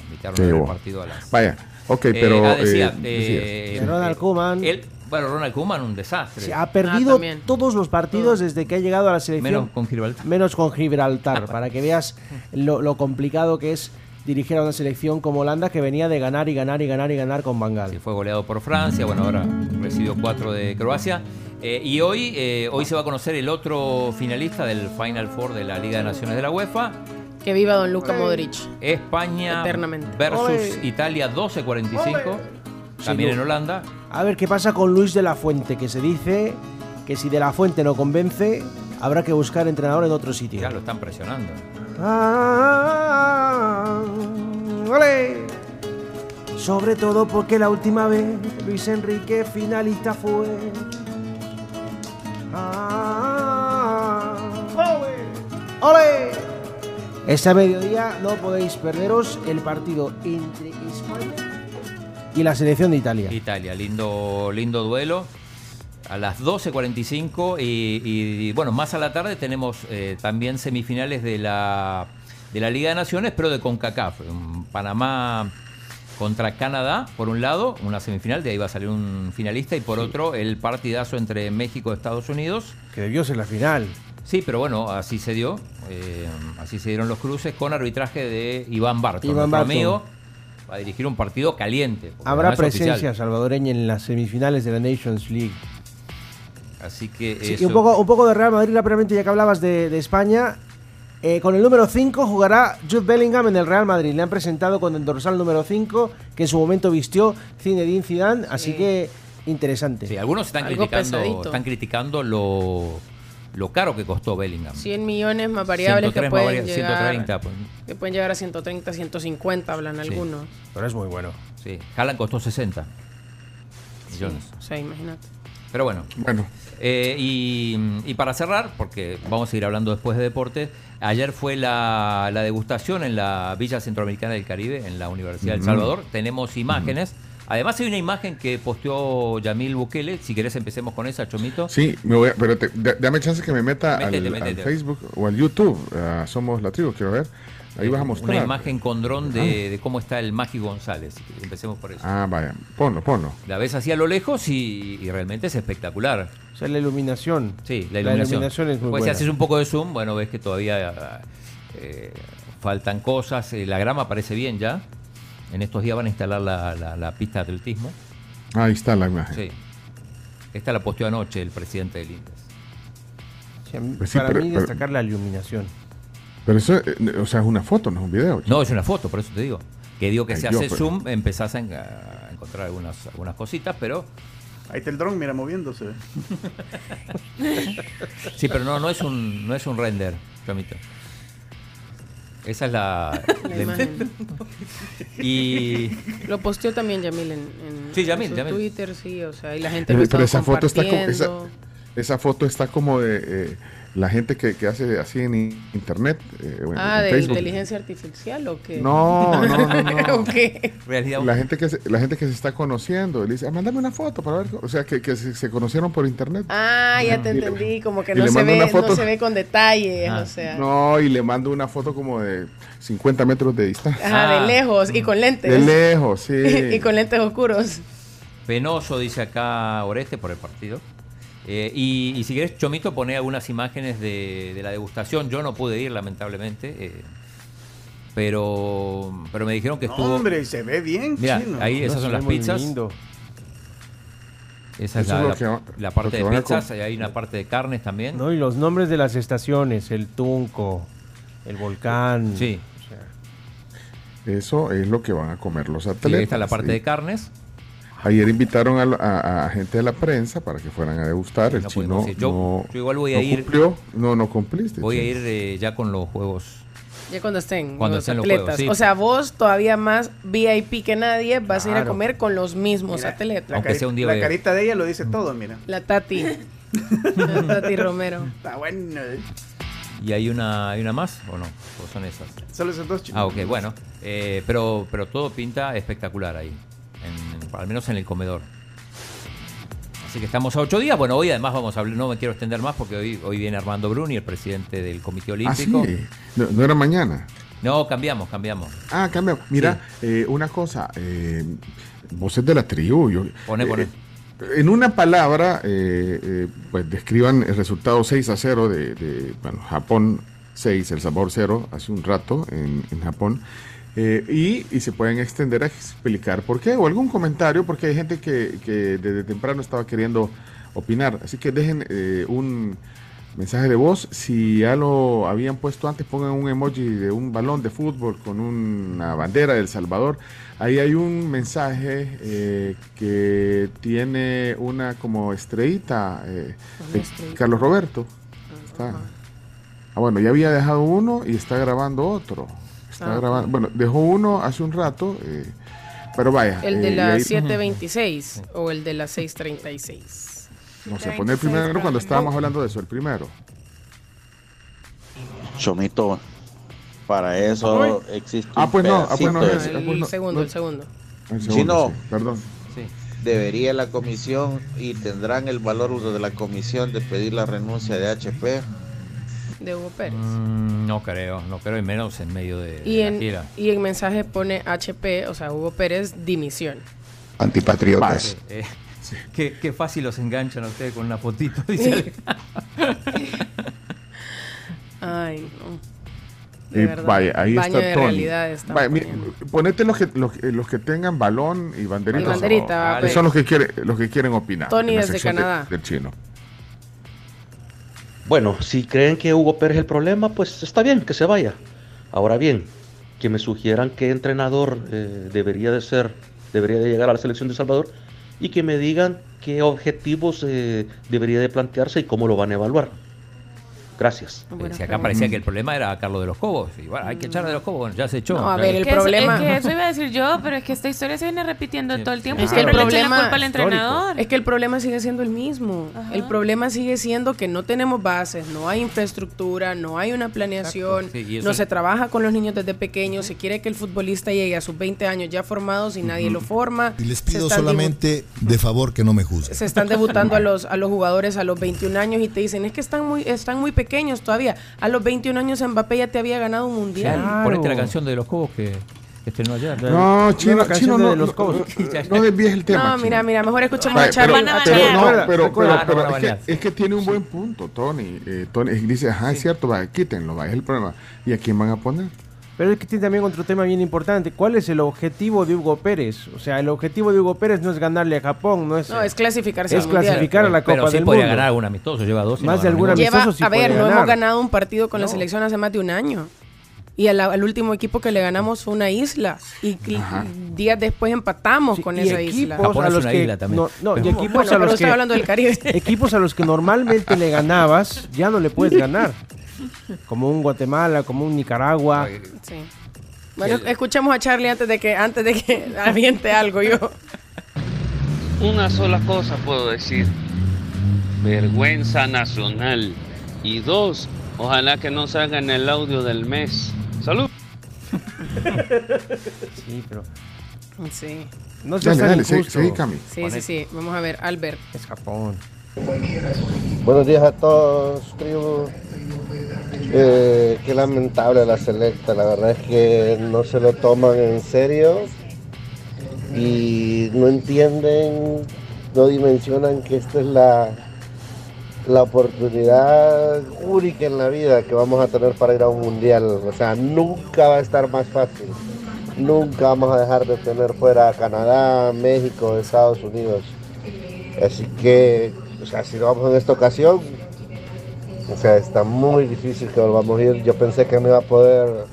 invitaron Sí, a ver el bueno. partido a las. Vaya, ok, Eh, pero, ah, decía, eh, eh. Ronald Koeman. él- bueno, Ronald Koeman, un desastre. Sí, ha perdido todos los partidos desde que ha llegado a la selección. Menos con Gibraltar. Menos con Gibraltar, para que veas lo, lo complicado que es dirigir a una selección como Holanda que venía de ganar y ganar y ganar y ganar con Bangal. Sí, fue goleado por Francia, bueno, ahora recibió cuatro de Croacia. Eh, y hoy, eh, hoy se va a conocer el otro finalista del Final Four de la Liga de Naciones de la UEFA. Que viva Don Luca Modric. España Eternamente. versus Ole. Italia 12-45. También Sí, en. Holanda. A ver qué pasa con Luis de la Fuente, que se dice que si de la Fuente no convence, habrá que buscar entrenador en otro sitio. Ya lo están presionando. Ah, ¡ole! Sobre todo porque la última vez Luis Enrique finalista fue. Ah, ¡Ole! Este mediodía no podéis perderos el partido entre España y la selección de Italia. Italia, lindo, lindo duelo. a las 12.45 y, y, bueno, más a la tarde tenemos eh, también semifinales de la, de la Liga de Naciones, pero de CONCACAF. Un Panamá contra Canadá, por un lado, una semifinal, de ahí va a salir un finalista, y por otro, el partidazo entre México y Estados Unidos. Que debió ser la final. Sí, pero bueno, así se dio. eh, así se dieron los cruces con arbitraje de Iván Barton, Iván Barton. amigo. Va a dirigir un partido caliente. Habrá no presencia oficial. salvadoreña en las semifinales de la Nations League. Así que Sí, eso- y un poco, un poco de Real Madrid rápidamente, ya que hablabas de, de España. Eh, con el número 5 jugará Jude Bellingham en el Real Madrid. Le han presentado con el dorsal número 5, que en su momento vistió Zinedine Zidane, así que interesante. Sí, algunos están Algo criticando, pesadito. están criticando lo, lo caro que costó Bellingham. 100 millones más variables 103 que más pueden, variables, llegar, 130, pues. que pueden llegar a 130, 150, hablan Sí. algunos. Pero es muy bueno. Sí, Haaland costó 60 millones. O sea, imagínate. Pero bueno. Bueno. Eh, y, y para cerrar, porque vamos a ir hablando después de deporte, ayer fue la, la degustación en la Villa Centroamericana del Caribe, en la Universidad del. Salvador. Tenemos imágenes. Además hay una imagen que posteó Yamil Bukele. Si querés empecemos con esa, Chomito. Sí, me voy a- pero te- da- dame chance que me meta al- Métete, al. Facebook o al YouTube. Ah, Somos la tribu, quiero ver. Ahí vas a mostrar. Una imagen con dron de, de cómo está el Magi González. Empecemos por eso. Ah, vaya. Ponlo, ponlo. La ves así a lo lejos y, y realmente es espectacular. O sea, la iluminación. Sí, la La iluminación. iluminación es muy Pues si haces un poco de zoom, bueno, ves que todavía eh, faltan cosas. Eh, la grama parece bien ya. En estos días van a instalar la, la- la pista de atletismo. Ahí está la imagen. Sí. Esta la posteó anoche el presidente del INDES. Sí, Pues sí, para pero- mí pero- destacar la iluminación. Pero eso, eh, o sea, es una foto, no es un video. No, es una foto, por eso te digo. Que digo que Ay, se yo, hace pero- zoom, empezás a, en- a encontrar algunas, algunas cositas, pero Ahí está el dron, mira, moviéndose. Sí, pero no, no es un, no es un render, Chomito. Esa es la, La imagen. Y Lo posteó también Yamil en, en- Sí, Yamil, en su Yamil. Twitter, sí, o sea, y la gente lo pero está esa foto está como esa foto está como de eh, la gente que, que hace así en internet eh, Ah, en de Facebook. inteligencia artificial o qué? No, no, no, no. ¿O qué? La gente que se, la gente que se está conociendo le dice, ah, mándame una foto para ver, o sea, que, que se, se conocieron por internet. Ah, ya te Y le- entendí, como que no se, ve, foto. no se ve con detalles, Ah. o sea. No, y le mando una foto como de 50 metros de distancia. Ajá, de lejos y con lentes. De lejos, sí. y con lentes oscuros. Penoso, dice acá Oreste, por el partido. Eh, y, y si querés, Chomito, pone algunas imágenes de, de la degustación. Yo no pude ir, lamentablemente. eh, pero, pero me dijeron que estuvo. hombre, se ve bien, Mira, chino. ahí esas son las muy pizzas. lindo. Esa es Eso la, es la- que la parte de pizzas. y hay una parte de carnes también. No, y los nombres de las estaciones, el Tunco, el volcán. Sí. Eso es lo que van a comer los Sí, atletas. ahí está la parte sí. de carnes. Ayer invitaron a, la- a- a gente de la prensa para que fueran a degustar. El No chino. Yo- no, yo igual voy a no ir. Cumplió. No, no cumpliste. Voy a ir eh, ya con los juegos. Ya cuando estén Cuando los estén los atletas. juegos, sí. O sea, vos todavía más VIP que nadie vas a ir a comer con los mismos atletas. La, cari- la carita de ella lo dice todo, mira. La Tati. La Tati Romero. Está bueno. ¿Y hay una, hay una más o no? ¿O son esas? Solo esos dos chicos. Ah, ok, bueno. Eh, pero, pero todo pinta espectacular ahí. Al menos en el comedor. Así que estamos a ocho días. Bueno, hoy además vamos a hablar, no me quiero extender más porque hoy, hoy viene Armando Bruni, el presidente del Comité Ah, sí. Olímpico. No, no era mañana. No, cambiamos, cambiamos. Ah, cambia. Mira, eh, una cosa. Eh, vos es de la tribu. Yo, Pone, eh, pone. En una palabra, eh, eh, pues describan el resultado 6 a 0 de, de, bueno, Japón 6, El Sabor 0, hace un rato en, en Japón. Eh, y, y se pueden extender a explicar por qué o algún comentario, porque hay gente que, que desde temprano estaba queriendo opinar. Así que dejen eh, un mensaje de voz. Si ya lo habían puesto antes, pongan un emoji de un balón de fútbol con una bandera de El Salvador. Ahí hay un mensaje eh, que tiene una como estrellita eh, de Carlos Roberto. Está. Ah, bueno, ya había dejado uno y está grabando otro. Está Ah, grabando, bueno, dejó uno hace un rato, eh, pero vaya. El de eh, la ahí- 726 o el de la 636. No se pone el primero cuando estábamos hablando de eso, el primero. Chomito, para eso existe Ah, un pues no, ah, pues no, es- ah, pues El no, segundo, no. el segundo. El segundo, Chino. sí, perdón. debería la comisión y tendrán el valor uso de la comisión de pedir la renuncia de HP. De Hugo Pérez. Mm, no creo, no creo, y menos en medio de, y, de la gira. y en mensaje pone HP, o sea, Hugo Pérez, dimisión. Antipatriotas. Eh, qué, qué fácil los enganchan a ustedes con una fotito. Dice. Ay, no. De verdad. vaya, ahí Baño está de Tony. realidad está Vaya, mi- ponete los que, los, que- los que tengan balón y banderita. Y banderita, son- va, pues. son los que quieren, los que quieren opinar. Tony desde de- Canadá. del chino. Bueno, si creen que Hugo Pérez es el problema, pues está bien, que se vaya. Ahora bien, que me sugieran qué entrenador eh, debería de ser, debería de llegar a la selección de Salvador y que me digan qué objetivos eh, debería de plantearse y cómo lo van a evaluar. Gracias. Eh, si acá parecía que el problema era Carlos de los Cobos. Y bueno, hay que echar de los Cobos. Bueno, ya se echó. No, a ver, el Que eso- problema- Es que eso iba a decir yo, pero es que esta historia se viene repitiendo todo el tiempo. Es que el siempre le echan problema la culpa al entrenador. Es que el problema sigue siendo el mismo. El problema sigue siendo que no tenemos bases, no hay infraestructura, no hay una planeación, sí, y eso- no se trabaja con los niños desde pequeños, se quiere que el futbolista llegue a sus 20 años ya formados y nadie lo forma. Y les pido solamente de favor que no me juzguen. se están debutando a los a los jugadores a los 21 años y te dicen es que están muy están muy pequeños todavía. A los 21 años Mbappé ya te había ganado un mundial. Ponete la canción de los Cobos que, estrenó ayer. No, chino, canción chino, de no, los no, Cobos. no, no desvíes el tema. No, chino. mira, mira, mejor escuchemos a Charlie. pero, pero no, pero, no que, es que tiene un buen punto, Tony. Eh, Tony dice, ajá, es cierto, va, quítenlo, va, es el problema. ¿Y a quién van a poner? Pero es que tiene también otro tema bien importante. ¿Cuál es el objetivo de Hugo Pérez? O sea, el objetivo de Hugo Pérez no es ganarle a Japón, no es, No, es clasificarse es al mundial. clasificar a la Pero Copa sí del podía Mundo. ganar algún amistoso, lleva dos. no Más de algún amistoso sí a ver, no hemos ganado un partido con la selección hace más de un año. Y al, al último equipo que le ganamos fue una isla. Y, y días después empatamos con y esa isla. equipos a los que no, no, y Pero- equipos Bueno, a pero los estoy que hablando del Caribe. equipos a los que normalmente le ganabas ya no le puedes ganar como un Guatemala como un Nicaragua Sí. Bueno, escuchemos a Charlie antes de que antes de que aviente algo yo. Una sola cosa puedo decir. Vergüenza nacional. Y dos, ojalá que no salgan el audio del mes. Salud. sí pero Sí. no dale, sí, injusto. sí, Cami. Sí, sí, sí. Vamos a ver, Albert. es Japón Buenos días a todos, tribu. Eh, qué lamentable la selecta, la verdad es que no se lo toman en serio y no entienden, no dimensionan que esta es la, la oportunidad única en la vida que vamos a tener para ir a un mundial. O sea, nunca va a estar más fácil. Nunca vamos a dejar de tener fuera a Canadá, México, Estados Unidos. Así que, o sea, si lo vamos en esta ocasión, o sea, está muy difícil que volvamos a ir. Yo pensé que no iba a poder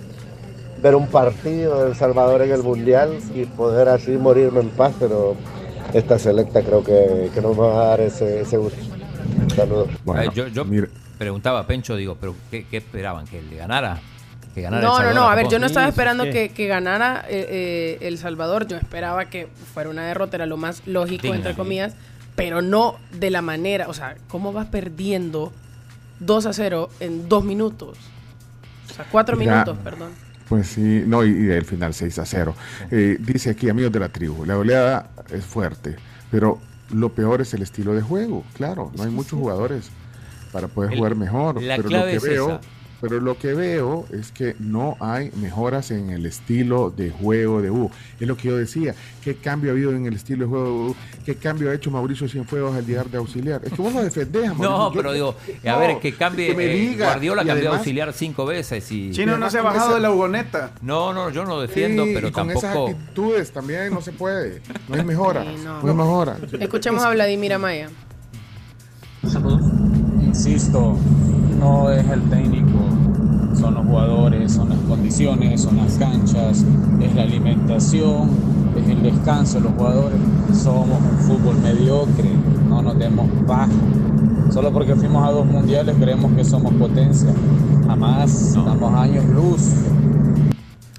ver un partido de El Salvador en el Mundial y poder así morirme en paz, pero esta selecta creo que, que nos va a dar ese, ese gusto. Saludos. Eh, yo yo preguntaba a Pencho, digo, ¿pero qué, qué esperaban? ¿Que le ganara? ¿Que ganara El No, no, Salvador no. a A ver, yo no estaba esperando Sí. que, que ganara eh, eh, El Salvador. Yo esperaba que fuera una derrota, era lo más lógico, Digna, entre sí. Pero no de la manera. O sea, ¿cómo vas perdiendo 2 a 0 en dos minutos? O sea, cuatro Mira, minutos, perdón. Pues sí, no, y, y el final 6 a 0. Eh, dice aquí, amigos de la tribu, la goleada es fuerte, pero lo peor es el estilo de juego. Claro, no hay muchos jugadores para poder El- jugar mejor. la pero clave lo es que veo, esa. Pero lo que veo es que no hay mejoras en el estilo de juego de Hugo. Es lo que yo decía. ¿Qué cambio ha habido en el estilo de juego de Hugo? ¿Qué cambio ha hecho Mauricio Cienfuegos al llegar de auxiliar? Es que vos lo defendés, No, Mauricio. Yo- pero digo, a No, ver, que cambie. que me eh, diga. Guardiola Y cambió de auxiliar cinco veces y. Chino no se ha bajado de la ugoneta. No, no, yo no defiendo, Sí, pero y con esas actitudes también no se puede. No hay mejora. Sí, no. no. hay mejora. Escuchemos a Vladimir Amaya. Insisto, no es el técnico, son los jugadores, son las condiciones, son las canchas, es la alimentación, es el descanso de los jugadores. Somos un fútbol mediocre, no nos demos bajo. Solo porque fuimos a dos mundiales creemos que somos potencia. Jamás, estamos años luz.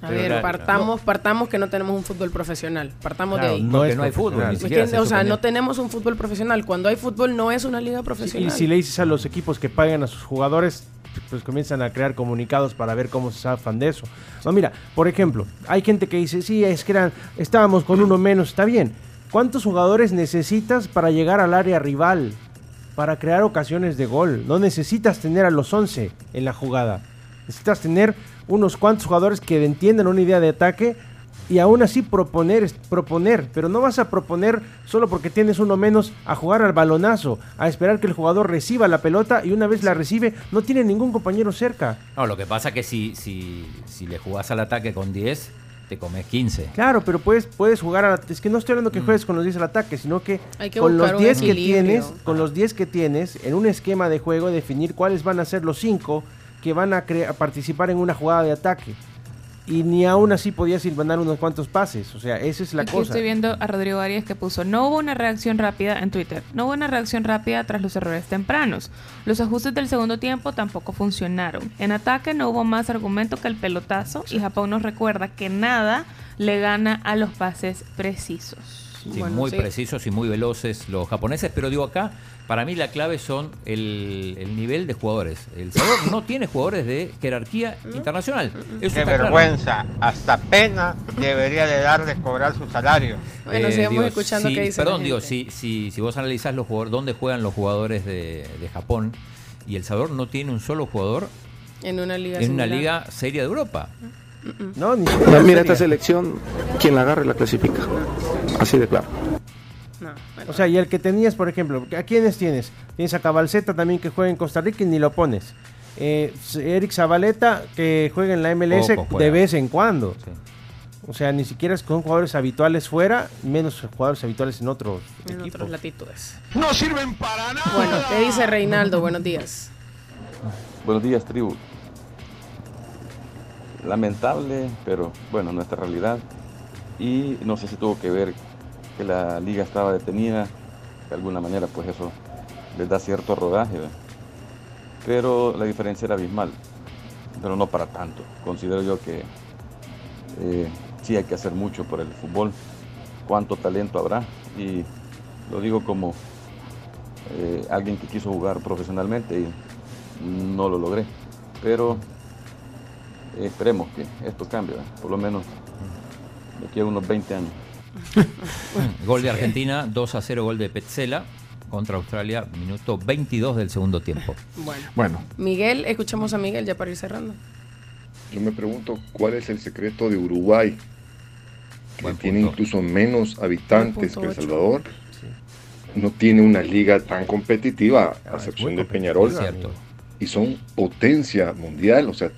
A ver, partamos, partamos que no tenemos un fútbol profesional. Partamos Claro, de ahí. no Porque es no hay fútbol, ni siquiera se o sea, no tenemos un fútbol profesional. Cuando hay fútbol no es una liga Y profesional. si le dices a los equipos que paguen a sus jugadores, pues comienzan a crear comunicados para ver cómo se zafan de eso. No, mira, por ejemplo, hay gente que dice, sí, es que eran, estábamos con uno menos, está bien. ¿Cuántos jugadores necesitas para llegar al área rival? Para crear ocasiones de gol. No necesitas tener a los 11 en la jugada. Necesitas tener unos cuantos jugadores que entiendan una idea de ataque y aún así proponer, proponer, pero no vas a proponer solo porque tienes uno menos a jugar al balonazo, a esperar que el jugador reciba la pelota y una vez la recibe no tiene ningún compañero cerca. No, lo que pasa que si, si, si le jugás al ataque con 10, te comes 15. Claro, pero puedes, puedes jugar a Es que no estoy hablando que juegues con los 10 al ataque, sino que, Hay que con los un 10 que tienes, con los 10 que tienes, en un esquema de juego, definir cuáles van a ser los 5 que van a, a participar en una jugada de ataque. Y ni aún así podías ir mandar unos cuantos pases. O sea, esa es la Aquí cosa. estoy viendo a Rodrigo Arias que puso, no hubo una reacción rápida en Twitter, no hubo una reacción rápida tras los errores tempranos. Los ajustes del segundo tiempo tampoco funcionaron. En ataque no hubo más argumento que el pelotazo y Japón nos recuerda que nada le gana a los pases precisos. Sí, muy precisos y muy veloces los japoneses, pero digo acá, para mí la clave son el, el nivel de jugadores. El Salvador no tiene jugadores de jerarquía internacional. Eso Qué está claro. vergüenza, hasta pena debería de dar de cobrar su salario. Bueno, sigamos escuchando sí, qué dice Perdón, la digo, si, si, si vos analizás los jugadores, dónde juegan los jugadores de, de Japón, y El Salvador no tiene un solo jugador En una liga en una liga seria de Europa. No, ni No, mira, esta selección, quien la agarre la clasifica. Así de claro. O sea, y el que tenías, por ejemplo, ¿a quiénes tienes? Tienes a Cabalceta también que juega en Costa Rica y ni lo pones. Eh, Eric Zabaleta que juega en la MLS de vez en cuando. O sea, ni siquiera es con jugadores habituales fuera, menos jugadores habituales en otros En equipos. otras latitudes. No sirven para nada. Bueno, ¿qué dice Reinaldo? Buenos días. Buenos días, tribu. Lamentable, pero bueno, nuestra realidad. Y no sé si tuvo que ver que la liga estaba detenida. De alguna manera, pues eso les da cierto rodaje. Pero la diferencia era abismal. Pero no para tanto. Considero yo que eh, sí hay que hacer mucho por el fútbol. Cuánto talento habrá. Y lo digo como eh, alguien que quiso jugar profesionalmente y no lo logré. Pero eh, esperemos que esto cambie, ¿verdad? por lo menos de aquí a unos 20 años. Gol de Argentina, 2 a 0 gol de Petzela contra Australia, minuto 22 del segundo tiempo. Bueno. Bueno, Miguel, escuchamos a Miguel ya para ir cerrando. Yo me pregunto cuál es el secreto de Uruguay, que tiene incluso menos habitantes que El Salvador. No tiene una liga tan competitiva, a excepción de Peñarol. Y son potencia mundial, o sea,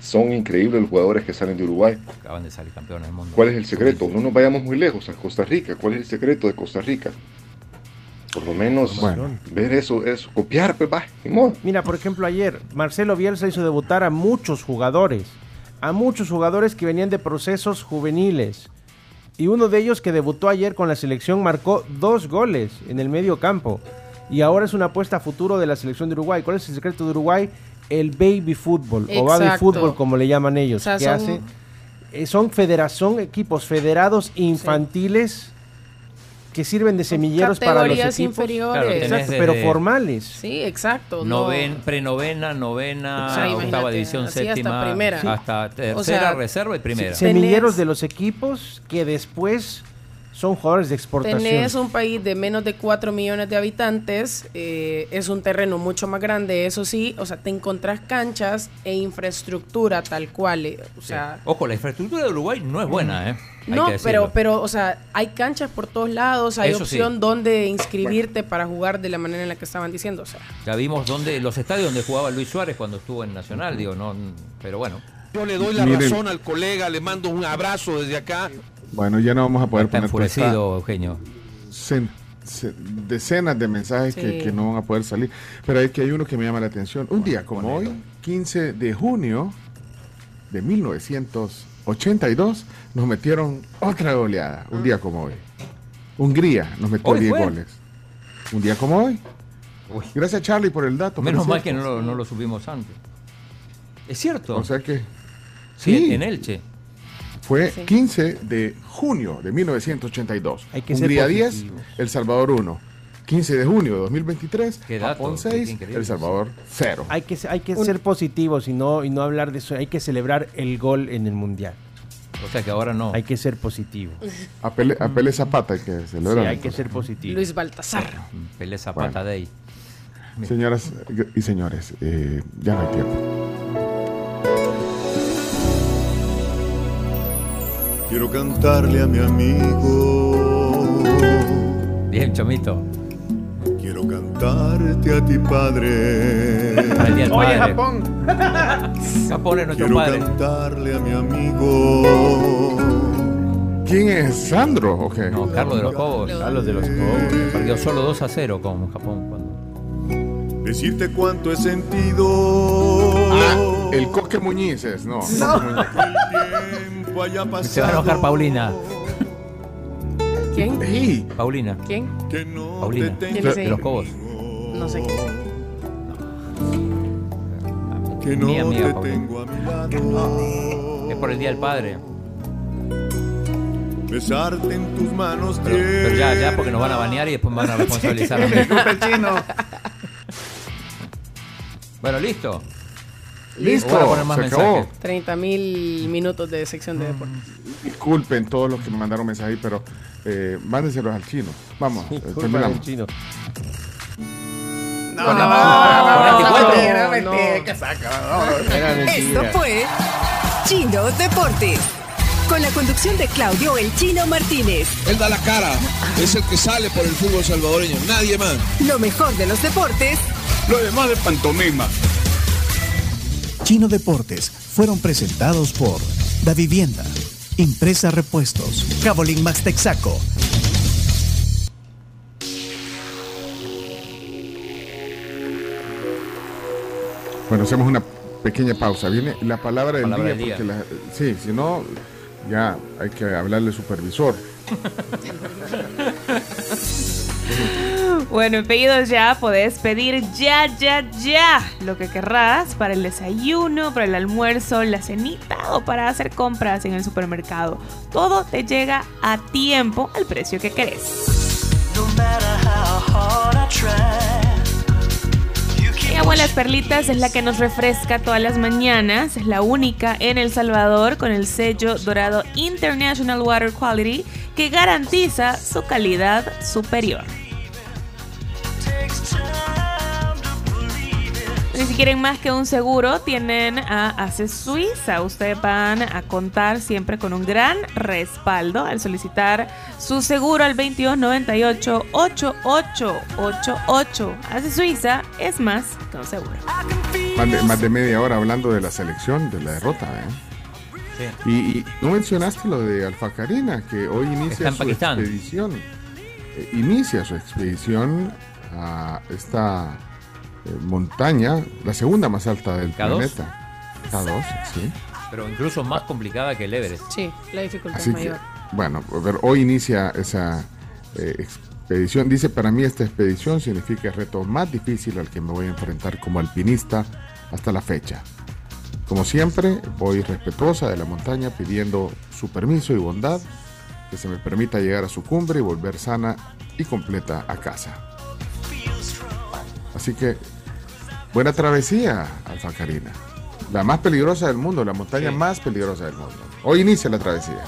son increíbles los jugadores que salen de Uruguay. Acaban de salir campeones del mundo. ¿Cuál es el secreto? No nos vayamos muy lejos, a Costa Rica. ¿Cuál es el secreto de Costa Rica? Por lo menos ver eso, eso, copiar, pues va. Mira, por ejemplo, ayer Marcelo Bielsa hizo debutar a muchos jugadores, a muchos jugadores que venían de procesos juveniles. Y uno de ellos que debutó ayer con la selección marcó dos goles en el medio campo. Y ahora es una apuesta a futuro de la selección de Uruguay. ¿Cuál es el secreto de Uruguay? El baby fútbol o baby fútbol como le llaman ellos. O sea, que son- hace, eh, son federación, equipos federados infantiles que sirven de semilleros para los equipos. inferiores. Claro, Exacto, pero formales. Sí, exacto. no. Noven, prenovena, novena, O sea, octava división así hasta séptima, primera. hasta tercera, O sea, reserva y primera. semilleros de los equipos que después son jugadores de exportación. Tenés un país de menos de 4 millones de habitantes, eh, es un terreno mucho más grande, eso sí, o sea, te encontrás canchas e infraestructura tal cual, eh, o sea, Ojo, la infraestructura de Uruguay no es buena, ¿eh? Hay no, pero, pero, o sea, hay canchas por todos lados, hay Eso sí. opción donde inscribirte para jugar de la manera en la que estaban diciendo, o sea, Ya vimos dónde, los estadios donde jugaba Luis Suárez cuando estuvo en Nacional, digo, no, pero bueno. Yo le doy la Miren. razón al colega, le mando un abrazo desde acá. Bueno, ya no vamos a poder Está poner esta- enfurecido, Eugenio. cen- ce- decenas de mensajes que, Sí. que no van a poder salir. Pero hay que hay uno que me llama la atención. Un día como hoy, 15 de junio de 1982, nos metieron otra goleada. Un día como hoy. Hungría nos metió ¿Hoy 10 fue? goles. Un día como hoy. Gracias Charlie por el dato. Menos mal es que no lo, no lo supimos antes. Es cierto. O sea que Sí, sí. en Elche. Fue Sí. 15 de junio de 1982. Hay que ser Hungría 10, positivos. El Salvador 1. 15 de junio de 2023, Qué dato, Japón qué 6, increíble. El Salvador 0. Hay que, hay que ser positivos y no, y no hablar de eso. Hay que celebrar el gol en el mundial. O sea que ahora no. Hay que ser positivo. A Pele, a Pele Zapata hay que Sí, celebrar. hay que ser positivo. Luis Baltasar. Pelé Zapata Bueno. Day. Señoras y señores, eh, ya no hay tiempo. Quiero cantarle a mi amigo. Bien, Chomito. Quiero cantarte a ti, padre. Oye, Padre. Japón. Japón es nuestro Quiero padre. cantarle a mi amigo. ¿Quién es Sandro? ¿O qué? No, Carlos de los Cobos. Carlos de los Cobos. Perdió solo 2 a 0 con Japón. cuando- Decirte cuánto he sentido. Ah, el Coque Muñiz es, no. Coque Muñiz. Tiempo haya pasado. Se va a enojar Paulina. ¿Quién? Ey, Paulina. ¿Quién? Que no Paulina. ¿Quién es De los Cobos. No sé quién es. Que no Mi amiga te Paulina. tengo a mi lado. Es por el Día del Padre. Besarte en tus manos Pero, pero ya, ya, porque nos van a banear y después me van a responsabilizar a mí. Bueno, listo. Listo, se acabó. 30 mil minutos de sección de deportes. Disculpen todos los que me mandaron mensajes pero eh, mándenselos al chino. Vamos, eh, terminamos. chino. No, no, no, con no, 24. mentira, No, mentira, no. que saca, no. Era Esto fue Chino Deportes. Con la conducción de Claudio El Chino Martínez. Él da la cara, es el que sale por el fútbol salvadoreño, nadie más. Lo mejor de los deportes Lo demás de pantomima. Chino Deportes fueron presentados por Da Vivienda, Impresa Repuestos, Cabolín Max Texaco. Bueno, hacemos una pequeña pausa. Viene la palabra del Palabra día. del día. porque la- sí, si no, ya hay que hablarle al supervisor. Bueno, en pedidos ya podés pedir ya, ya, ya lo que querrás para el desayuno, para el almuerzo, la cenita o para hacer compras en el supermercado. Todo te llega a tiempo al precio que querés. Mi abuelas Perlitas es la que nos refresca todas las mañanas. Es la única en El Salvador con el sello dorado International Water Quality que garantiza su calidad superior. Y si quieren más que un seguro, tienen a Ace Suiza. Ustedes van a contar siempre con un gran respaldo al solicitar su seguro al 2298-8888. Ace Suiza es más que un seguro. Más de, más de media hora hablando de la selección, de la derrota. ¿eh? Y, y no mencionaste lo de Alfa Karina, que hoy Está inicia en su Pakistán. expedición. Eh, inicia su expedición a esta eh, montaña, la segunda más alta del K2. planeta. K2, sí. Pero incluso más complicada que el Everest. Sí, la dificultad Así es que, mayor. bueno, a ver, hoy inicia esa eh, expedición. Dice, para mí esta expedición significa el reto más difícil al que me voy a enfrentar como alpinista hasta la fecha. Como siempre, voy respetuosa de la montaña pidiendo su permiso y bondad, que se me permita llegar a su cumbre y volver sana y completa a casa. Así que, buena travesía, Alfa Karina. La más peligrosa del mundo, la montaña más peligrosa del mundo. Hoy inicia la travesía.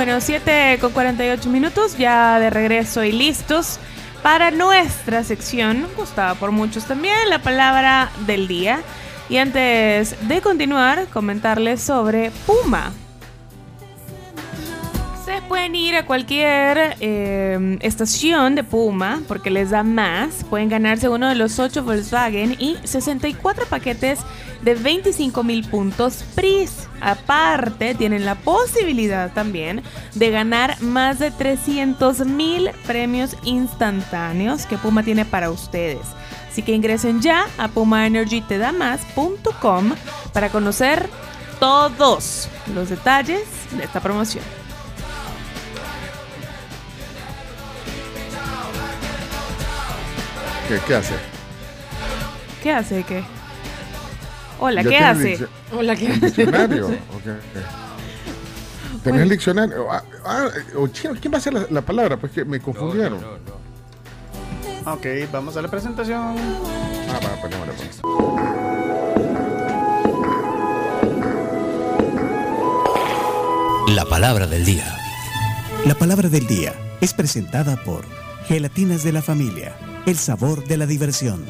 Bueno, 7 con 48 minutos, ya de regreso y listos para nuestra sección, gustada por muchos también, la palabra del día. Y antes de continuar, comentarles sobre Puma. Pueden ir a cualquier eh, estación de Puma porque les da más. Pueden ganarse uno de los 8 Volkswagen y 64 paquetes de 25 mil puntos PRIS. Aparte, tienen la posibilidad también de ganar más de 300 mil premios instantáneos que Puma tiene para ustedes. Así que ingresen ya a pumaenergytedamas.com para conocer todos los detalles de esta promoción. ¿Qué, qué hace? ¿Qué hace? ¿Qué? Hola, ¿Ya ¿qué hace? Hola, ¿qué el diccionario? ¿Tenés el diccionario? Ah, ah, chino, ¿quién va a hacer la, la palabra? Pues que me confundieron. Ok, vamos a la presentación. Ah, va, ponémosle, pues. La palabra del día. La palabra del día es presentada por Gelatinas de la Familia, el sabor de la diversión.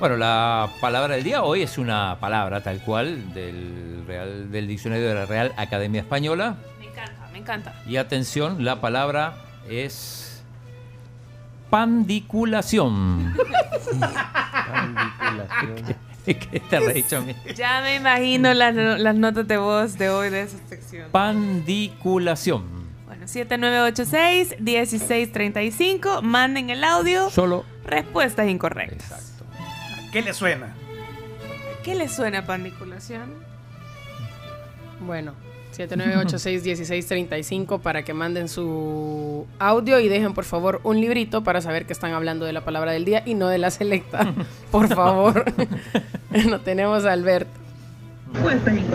Bueno, la palabra del día hoy es una palabra tal cual del, Real, del diccionario de la Real Academia Española. Me encanta, me encanta. Y atención, la palabra es pandiculación. ¿Qué te has dicho a mí? Ya me imagino las, las notas de voz de hoy de esa sección. Pandiculación. Bueno, 7986-1635. Manden el audio. Solo Respuestas incorrectas. ¿Qué le suena? ¿Qué le suena pandiculación? Bueno, 7986-1635 para que manden su audio y dejen por favor un librito para saber que están hablando de la palabra del día y no de la selecta. Por favor. no tenemos a Alberto.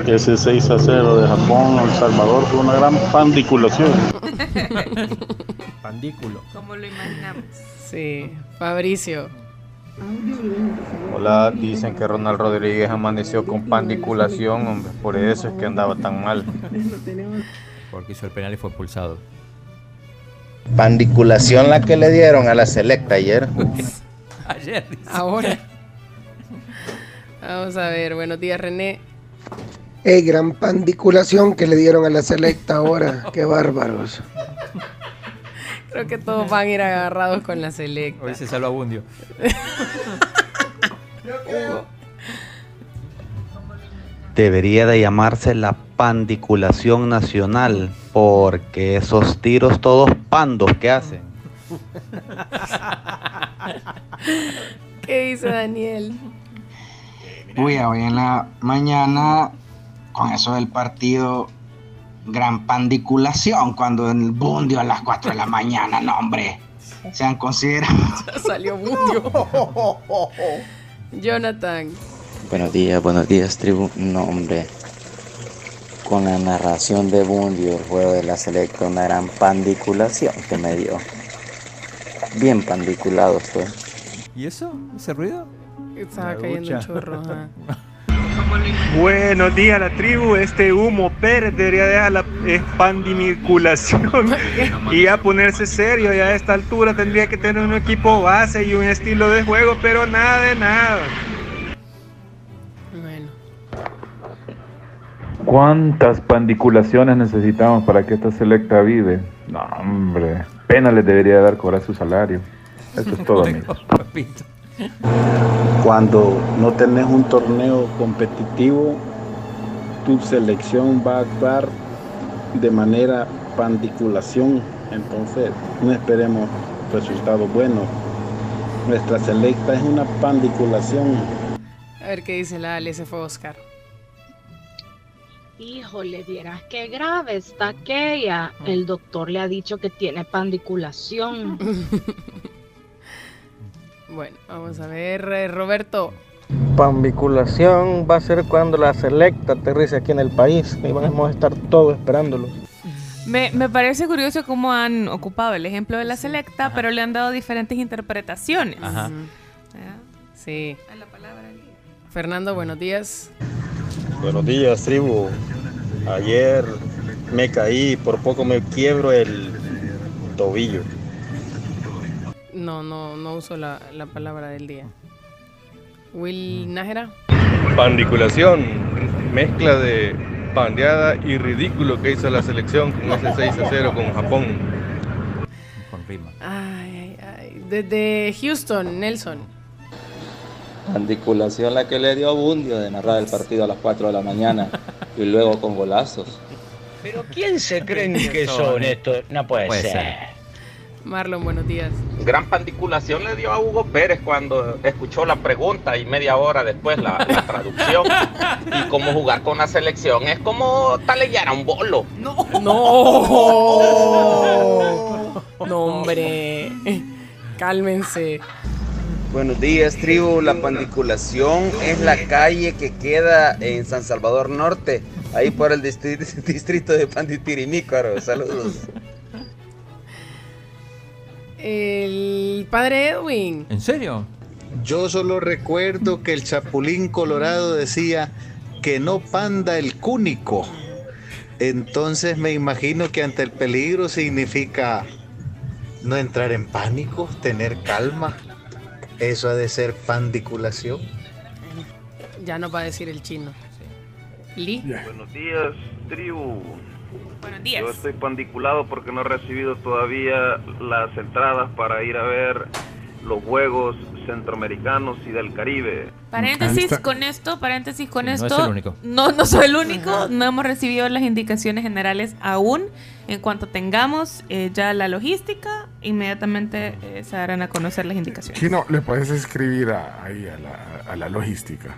Ese 6 a 0 de Japón a El Salvador fue una gran pandiculación. Pandículo. Como lo imaginamos. Sí, Fabricio. Hola, dicen que Ronald Rodríguez amaneció con pandiculación, hombre, por eso es que andaba tan mal. Porque hizo el penal y fue expulsado. Pandiculación la que le dieron a la selecta ayer. Ayer. Ahora. Vamos a ver, buenos días René. Ey, gran pandiculación que le dieron a la selecta ahora. Qué bárbaros. Creo que todos van a ir agarrados con la selecta. Hoy se salva Bundio. Debería de llamarse la pandiculación nacional, porque esos tiros todos pandos que hacen. ¿Qué dice Daniel? Uy, hoy en la mañana, con eso del partido, gran pandiculación cuando en el bundio a las 4 de la mañana, no hombre. Se han considerado. Ya salió Bundio. Jonathan. Buenos días, buenos días, tribu. No, hombre. Con la narración de Bundio, el juego de la selecta, una gran pandiculación que me dio. Bien pandiculado estoy. ¿Y eso? ¿Ese ruido? Estaba cayendo un chorro. Buenos días, la tribu. Este humo Pérez debería dejar la pandimiculación y ya ponerse serio. Ya a esta altura tendría que tener un equipo base y un estilo de juego, pero nada de nada. Bueno. ¿Cuántas pandiculaciones necesitamos para que esta selecta vive? No, hombre. Pena les debería dar cobrar su salario. Eso es todo, amigos. Cuando no tenés un torneo competitivo, tu selección va a actuar de manera pandiculación. Entonces, no esperemos resultados buenos. Nuestra selecta es una pandiculación. A ver qué dice la Ale, ese fue Oscar. Híjole, vieras qué grave está aquella. El doctor le ha dicho que tiene pandiculación. Bueno, vamos a ver, eh, Roberto. Pambiculación va a ser cuando la selecta aterrice aquí en el país y vamos a estar todos esperándolo. Me, me parece curioso cómo han ocupado el ejemplo de la selecta, pero le han dado diferentes interpretaciones. Ajá. Sí. A la palabra. Fernando, buenos días. Buenos días, tribu. Ayer me caí, por poco me quiebro el tobillo. No, no, no uso la, la palabra del día. Will Nájera. Pandiculación, mezcla de pandeada y ridículo que hizo la selección con ese 6 a 0 con Japón. Con rima. Ay, ay, ay. Desde Houston, Nelson. Pandiculación la que le dio a Bundio de narrar el partido a las 4 de la mañana y luego con golazos. Pero ¿quién se creen que son estos? No puede, Puede ser. ser. Marlon, buenos días. Gran pandiculación le dio a Hugo Pérez cuando escuchó la pregunta y media hora después la, la traducción. Y cómo jugar con la selección es como talellar a un bolo. No. No, hombre. Cálmense. Buenos días, tribu. La pandiculación es la calle que queda en San Salvador Norte, ahí por el distri- distrito de Panditirimícaro. Saludos. El padre Edwin. ¿En serio? Yo solo recuerdo que el Chapulín Colorado decía que no panda el cúnico. Entonces me imagino que ante el peligro significa no entrar en pánico, tener calma. Eso ha de ser pandiculación. Ya nos va a decir el chino. Lee. Buenos días, tribu. Buenos días. Yo estoy pandiculado porque no he recibido todavía las entradas para ir a ver los Juegos Centroamericanos y del Caribe. Paréntesis con esto, paréntesis con Sí, no es esto. el único. No, no soy el único. No hemos recibido las indicaciones generales aún. En cuanto tengamos eh, ya la logística, inmediatamente eh, se darán a conocer las indicaciones. Chino, le puedes escribir a- ahí a la, a la logística.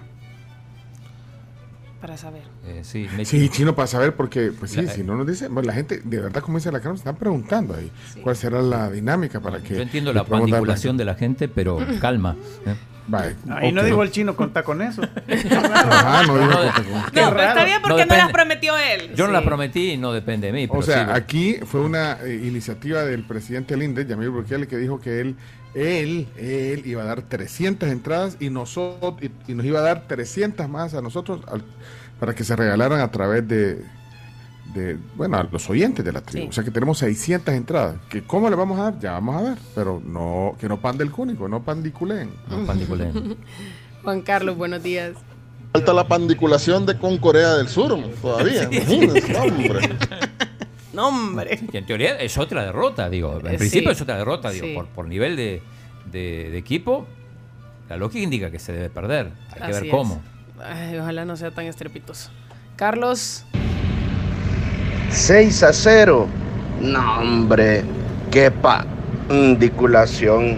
Para saber. Eh, sí, me- Sí, chino, para saber, porque, pues sí, La- si no nos dice, bueno, la gente, de verdad, como dice la cara, nos están preguntando ahí cuál será la dinámica para que. Yo entiendo la pandiculación de la gente, pero calma. ¿eh? Vale, Ahí no dijo el chino, conta con eso. Ajá, no dijo conta con- No, pero está bien porque no, las prometió él. Yo no la Sí. prometí y no depende de mí. O sea, sí, aquí fue una eh, iniciativa del presidente Linde, Yamil Bukele, que dijo que él, él, él iba a dar 300 entradas y nosotros y, y nos iba a dar 300 más a nosotros al- para que se regalaran a través de, de, bueno, a los oyentes de la tribu. Sí. O sea que tenemos 600 entradas. Que ¿Cómo le vamos a dar? Ya vamos a ver. Pero no, que no pan del cúnico, no pandiculen. No pandiculen. Juan Carlos, buenos días. Falta la pandiculación de con Corea del Sur todavía. Sí. imagínense, no, hombre. No, hombre. En teoría es otra derrota, digo. En Eh, principio es otra derrota, digo. Sí. Por, por nivel de, de- de equipo, la lógica indica que se debe perder. Hay que ver cómo. Ay, ojalá no sea tan estrepitoso. Carlos. 6 a 0. No, hombre. Qué pandiculación.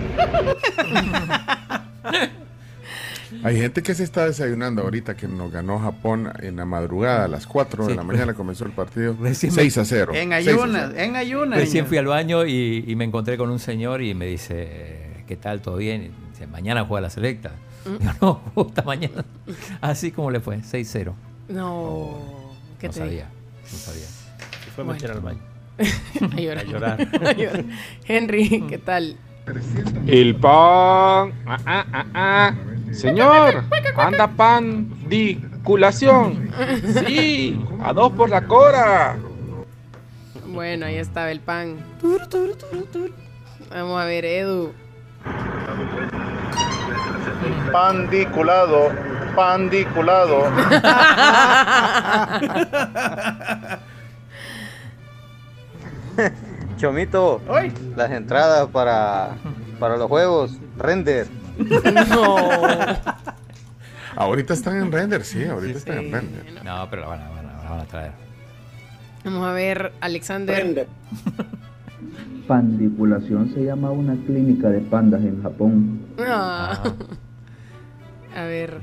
Hay gente que se está desayunando ahorita que nos ganó Japón en la madrugada a las 4 de Sí. la mañana comenzó el partido. Recién 6 a 0. En 6 a ayunas, 0. en ayunas. Recién fui al baño y, y me encontré con un señor y me dice, ¿qué tal? ¿Todo bien? Y dice, mañana juega la selecta. Mm. Digo, no, puta mañana. Así como le fue, 6-0. No. ¿Qué no te sabía, no sabía. Fue a Bueno. meter al baño. A llorar. A llorar. A llorar. Henry, ¿qué tal? El pan. Ah, ah, ah, ah. Señor, anda pandiculación. Sí, a dos por la cora. Bueno, ahí estaba el pan. Vamos a ver, Edu. Pandiculado, pandiculado. Chomito, las entradas para, para los juegos, render. No. Ahorita están en render, sí, ahorita están en render. No, pero la van a, van a- la van a traer. Vamos a ver, Alexander. Pandiculación se llama una clínica de pandas en Japón. Ah. A ver.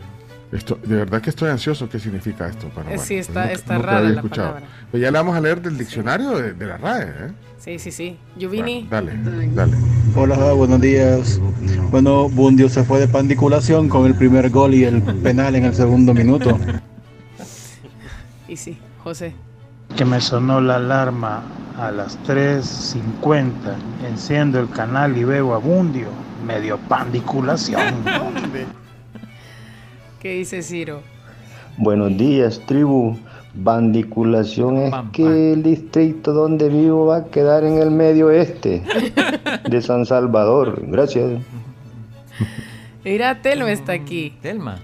Esto, de verdad que estoy ansioso. ¿Qué significa esto? Eh, bueno, sí, pues está- nunca- está nunca rara había la escuchado. palabra. Pero ya le vamos a leer del diccionario de, de la RAE. ¿eh? Sí, sí, sí. Yuvini. Dale, dale. Hola, buenos días. Bueno, Bundio se fue de pandiculación con el primer gol y el penal en el segundo minuto. Y sí, José. Que me sonó la alarma a las 3.50. Enciendo el canal y veo a Bundio. Medio pandiculación. ¿Qué dice Ciro? Buenos días, tribu. Bandiculación es que el distrito donde vivo va a quedar en el medio este de San Salvador. Gracias. Mira, Telma está aquí. Telma.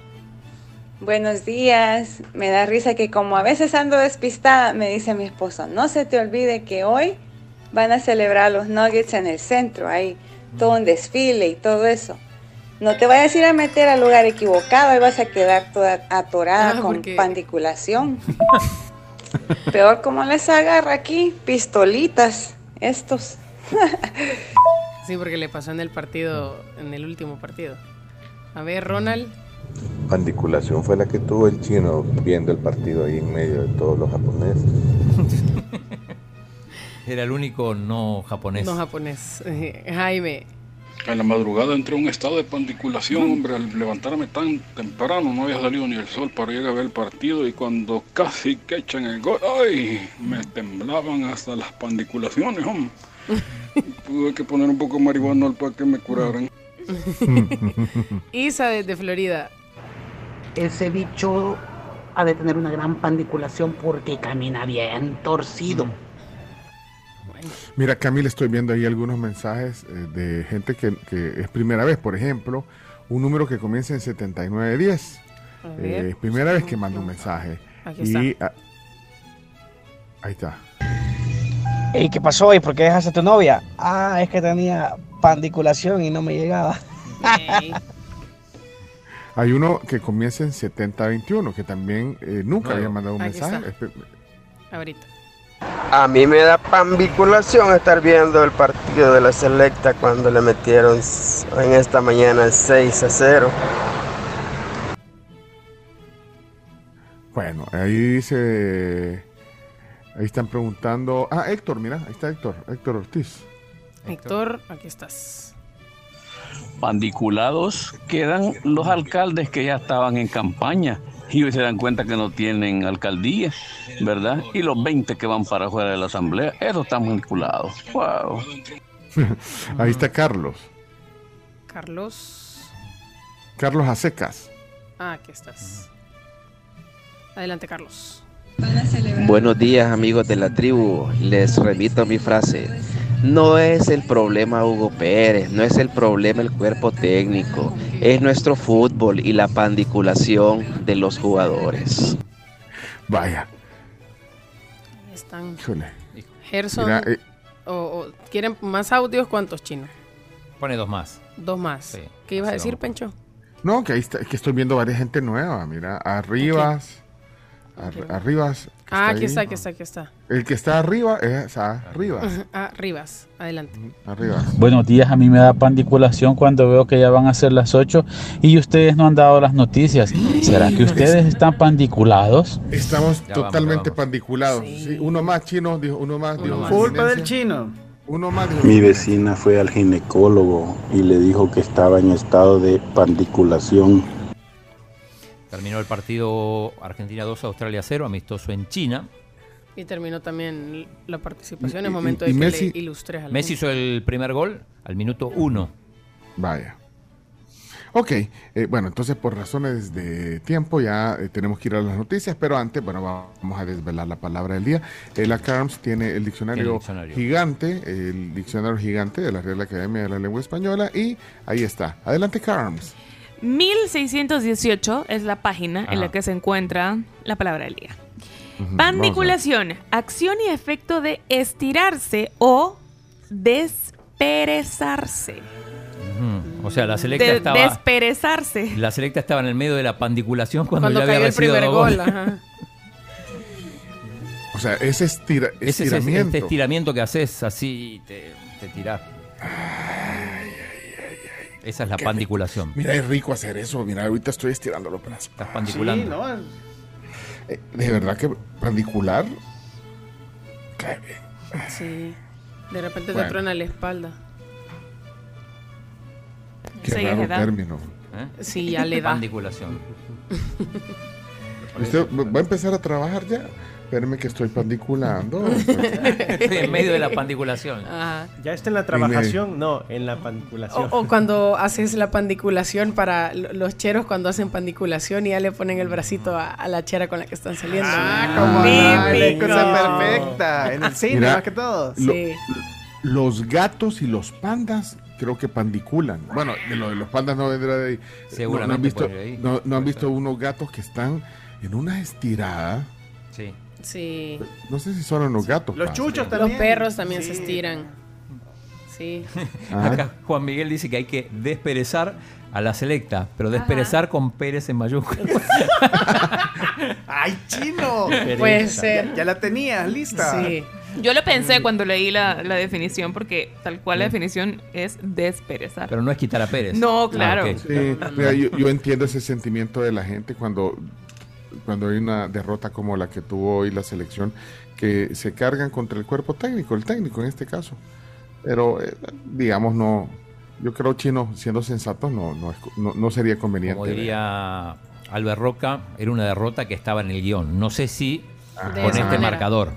Buenos días. Me da risa que como a veces ando despistada, me dice mi esposo, no se te olvide que hoy van a celebrar los Nuggets en el centro, hay todo un desfile y todo eso. No te vayas a ir a meter al lugar equivocado y vas a quedar toda atorada Ah, con porque- pandiculación. Peor como les agarra aquí, pistolitas, estos. Sí, porque le pasó en el partido, en el último partido. A ver, Ronald. Pandiculación fue la que tuvo el chino viendo el partido ahí en medio de todos los japoneses. Era el único no japonés. No japonés. Jaime. En la madrugada entré en un estado de pandiculación, hombre, al levantarme tan temprano no había salido ni el sol para ir a ver el partido y cuando casi que echan el gol, ¡ay! Me temblaban hasta las pandiculaciones, hombre. Tuve que poner un poco de marihuana para que me curaran. Isa desde Florida. Ese bicho ha de tener una gran pandiculación porque camina bien torcido. Mira, Camila, estoy viendo ahí algunos mensajes eh, de gente que, que es primera vez. Por ejemplo, un número que comienza en 7910. A ver. Eh, es primera vez que manda un mensaje. Aquí y está. ah, ahí está. ¿Y qué pasó? ¿Y por qué dejaste a tu novia? Ah, es que tenía pandiculación y no me llegaba. Hay uno que comienza en 7021, que también eh, nunca había mandado un mensaje. está. Ahorita. A mí me da pambiculación estar viendo el partido de la selecta cuando le metieron en esta mañana 6 a 0. Bueno, ahí dice. Ahí están preguntando. Ah, Héctor, mira, ahí está Héctor, Héctor Ortiz. Héctor, aquí estás. Pandiculados quedan los alcaldes que ya estaban en campaña y hoy se dan cuenta que no tienen alcaldía, ¿verdad? Y los 20 que van para afuera de la asamblea, esos están vinculados. ¡Wow! ahí está Carlos. Carlos. Carlos Acecas. Ah, aquí estás. Adelante, Carlos. Buenos días amigos de la tribu, les remito a mi frase. No es el problema Hugo Pérez, no es el problema el cuerpo técnico, es nuestro fútbol y la pandiculación de los jugadores. Vaya. Ahí están. Híjole. Gerson. Mira, eh, o, o- ¿Quieren más audios? ¿Cuántos chinos? Pone dos más. Dos más. Sí, ¿Qué ibas a decir, vamos. Pencho? No, que ahí está, que estoy viendo varias gente nueva. Mira, Arribas. Ar- Arribas. Que Ah, aquí ahí. está, aquí está, aquí está. El que está arriba es arriba. Ah, Rivas. Adelante. Arriba. Buenos días, a mí me da pandiculación cuando veo que ya van a ser las 8 y ustedes no han dado las noticias. ¿Será que ustedes están pandiculados? Estamos Ya totalmente vamos. pandiculados. Sí, uno más chino, dijo, uno más. dijo Culpa del chino. Uno más. dijo- Mi vecina fue al ginecólogo y le dijo que estaba en estado de pandiculación. Terminó el partido Argentina 2, Australia 0, amistoso en China. Y terminó también la participación. Y- Es y- momento y de que Messi- le ilustres algo. Messi hizo el primer gol al minuto 1. Vaya. Ok, eh, bueno, entonces por razones de tiempo ya eh, tenemos que ir a las noticias, pero antes, bueno, vamos a desvelar la palabra del día. Eh, la CARMS tiene el diccionario, El diccionario. gigante, el diccionario gigante de la Real Academia de la Lengua Española y ahí está. Adelante, CARMS. 1618 es la página en la que se encuentra la palabra del día. Pandiculación, acción y efecto de estirarse o desperezarse. O sea, la selecta De- estaba. desperezarse. La selecta estaba en el medio de la pandiculación cuando, Cuando ya había cayó el primer gol. ajá. O sea, ese estira, Ese es ese- estiramiento. este estiramiento que haces así te, te tirás. Esa es la Qué pandiculación. Mira, es rico hacer eso. Mira, ahorita estoy estirando los brazos. Estás pandiculando. Sí, ¿no? Eh, de verdad que pandicular. cae bien. Sí. De repente te truena la espalda. Qué Sí, raro es edad. término. ¿Eh? Sí, ya le da. Pandiculación. ¿Usted va a empezar a trabajar ya? Espérame que estoy pandiculando. En medio de la pandiculación. Ajá. Ya está en la trabajación, no, en la pandiculación. O, o cuando haces la pandiculación para lo- los cheros cuando hacen pandiculación y ya le ponen el bracito a, a la chera con la que están saliendo. Ah, como la cosa perfecta. En el cine, Mira, más que todo. lo- Sí. Los gatos y los pandas creo que pandiculan. Bueno, de lo de los pandas no vendrá de ahí. Seguramente No, no han visto, no, no han visto unos gatos que están en una estirada. Sí. Sí. No sé si son los gatos. Los chuchos Los también. perros también se estiran. Sí. Ah. Acá Juan Miguel dice que hay que desperezar a la selecta, pero desperezar con Pérez en mayúsculas. ¡Ay, chino! Puede ser. Ya, ya la tenías lista. Sí. Yo lo pensé cuando leí la, la definición porque tal cual la definición es desperezar. Pero no es quitar a Pérez. No, claro. Ah. Sí, mira, yo, yo entiendo ese sentimiento de la gente cuando cuando hay una derrota como la que tuvo hoy la selección, que se cargan contra el cuerpo técnico, el técnico en este caso. Pero, eh, digamos, no, yo creo, Chino, siendo sensato, no, no, es- no- no sería conveniente. Como diría Albert Roca, era una derrota que estaba en el guion. No sé si De con esa este manera. marcador.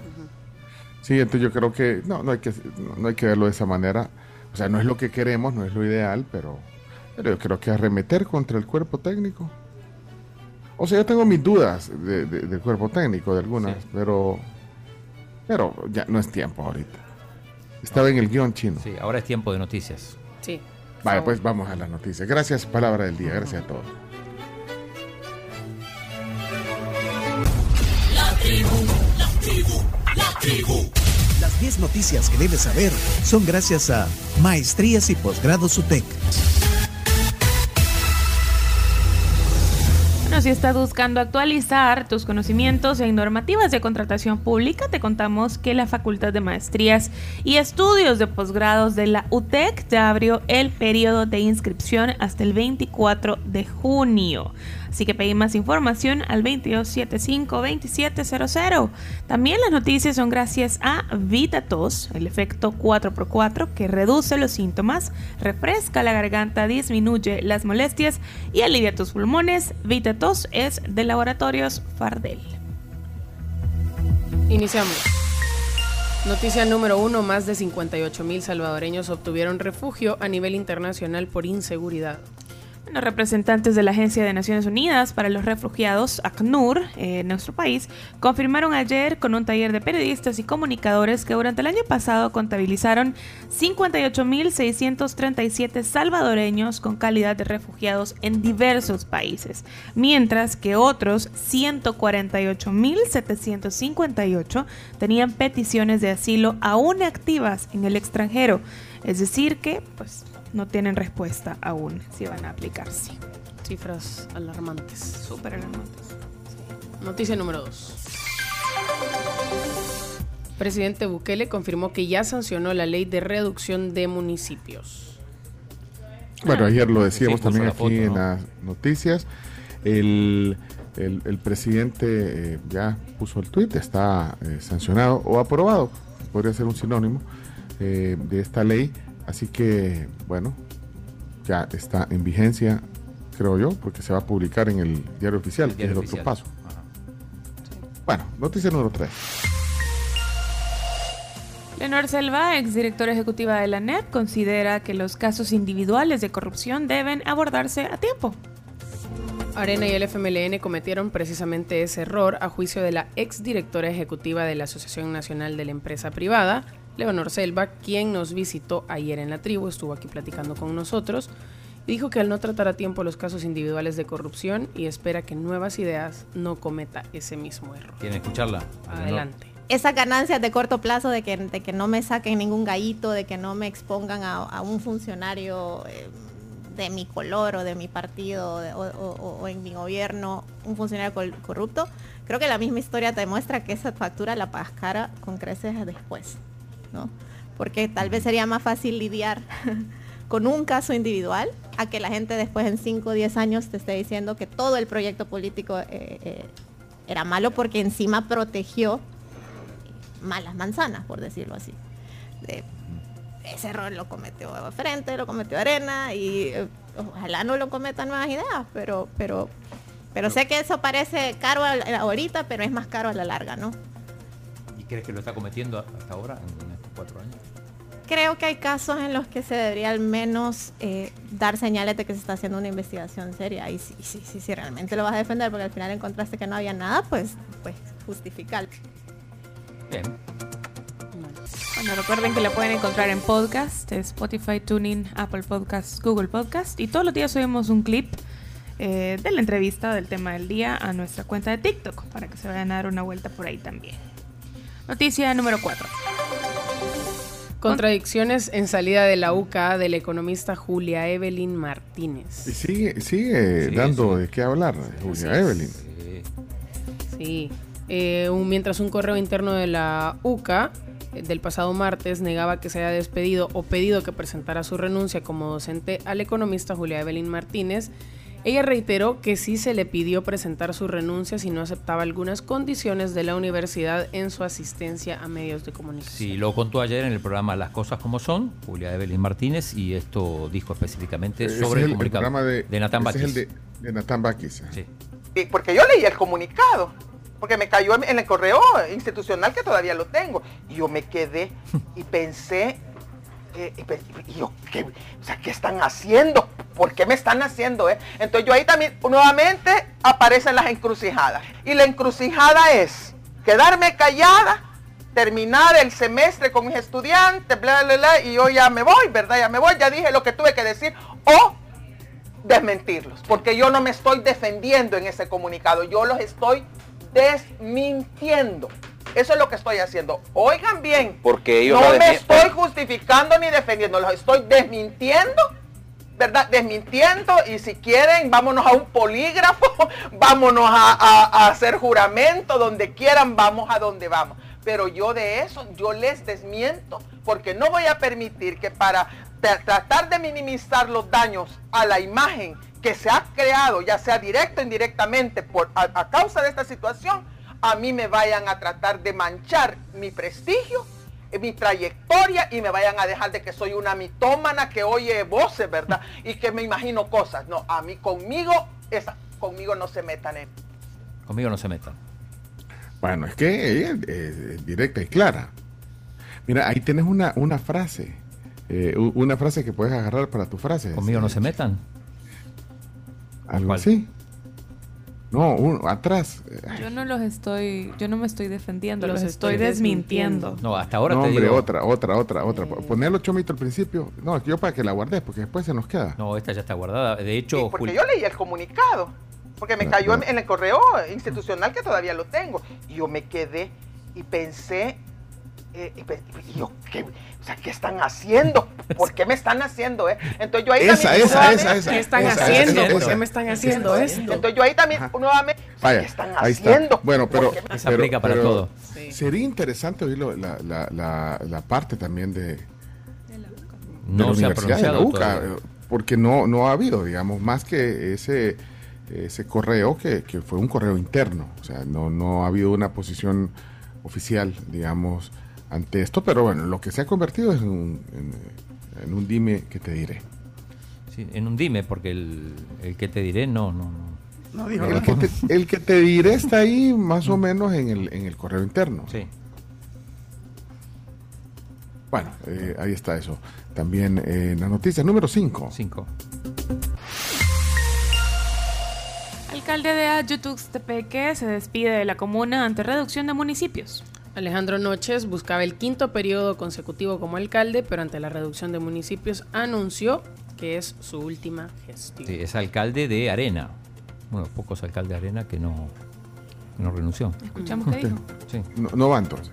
Sí, entonces yo creo que no, no hay que no hay que verlo de esa manera. O sea, no es lo que queremos, no es lo ideal, pero, pero yo creo que arremeter contra el cuerpo técnico. O sea, yo tengo mis dudas de- de- del cuerpo técnico, de algunas, pero pero ya no es tiempo ahorita. Estaba en el guion chino. Sí, ahora es tiempo de noticias. Sí. Vale, pues vamos a las noticias. Gracias, palabra del día. Gracias a todos. La tribu, la tribu, la tribu. Las 10 noticias que debes saber son gracias a Maestrías y Posgrados UTEC. Si estás buscando actualizar tus conocimientos en normativas de contratación pública, te contamos que la Facultad de Maestrías y Estudios de Posgrados de la UTEC ya abrió el periodo de inscripción hasta el 24 de junio. Así que pedí más información al 2275-2700. También las noticias son gracias a VitaTos, el efecto 4x4 que reduce los síntomas, refresca la garganta, disminuye las molestias y alivia tus pulmones. VitaTos es de Laboratorios Fardel. Iniciamos. Noticia número uno, más de 58 mil salvadoreños obtuvieron refugio a nivel internacional por inseguridad. Bueno, representantes de la Agencia de Naciones Unidas para los Refugiados, ACNUR, eh, en nuestro país, confirmaron ayer con un taller de periodistas y comunicadores que durante el año pasado contabilizaron 58.637 salvadoreños con calidad de refugiados en diversos países, mientras que otros 148.758 tenían peticiones de asilo aún activas en el extranjero. Es decir, que pues no tienen respuesta aún si van a aplicarse. Cifras alarmantes. Súper alarmantes. Noticia número 2. Presidente Bukele confirmó que ya sancionó la ley de reducción de municipios. Bueno, ayer lo decíamos Sí, también la aquí foto, en las noticias. El, el- el presidente eh, ya puso el tuit, está eh, sancionado o aprobado, podría ser un sinónimo eh, de esta ley. Así que, bueno, ya está en vigencia, creo yo, porque se va a publicar en el diario oficial, que es el otro paso. Bueno, noticia número 3. Leonor Selva, exdirectora ejecutiva de la NEP, considera que los casos individuales de corrupción deben abordarse a tiempo. Arena y el FMLN cometieron precisamente ese error a juicio de la exdirectora ejecutiva de la Asociación Nacional de la Empresa Privada, Leonor Selva, quien nos visitó ayer en la tribu, estuvo aquí platicando con nosotros, dijo que al no tratar a tiempo los casos individuales de corrupción y espera que Nuevas Ideas no cometa ese mismo error. ¿Quieren escucharla? Adelante. esas ganancias de corto plazo de que, de que no me saquen ningún gallito, de que no me expongan a, a un funcionario eh, de mi color o de mi partido de- o, o- o en mi gobierno, un funcionario col- corrupto, creo que la misma historia te demuestra que esa factura la pagas cara con creces después, Porque tal vez sería más fácil lidiar con un caso individual a que la gente después en 5 o 10 años te esté diciendo que todo el proyecto político eh, eh, era malo porque encima protegió malas manzanas, por decirlo así. Ese error lo cometió Frente, lo cometió Arena y eh, ojalá no lo cometan nuevas ideas, pero, pero, pero sé que eso parece caro ahorita, pero es más caro a la larga, ¿no? ¿Y crees que lo está cometiendo hasta ahora, cuatro años? Creo que hay casos en los que se debería al menos eh, dar señales de que se está haciendo una investigación seria. Y si, si, si, si realmente lo vas a defender porque al final encontraste que no había nada, pues, pues justificar. Bien. Bueno, recuerden que la pueden encontrar en podcast, Spotify, Tuning, Apple Podcasts, Google Podcast. Y todos los días subimos un clip eh, de la entrevista del tema del día a nuestra cuenta de TikTok para que se vayan a dar una vuelta por ahí también. Noticia número 4. Contradicciones en salida de la UCA del economista Julia Evelyn Martínez. Y sigue, sigue Sí, dando sí. de qué hablar, Julia Evelyn. Sí. Eh, un- mientras un correo interno de la UCA eh, del pasado martes negaba que se haya despedido o pedido que presentara su renuncia como docente al economista Julia Evelyn Martínez, Ella reiteró que sí se le pidió presentar su renuncia si no aceptaba algunas condiciones de la universidad en su asistencia a medios de comunicación. Sí, lo contó ayer en el programa Las Cosas Como Son, Julia Evelyn Martínez, y esto dijo específicamente sobre es el, el, el comunicado programa de, de Natán ese es Baquis. el de, de Natán Baquis. Sí. Sí, porque yo leí el comunicado, porque me cayó en, en el correo institucional que todavía lo tengo. Y yo me quedé y pensé, eh, ¿qué, o sea, ¿qué están haciendo? ¿Por qué me están haciendo? eh? Entonces yo ahí también nuevamente aparecen las encrucijadas. Y la encrucijada es quedarme callada, terminar el semestre con mis estudiantes, bla, bla, bla, y yo ya me voy, ¿verdad? Ya me voy, ya dije lo que tuve que decir. O desmentirlos, porque yo no me estoy defendiendo en ese comunicado, yo los estoy desmintiendo. Eso es lo que estoy haciendo. Oigan bien, Porque ellos no me estoy justificando ni defendiendo, los estoy desmintiendo, ¿verdad? Desmintiendo y si quieren, vámonos a un polígrafo, vámonos a, a- a hacer juramento, donde quieran, vamos a donde vamos. Pero yo de eso, yo les desmiento, porque no voy a permitir que para tra- tratar de minimizar los daños a la imagen que se ha creado, ya sea directo o indirectamente, por, a, a causa de esta situación, a mí me vayan a tratar de manchar mi prestigio, eh, mi trayectoria y me vayan a dejar de que soy una mitómana que oye voces, ¿verdad? Y que me imagino cosas. No, a mí conmigo, esa, conmigo no se metan en. Conmigo no se metan. Bueno, es que ella es directa y clara. Mira, ahí tienes una, una frase. eh, una frase que puedes agarrar para tu frase. Conmigo no se metan. Algo ¿Cuál? así. No, uno, atrás. Yo no los estoy, yo no me estoy defendiendo, los, Los estoy, estoy desmintiendo. No, hasta ahora no, te hombre, digo. otra, otra, otra, otra. Ponerlo chomito al principio. No, yo para que la guardes, porque después se nos queda. No, esta ya está guardada. De hecho, Porque Jul- yo leí el comunicado, porque me No, cayó no. en el correo institucional que todavía lo tengo. Y yo me quedé y pensé, eh, y, yo, ¿qué, o sea, ¿qué están haciendo? ¿Por qué me están haciendo? Eh? Entonces yo ahí Esa, también esa, nuevamente- esa, esa, ¿Qué están esa, haciendo? esa, ¿Por qué me están haciendo esto? Entonces yo ahí también nuevamente, Vaya, ¿qué están ahí haciendo? está. Bueno, pero. Esa pero- aplica para pero todo. Sería interesante oír la, la, la, la parte también de, No de la se ha Universidad de la pronunciado UCA, todavía. eh, porque no, no ha habido, digamos, más que ese, ese correo que, que fue un correo interno. O sea, no, no ha habido una posición oficial, digamos, ante esto, pero bueno, lo que se ha convertido es en un, en, en un dime que te diré. sí, en un dime, porque el, el que te diré no, no, no. No dijo El que, te, el que te diré está ahí más o menos en el, en el correo interno. Sí. Bueno, eh, ahí está eso. También eh, en la noticia número 5. 5. Alcalde de Ayutuxtepeque se despide de la comuna ante reducción de municipios. Alejandro Noches buscaba el quinto periodo consecutivo como alcalde, pero ante la reducción de municipios anunció que es su última gestión. Sí, es alcalde de Arena. Bueno, pocos alcaldes de Arena que no, no renunció. Escuchamos qué dijo. Sí. No, no va entonces.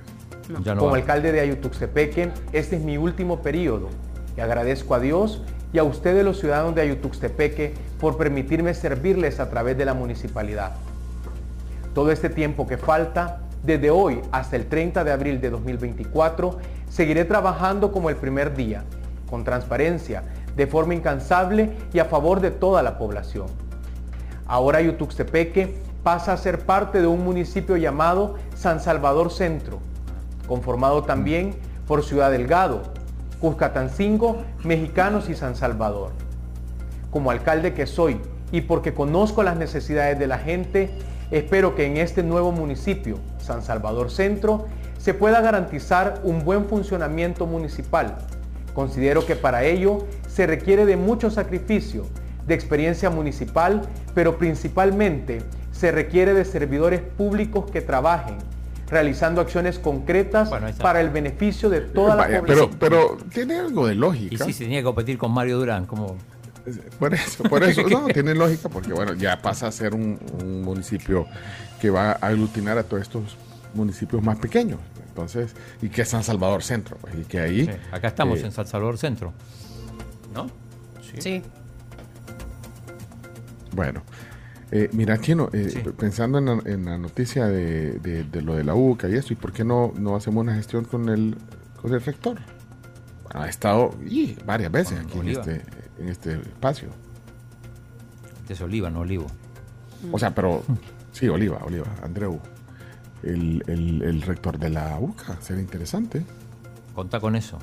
Ya no Como va. alcalde de Ayutuxtepeque, este es mi último periodo y agradezco a Dios y a ustedes los ciudadanos de Ayutuxtepeque por permitirme servirles a través de la municipalidad. Todo este tiempo que falta, desde hoy hasta el 30 de abril de 2024, seguiré trabajando como el primer día, con transparencia, de forma incansable y a favor de toda la población. Ahora Ayutuxtepeque pasa a ser parte de un municipio llamado San Salvador Centro, conformado también por Ciudad Delgado, Cuscatancingo, Mexicanos y San Salvador. Como alcalde que soy y porque conozco las necesidades de la gente, espero que en este nuevo municipio, San Salvador Centro, se pueda garantizar un buen funcionamiento municipal. Considero que para ello se requiere de mucho sacrificio, de experiencia municipal, pero principalmente se requiere de servidores públicos que trabajen, realizando acciones concretas para el beneficio de toda la Vaya, población. pero, pero tiene algo de Y lógica. sí, se tenía que competir con Mario Durán, como... Por eso, por eso, no, tiene lógica, porque bueno, ya pasa a ser un, un municipio que va a aglutinar a todos estos municipios más pequeños. Entonces, y que es San Salvador Centro, pues, y que ahí. Sí, Acá estamos eh, en San Salvador Centro. ¿No? Sí. Bueno, eh, mira, Chino, eh, pensando en la, en la noticia de, de- de lo de la UCA y eso, ¿y por qué no, no hacemos una gestión con el, con el rector? Bueno, ha estado y varias veces Con aquí en este, en este espacio. Este es Oliva, no Olivo. O sea, pero sí, Oliva, Oliva, Andreu, el, el- el rector de la UCA, sería interesante. Contá con eso.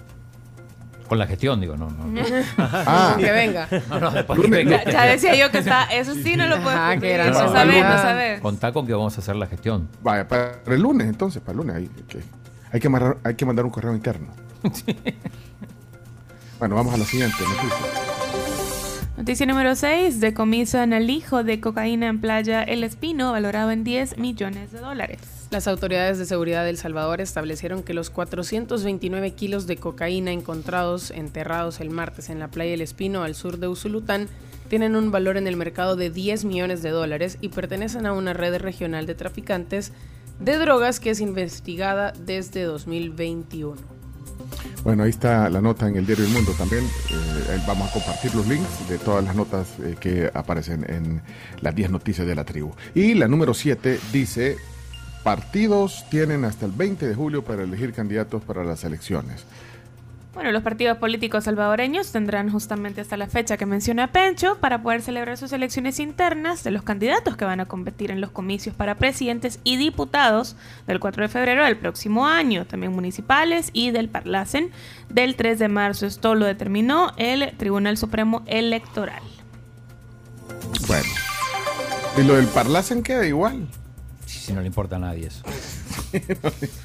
Con la gestión, digo, no. no. Ah. Que venga. No, no, después que venga. Ya, ya decía yo que está, eso sí no lo puedo cumplir. que era- No no, sabes, no. sabes. Contá con que vamos a hacer la gestión. Vaya, para el lunes entonces, para el lunes. Hay que, hay que, mandar, hay que mandar un correo interno. Bueno, vamos a la siguiente noticia. Noticia número 6. Decomisan al hijo de cocaína en Playa El Espino, valorado en 10 millones de dólares. Las autoridades de seguridad de El Salvador establecieron que los 429 kilos de cocaína encontrados enterrados el martes en la playa El Espino al sur de Usulután tienen un valor en el mercado de 10 millones de dólares y pertenecen a una red regional de traficantes de drogas que es investigada desde 2021. Bueno, ahí está la nota en el diario El Mundo también. Eh, vamos a compartir los links de todas las notas eh, que aparecen en las 10 noticias de la tribu. Y la número 7 dice, partidos tienen hasta el 20 de julio para elegir candidatos para las elecciones. Bueno, los partidos políticos salvadoreños tendrán justamente hasta la fecha que menciona Pencho para poder celebrar sus elecciones internas de los candidatos que van a competir en los comicios para presidentes y diputados del 4 de febrero del próximo año, también municipales y del Parlacen del 3 de marzo. Esto lo determinó el Tribunal Supremo Electoral. Bueno. Y lo del Parlacen queda igual. Si no le importa a nadie eso.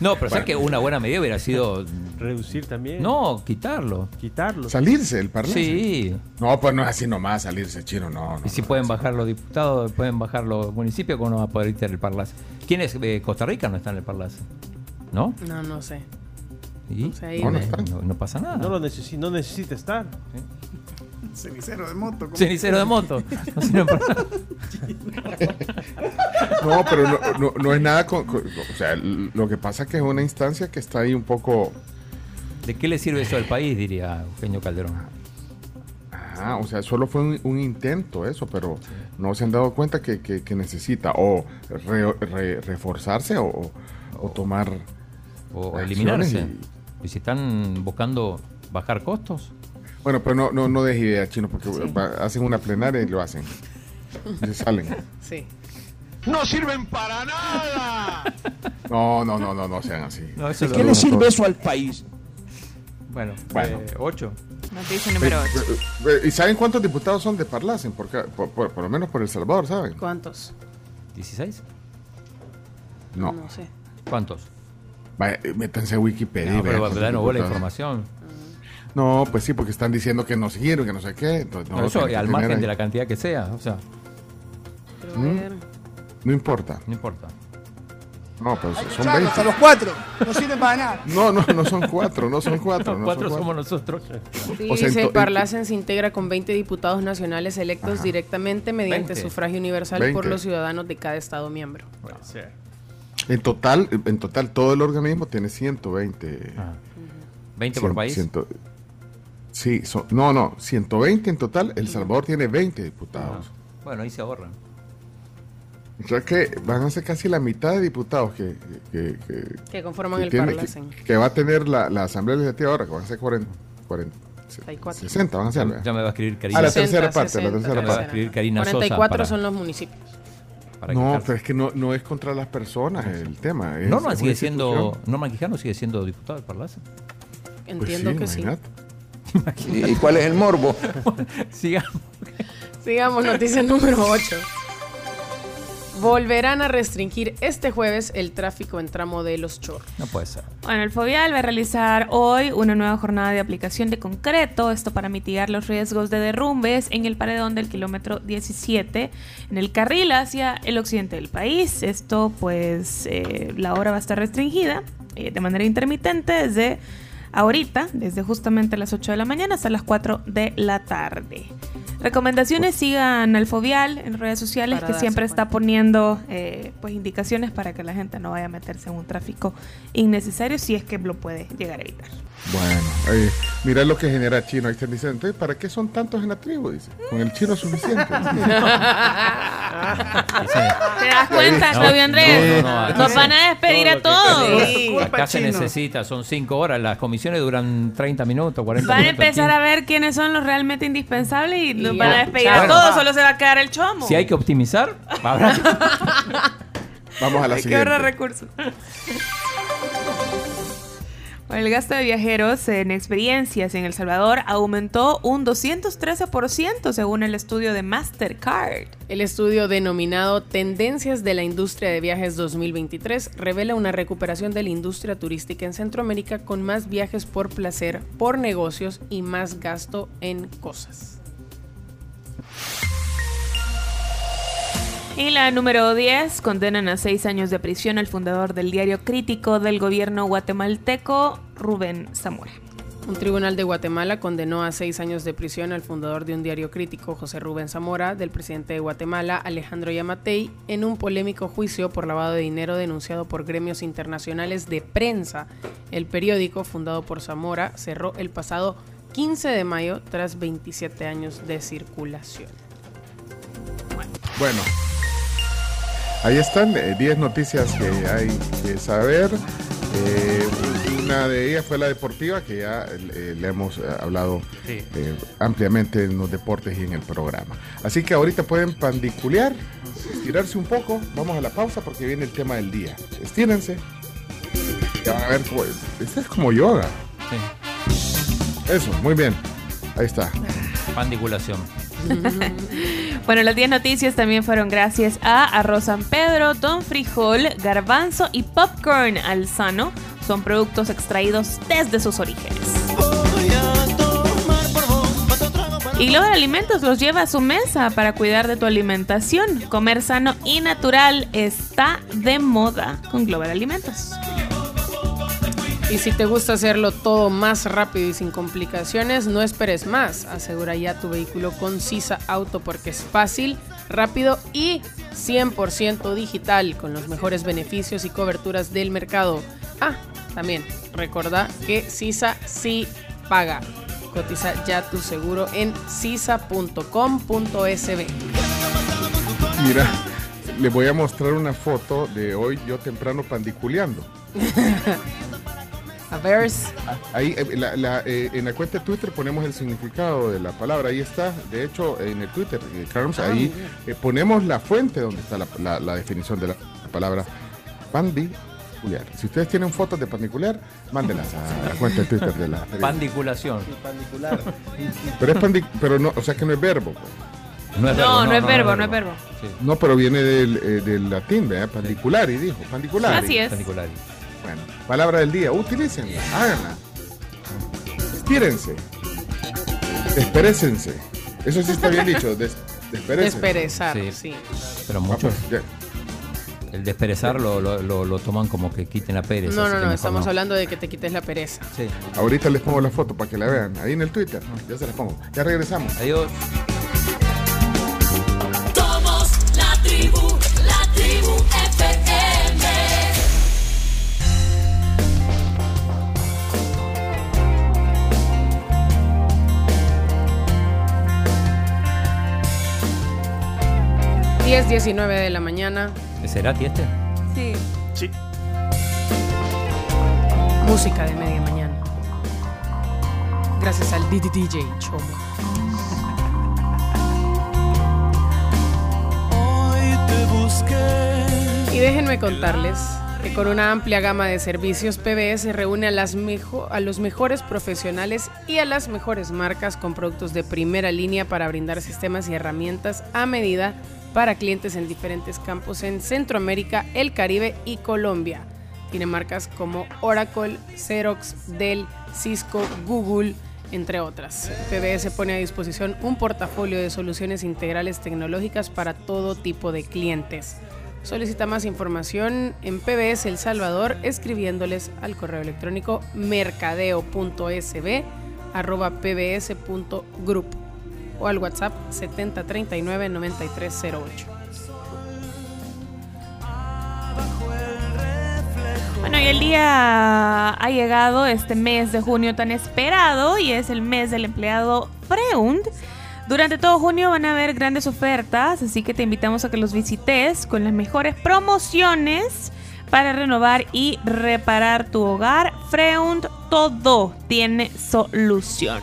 No, pero sabes que una buena medida hubiera sido. Reducir también. No, quitarlo. Quitarlo. Salirse del Parlacen. Sí. No, pues no es así nomás salirse, chino, no. no Y si pueden bajar los diputados, pueden bajar los municipios, ¿cómo no va a poder quitar el Parlace? ¿Quién es? Eh, Costa Rica no está en el Parlace. ¿No? No, no sé. ¿Y? sé, ahí no, me- no- no pasa nada. No, lo necesi- no necesita estar. Cenicero de moto. ¿cómo? Cenicero de moto. No sirve para nada. No, pero no, no- no es nada con, con- O sea, lo que pasa es que es una instancia que está ahí un poco... ¿De qué le sirve eso al país? Diría Eugenio Calderón. Ah, o sea, solo fue un, un intento eso, pero no se han dado cuenta que, que- que necesita o re- re- reforzarse o, o tomar... O eliminarse. y- Y si están buscando bajar costos. Bueno, pero no, no, no des idea, chino, porque va- hacen una plenaria y lo hacen. Y se salen. Sí. ¡No sirven para nada! No, no, no, no, no sean así. No, ¿De qué le sirve eso al país? Bueno, Bueno. eh, ocho. Noticia número 8. Eh, eh, ¿Y saben cuántos diputados son de Parlacen? Por, por, por- por lo menos por El Salvador, ¿saben? ¿Cuántos? ¿16? No. No sé. ¿Cuántos? Vaya, eh, métanse a Wikipedia. No, pero danos vos la información. No, pues sí, porque están diciendo que no siguieron, que no sé qué. Entonces, no, Pero eso al margen ahí. de la cantidad que sea. O sea, ¿Mm? No importa. no importa. No, pues son Charlos, 20. a los cuatro. No sirven para nada. No, no, no son cuatro, no son cuatro. no Cuatro son somos nosotros. Sí, O sea, dice, Parlacen se integra con 20 diputados nacionales electos directamente mediente 20. sufragio universal por 20. los ciudadanos de cada estado miembro. En total, en total, todo el organismo tiene 120. ¿20 por país? ciento- sí, son- no, no, 120 en total. El Salvador tiene 20 diputados. Bueno, ahí se ahorran. O sea que van a ser casi la mitad de diputados que, que, que- Que conforman que el tiene- Parlacen. que- que va a tener la, la Asamblea Legislativa ahora, que van a ser 40, 40, 64. 60, van a ser. Ya me va a escribir Karina. A la 60, tercera parte, la 60, tercera Ya me va a parte. escribir Karina Sosa 44 para- son los municipios. No, quitarse. pero es que no, no es contra las personas el tema. es- Norman es sigue siendo. Norman Quijano sigue siendo diputado del Parlace. Entiendo Pues que sí. ¿Y cuál es el morbo? Sigamos. Sigamos, noticia número 8. Volverán a restringir este jueves el tráfico en tramo de Los Chorros. No puede ser. Bueno, el Fovial va a realizar hoy una nueva jornada de aplicación de concreto, esto para mitigar los riesgos de derrumbes en el paredón del kilómetro 17 en el carril hacia el occidente del país. Esto pues eh, la hora va a estar restringida eh, de manera intermitente desde ahorita, desde justamente las 8 de la mañana hasta las 4 de la tarde. Recomendaciones, sigan al Fovial en redes sociales Para que siempre está poniendo eh, pues indicaciones para que la gente no vaya a meterse en un tráfico innecesario si es que lo puede llegar a evitar. Bueno, eh, mira lo que genera chino. Ahí están diciendo, entonces, ¿para qué son tantos en la tribu? Dice, con el chino es suficiente. ¿Te das cuenta, No, Flavio Andrés? no, no, no, Nos van a despedir a todos. Sí. Acá se necesita, son 5 horas. Las comisiones duran 30 minutos, 40 Van a minutos. empezar a ver quiénes son los realmente indispensables y, Nos van a despedir a Bueno. todos, solo se va a quedar el chomo. Si hay que optimizar, habrá que- Vamos a la Hay que siguiente. ahorrar recursos. El gasto de viajeros en experiencias en El Salvador aumentó un 213% según el estudio de Mastercard. El estudio denominado Tendencias de la Industria de Viajes 2023 revela una recuperación de la industria turística en Centroamérica con más viajes por placer, por negocios y más gasto en cosas. Y la número 10 condenan a seis años de prisión al fundador del diario crítico del gobierno guatemalteco, Rubén Zamora. Un tribunal de Guatemala condenó a seis años de prisión al fundador de un diario crítico, José Rubén Zamora, del presidente de Guatemala, Alejandro Yamatei, en un polémico juicio por lavado de dinero denunciado por gremios internacionales de prensa. El periódico, fundado por Zamora, cerró el pasado 15 de mayo tras 27 años de circulación. Bueno, ahí están eh, 10 noticias que hay que saber. Eh, una de ellas fue la deportiva, que ya eh, le hemos eh, hablado Sí. eh, ampliamente en los deportes y en el programa. Así que ahorita pueden pandiculear, estirarse un poco. Vamos a la pausa porque viene el tema del día. Estírense. Ya van a ver, este es como yoga. Eso, muy bien. Ahí está. Pandiculación. Bueno, las 10 noticias también fueron gracias a Arroz San Pedro, Don Frijol, Garbanzo y Popcorn Alzano. Son productos extraídos desde sus orígenes. Y Global Alimentos los lleva a su mesa para cuidar de tu alimentación. Comer sano y natural está de moda con Global Alimentos. Y si te gusta hacerlo todo más rápido y sin complicaciones, no esperes más. Asegura ya tu vehículo con Sisa Auto porque es fácil, rápido y 100% digital con los mejores beneficios y coberturas del mercado. Ah, también recordá que Sisa sí paga. Cotiza ya tu seguro en sisa.com.sb. Mira, les voy a mostrar una foto de hoy yo temprano pandiculeando. A ver. Ahí eh, la- la, eh, en la cuenta de Twitter ponemos el significado de la palabra. Ahí está. De hecho, en el Twitter, eh, Carlos, Ah, ahí eh, ponemos la fuente donde está la, la- la definición de la palabra pandiculear. Si ustedes tienen fotos de pandiculear, mándenlas a la cuenta de Twitter de la Pandiculación. Pero es pandi- pero no, o sea que no es verbo. pues. No es verbo, No, no es verbo, no es verbo. No, pero viene del, eh, del latín, ¿verdad? Pandiculari, dijo. Pandiculari. Así es. Pandiculari. Bueno, palabra del día, utilícenla, háganla. Estírense. Desperécense. Eso sí está bien dicho, des. Desperezar, Sí. sí. Pero Ah, muchos. pues, ya. El desperezar lo, lo, lo- lo toman como que quiten la pereza. No, no, no, estamos no. hablando de que te quites la pereza. Sí. Ahorita les pongo la foto para que la vean. Ahí en el Twitter. Ya se las pongo. Ya regresamos. Adiós. 10.19 de la mañana. ¿Será este? Sí. Sí. Música de media mañana. Gracias al DJ Chomo. Hoy te busqué. Y déjenme contarles que con una amplia gama de servicios, PBS reúne a, a los mejores profesionales y a las mejores marcas con productos de primera línea para brindar sistemas y herramientas a medida para clientes en diferentes campos en Centroamérica, el Caribe y Colombia. Tiene marcas como Oracle, Xerox, Dell, Cisco, Google, entre otras. PBS pone a disposición un portafolio de soluciones integrales tecnológicas para todo tipo de clientes. Solicita más información en PBS El Salvador escribiéndoles al correo electrónico mercadeo.sb arroba pbs.group o al WhatsApp 7039 9308. Bueno, y el día ha llegado este mes de junio tan esperado y es el mes del empleado Freund. Durante todo junio van a haber grandes ofertas, así que te invitamos a que los visites con las mejores promociones para renovar y reparar tu hogar. Freund todo tiene solución.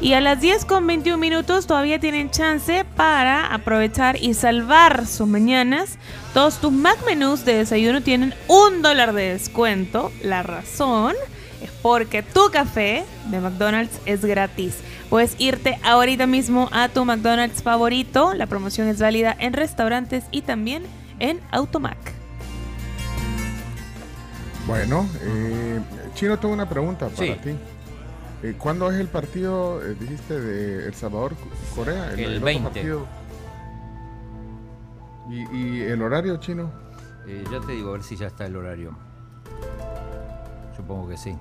Y a las 10 con 21 minutos todavía tienen chance para aprovechar y salvar sus mañanas. Todos tus Mac menús de desayuno tienen un dólar de descuento. La razón es porque tu café de McDonald's es gratis. Puedes irte ahorita mismo a tu McDonald's favorito. La promoción es válida en restaurantes y también en Automac. Bueno, eh, Chino, tengo una pregunta para Sí. ti. Eh, ¿Cuándo es el partido, eh, dijiste, de El Salvador, Corea? El otro 20. partido? ¿Y, y el horario, Chino? Eh, ya te digo, a ver si ya está el horario. Supongo que sí.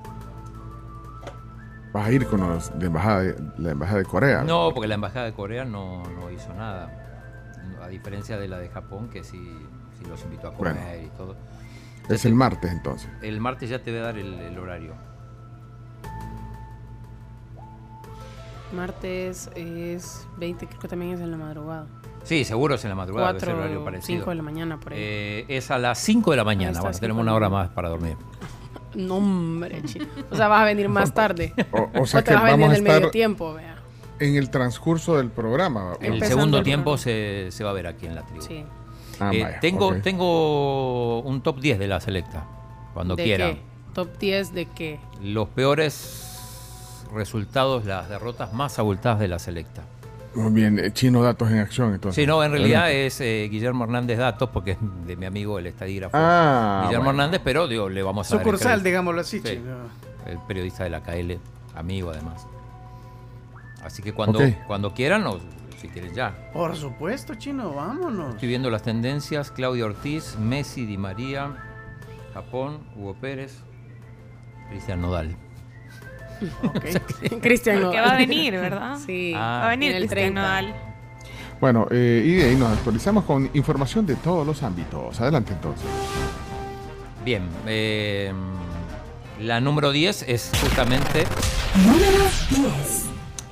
Vas a ir con los de embajada de, la embajada de Corea. No, porque la embajada de Corea no, no hizo nada. A diferencia de la de Japón, que sí, sí los invitó a comer Bueno. y todo. Es el martes entonces. El martes ya te voy a dar el, el horario. Martes es 20, creo que también es en la madrugada. Sí, seguro es en la madrugada, debe ser Cuatro, horario parecido. cinco de la mañana, por ahí. Eh, es a las 5 de la mañana. está, Bueno, cinco tenemos una hora más para dormir. No, hombre, chi- O sea, vas a venir más tarde. O, o sea te que vas a venir en el medio tiempo, vea. en el transcurso del programa. El Empezando segundo el tiempo se, se va a ver aquí en la tribu. Sí. Ah, Eh, vaya, tengo, tengo un top 10 de la selecta, cuando ¿De quiera. qué? ¿Top 10 de qué? Los peores resultados, las derrotas más abultadas de la selecta. Muy bien, eh, Chino Datos en Acción entonces. Sí, no, en realidad Adelante. es eh, Guillermo Hernández Datos, porque es de mi amigo el estadígrafo. Ah, Guillermo bueno. Hernández, pero digo, le vamos a dar el Sucursal, crédito. digámoslo así, Sí, chino. el periodista de la KL, amigo además. Así que cuando, cuando quieran, o si quieren ya. Por supuesto, chino, vámonos. Estoy viendo las tendencias, Claudio Ortiz, Messi, Di María, Japón, Hugo Pérez, Cristian Nodal. Cristian Porque Nodal. va a venir, ¿verdad? Sí. Ah. Va a venir En el Cristian 30. Nodal. Bueno, eh, y de ahí nos actualizamos con información de todos los ámbitos. Adelante entonces. Bien, eh, la número 10 es justamente Número 10.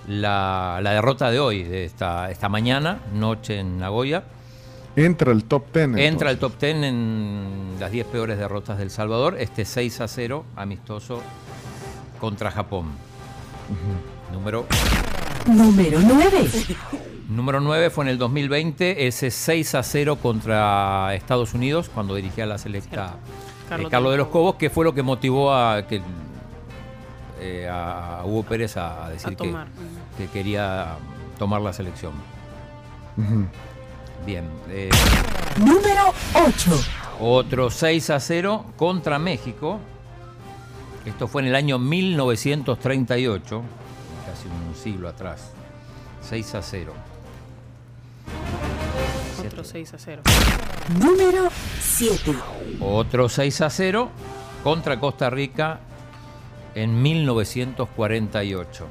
la, la derrota de hoy, de esta, esta mañana, noche en Nagoya. Entra el top 10. Entra el top 10 en las 10 peores derrotas del Salvador, este 6 a 0 amistoso contra Japón. Número, Número 9. número 9 fue en el 2020, ese 6 a 0 contra Estados Unidos cuando dirigía la selecta eh, Carlos Carlos, de los Cobos, que fue lo que motivó a que eh, a Hugo Pérez a, a decir A que, quería tomar la selección. Bien, eh, Número 8. Otro 6 a 0 contra México. Esto fue en el año 1938, casi un siglo atrás. 6 a 0. Otro 6 a 0. Número 7. Otro 6 a 0 contra Costa Rica en 1948.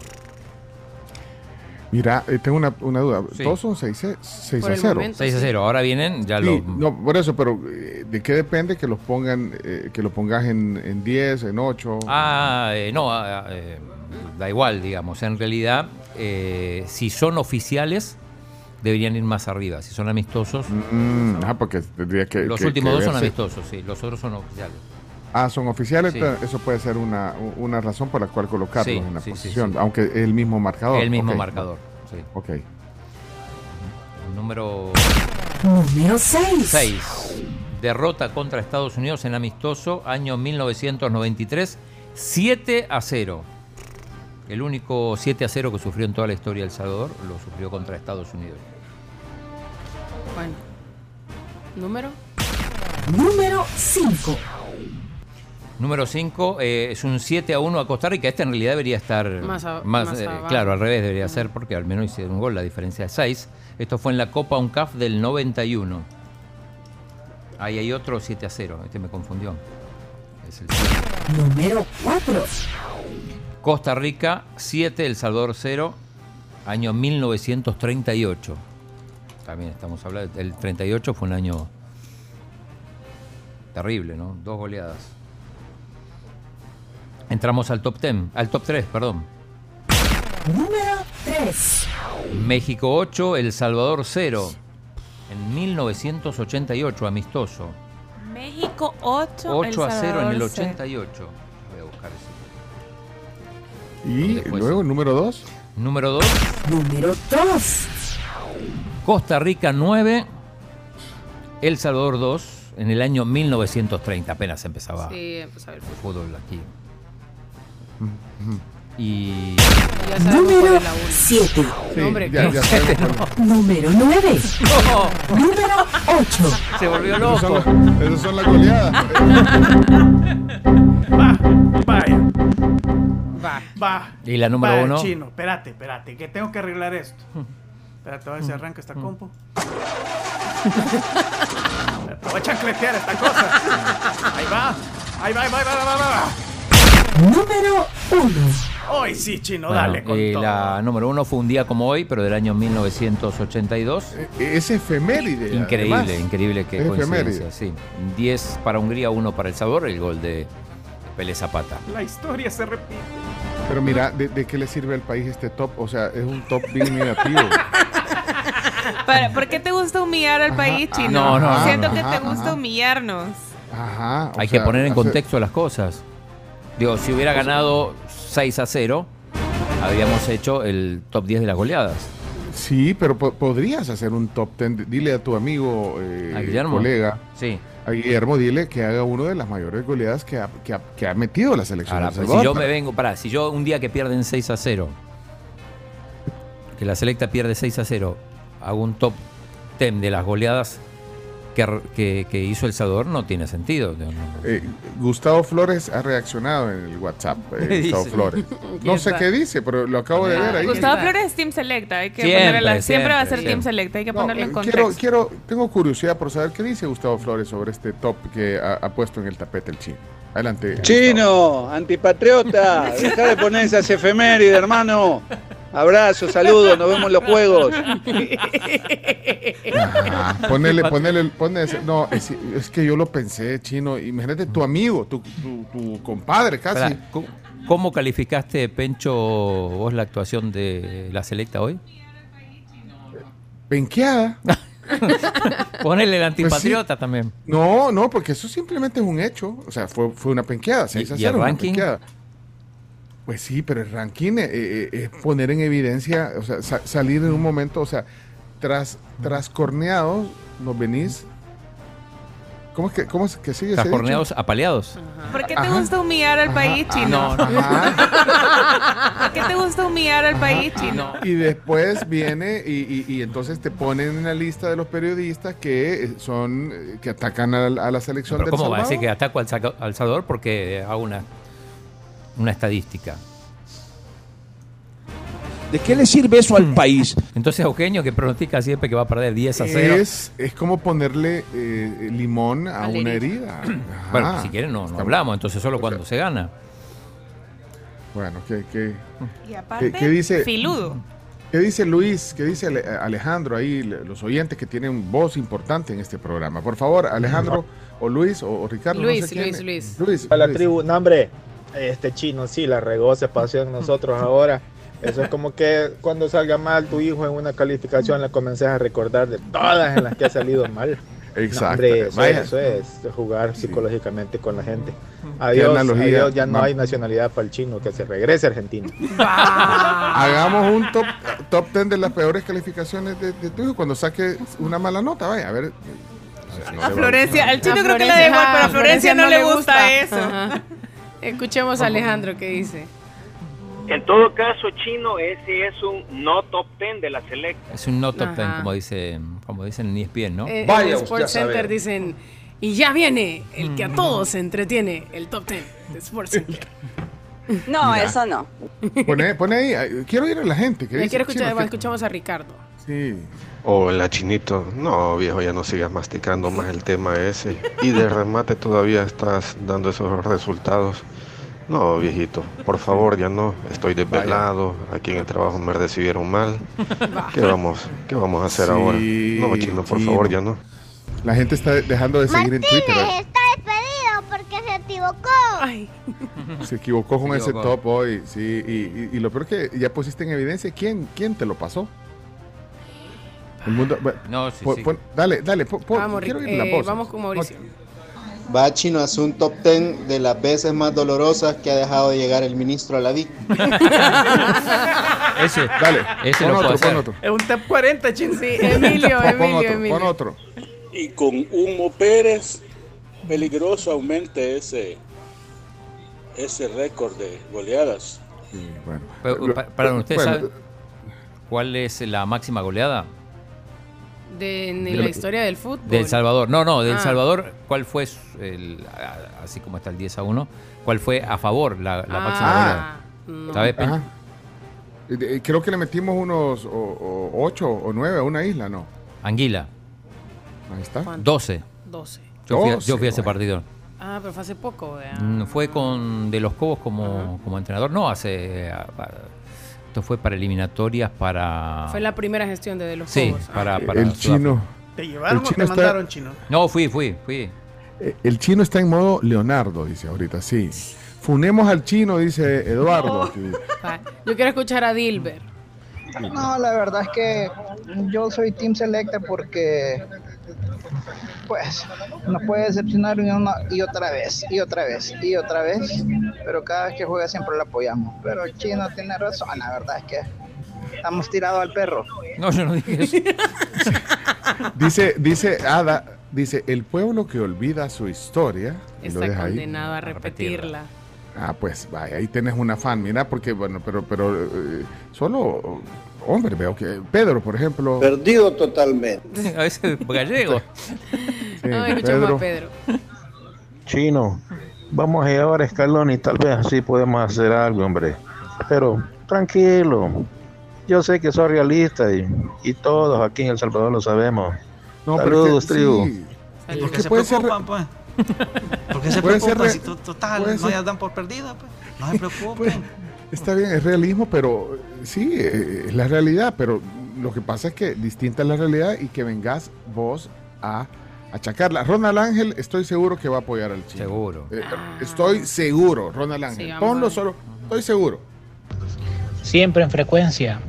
Mira, eh, tengo una, una duda. Sí. Todos son 6, a- 6 Por a el 0. momento. 6 a 0. Ahora vienen ya Sí, los. no, por eso, pero eh, ¿de qué depende que los pongan, eh, que lo pongas en, en 10, en 8? Ah, eh, no, ah, eh, da igual, digamos. En realidad, eh, si son oficiales, deberían ir más arriba. Si son amistosos, Mm, ah, porque tendría que. los que- últimos que dos son amistosos, sí. Los otros son oficiales. Ah, son oficiales, Sí. eso puede ser una, una razón por la cual colocarlos Sí, en la sí, posición, sí. aunque es el mismo marcador. El mismo Ok. marcador. Sí. Ok. Número Número 6. 6. Derrota contra Estados Unidos en amistoso, año 1993, 7 a 0. El único 7 a 0 que sufrió en toda la historia El Salvador lo sufrió contra Estados Unidos. Bueno. Número. Número 5. Número 5 es un 7 a 1 a Costa Rica. Este en realidad debería estar Más a- más, más eh, abajo. claro, al revés debería ser porque al menos hicieron un gol, la diferencia es 6. Esto fue en la Copa UNCAF del 91. Ahí hay otro 7 a 0, este me confundió. Es el. Número 4. Costa Rica 7, El Salvador 0, año 1938. También estamos hablando, el 38 fue un año terrible, ¿no? Dos goleadas. Entramos al top 10, al top 3, perdón. Número 3. México 8, El Salvador 0. En 1988, amistoso. México 8. 8 El a 0 en el 0. 88. Voy a buscar ese. Y luego el número 2. Número 2. Número 2. Costa Rica 9. El Salvador 2. En el año 1930 apenas empezaba Sí, empezaba el el fútbol. fútbol aquí. Y. Número es la última. 7. No, hombre, ya- ¿qué? ya sabemos cuál Número 9. Número 8. Se volvió son, loco. esos son las goleadas. Vaya. Va. Va. Y la número Va, uno. Chino, espérate, espérate, que tengo que arreglar esto. Espérate, a ver si arranca esta compu. Te voy a chancletear esta cosa. Ahí va. Ahí va, ahí va, ahí va, ahí va, ahí va. Número 1. Hoy sí, Chino, Bueno, dale con eh, todo. la número uno fue un día como hoy, pero del año 1982. Es efeméride. Increíble, además. increíble que Es coincidencia, sí. 10 para Hungría, 1 para El Salvador, el gol de Pele Zapata. La historia se repite. Pero mira, ¿de, de qué le sirve al país este top? O sea, es un top bien negativo. Para- ¿Por qué te gusta humillar al país, ah, chino? no, no, Siento que ajá, te gusta ajá. humillarnos. Ajá. Hay sea, que poner en hace- contexto las cosas. Digo, si hubiera ganado 6 a 0, habríamos hecho el top 10 de las goleadas. Sí, pero po- podrías hacer un top 10. Dile a tu amigo, eh, ¿A Guillermo? colega, Sí. a Guillermo, dile que haga uno de las mayores goleadas que ha, que ha- que ha metido la selección. Ahora, pues, si yo me vengo, pará, si yo un día que pierden 6 a 0, que la selecta pierde 6 a 0, hago un top 10 de las goleadas que, que- que hizo El Salvador, no tiene sentido. Eh, Gustavo Flores ha reaccionado en el WhatsApp. eh, ¿Qué Gustavo dice? Flores. ¿Quién No sé qué dice, pero lo acabo de ver ahí. Gustavo Flores es Team Selecta. Hay que Siempre, ponerle la- siempre, va a ser siempre, Team siempre. Selecta. Hay que No, ponerlo en eh, contexto. quiero, quiero, tengo curiosidad por saber qué dice Gustavo Flores sobre este top que ha, ha puesto en el tapete el chino. Adelante. Chino, antipatriota, deja de poner esas efemérides, hermano. Abrazo, saludos, nos vemos en los juegos. Ajá, ponele, ponele, ponele ese- no, es, es que yo lo pensé, chino. Imagínate tu amigo, tu, tu, tu compadre casi. ¿cómo- ¿Cómo calificaste, Pencho, vos la actuación de la selecta hoy? Penqueada. Ponele el Pues antipatriota también. No, no, porque eso simplemente es un hecho. O sea, fue, fue una penqueada, 6 a ¿Y- y 0, el una ranking? penqueada. Pues sí, pero el ranking eh, eh, es poner en evidencia, o sea, sa- salir en un momento, o sea, tras, tras corneados, nos venís. ¿Cómo es que, cómo es que sigue ese Trascorneados, dicho? apaleados. ¿Por qué te Ajá. gusta humillar al país, Ajá, chino? no, ¿Por qué te gusta humillar al país, chino? Y después viene y, y- y entonces te ponen en la lista de los periodistas que eh, son que atacan a, la- a la selección Pero del ¿cómo va a decir que ataco al, al Salvador? Porque hago una, una estadística. ¿De qué le sirve eso al país? Entonces Eugenio que pronostica siempre que va a perder 10 a 0. Es, es como ponerle eh, limón a una herida. Bueno, si quieren no, no hablamos, entonces solo cuando se gana. Bueno, ¿qué, qué, Y aparte, qué- qué dice? filudo. ¿Qué dice Luis? ¿Qué dice Ale- Alejandro ahí? Los oyentes que tienen voz importante en este programa. Por favor, Alejandro o Luis o, o Ricardo. no Luis, quién. Luis, Luis. Luis. A la tribu, no hombre, este chino sí la regó, se pasó en nosotros ahora. Eso es como que cuando salga mal tu hijo en una calificación le comences a recordar de todas en las que ha salido mal. No, Exacto. hombre, eso, es, eso es jugar psicológicamente con la gente. Adiós, analogía. adiós, ya no Ma- hay nacionalidad para el chino, que se regrese a Argentina. Hagamos un top, top 10 de las peores calificaciones de, de tu hijo cuando saque una mala nota. Vaya, a ver. A Florencia, al chino A creo que le da igual, pero a Florencia no le gusta eso. Ajá. Escuchemos a Alejandro que dice. En todo caso, Chino, ese es un no top 10 de la selecta. Es un no top 10, Ajá. como, dice, como dicen en ESPN, ¿no? Eh, en el Sports Center dicen, y ya viene el que a todos se entretiene, el top 10 de Sports Center. No, Mira. eso no. Pone, pone ahí. Quiero ir a la gente. que dice, quiero escuchar, "Chino, escuchamos a Ricardo. Sí. Hola chinito, no viejo, ya no sigas masticando más el tema ese. Y de remate todavía estás dando esos resultados. No, viejito, por favor, ya no. Estoy desvelado, aquí en el trabajo me recibieron mal. ¿Qué vamos, qué vamos a hacer Sí, ahora? No, chino, por chino. favor, ya no. La gente está dejando de seguir en Twitter. ¿eh? está despedido porque se equivocó. Se equivocó con Se ese top hoy, sí. Y, y- y lo peor que ya pusiste en evidencia quién, quién te lo pasó. El mundo. bueno, No, sí, pon- sí. dale, dale, pon- Vamos, quiero oír la eh, vamos con Mauricio. Va Chino, hace un top 10 de las veces más dolorosas que ha dejado de llegar el ministro a la VIC. Ese, Dale, ese pon lo puedo otro, hacer. pon otro. Es un TEP 40, chino. Sí, Emilio, Pon Emilio, otro, Emilio. pon otro. Y con Humo Pérez, peligroso aumente ese, ese récord de goleadas. bueno. Pero, pa- Para usted, Bueno. ¿sabe cuál es la máxima goleada? De, en De la lo- historia del fútbol. De El Salvador. No, no, de El Ah. Salvador, ¿cuál fue, el, así como está el 10 a 1, cuál fue a favor la, la Ah, máxima. Ajá. Eh, eh, Creo que le metimos unos o- o- ocho o nueve a una isla, ¿no? Anguila, Ahí está. 12. 12. Yo fui, a- 12, yo fui a ese partido. Ah, pero fue hace poco, vea. Mm, Fue con De los Cobos como, como entrenador. No, hace. Esto fue para eliminatorias para. Fue la primera gestión de De los Sí, Cobos. Ah. para, para el Sudáfrica. chino. ¿Te llevaron El o te chino está- mandaron, chino? No, fui, fui, fui. Eh, El chino está en modo Leonardo, dice ahorita, sí. Funemos al chino, dice Eduardo. Va, Yo quiero escuchar a Dilber. No, la verdad es que yo soy Team Selecta porque, pues, nos puede decepcionar una y otra vez, y otra vez, y otra vez, pero cada vez que juega siempre lo apoyamos. Pero Chino tiene razón, la verdad es que estamos tirados al perro. No, yo no dije eso. Dice, dice Ada, dice, el pueblo que olvida su historia, lo Está ahí. condenado a repetirla. Ah, pues vaya, ahí tenés una fan, mira, porque bueno, pero, pero eh, solo, hombre, veo que Pedro, por ejemplo. Perdido totalmente. A veces gallego. Sí, No, escuchamos a Pedro. Chino, vamos a llevar a escalón y tal vez así podemos hacer algo, hombre. Pero tranquilo, yo sé que soy realista y, y todos aquí en El Salvador lo sabemos. No, pero Saludos, tribu. sí. ¿Por qué se puede ser preocupan, pues? ¿Por qué se preocupan? re- Si to- total, no ser- ya dan por perdida, pues. No se preocupen. Está bien, es realismo, pero eh, sí, eh, es la realidad, pero lo que pasa es que distinta es la realidad y que vengas vos a achacarla. Ronald Ángel, estoy seguro que va a apoyar al chino. Seguro. Eh, estoy seguro, Ronald Ángel. vamos Ponlo solo, estoy seguro. Siempre en frecuencia.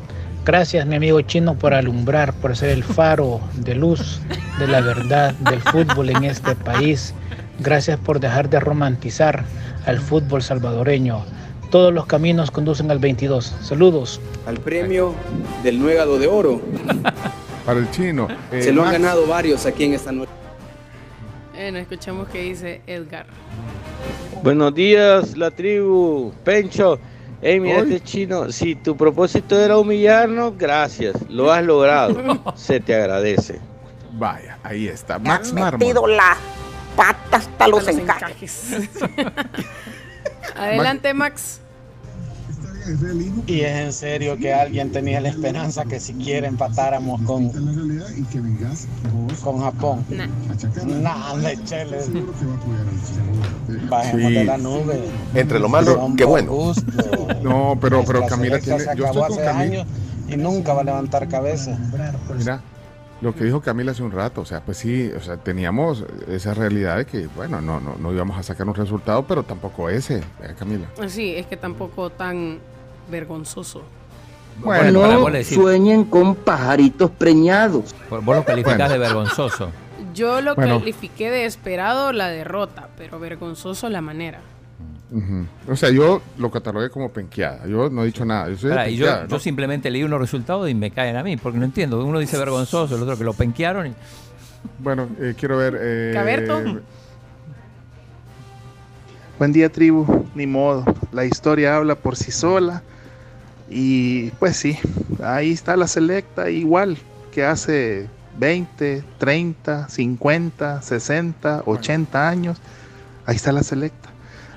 Gracias, mi amigo chino, por alumbrar, por ser el faro de luz de la verdad del fútbol en este país. Gracias por dejar de romantizar al fútbol salvadoreño. Todos los caminos conducen al 22. Saludos. Al premio del Nuégado de Oro. Para el chino. eh, Se lo han Max, ganado varios aquí en esta noche. Bueno, escuchamos qué dice Edgar. Buenos días, la tribu. Pencho. Hey, mira este chino. Si tu propósito era humillarnos, gracias. Lo has logrado. Se te agradece. Vaya, ahí está. Max metido Marmol. la pata hasta los encajes. Adelante, Max. Y es en serio que alguien tenía la esperanza que siquiera empatáramos con, con Japón. Nada, chele. Bajemos Sí. de la nube. Entre lo malo, qué bueno. gusto. No, pero, pero Camila tiene. se Yo acabó estoy con hace Camila. años y nunca va a levantar cabeza. Mira, lo que dijo Camila hace un rato, o sea, pues sí, o sea, teníamos esa realidad de que, bueno, no, no, no íbamos a sacar un resultado, pero tampoco ese, ¿eh, Camila. Sí, es que tampoco tan vergonzoso. Bueno, decís, sueñen con pajaritos preñados. vos lo calificás Bueno. de vergonzoso. Yo lo Bueno. califiqué de esperado la derrota, pero vergonzoso la manera. Ujú. O sea, yo lo catalogué como penqueada. Yo no he dicho nada. Yo, soy de Pará, y yo, penqueada, yo ¿no? simplemente leí unos resultados y me caen a mí, porque no entiendo. Uno dice vergonzoso, el otro que lo penquearon. y- Bueno, eh, quiero ver. Eh, Caberto. Buen día tribu, ni modo, la historia habla por sí sola y pues sí, ahí está la selecta igual que hace 20, 30, 50, 60, 80 años, ahí está la selecta.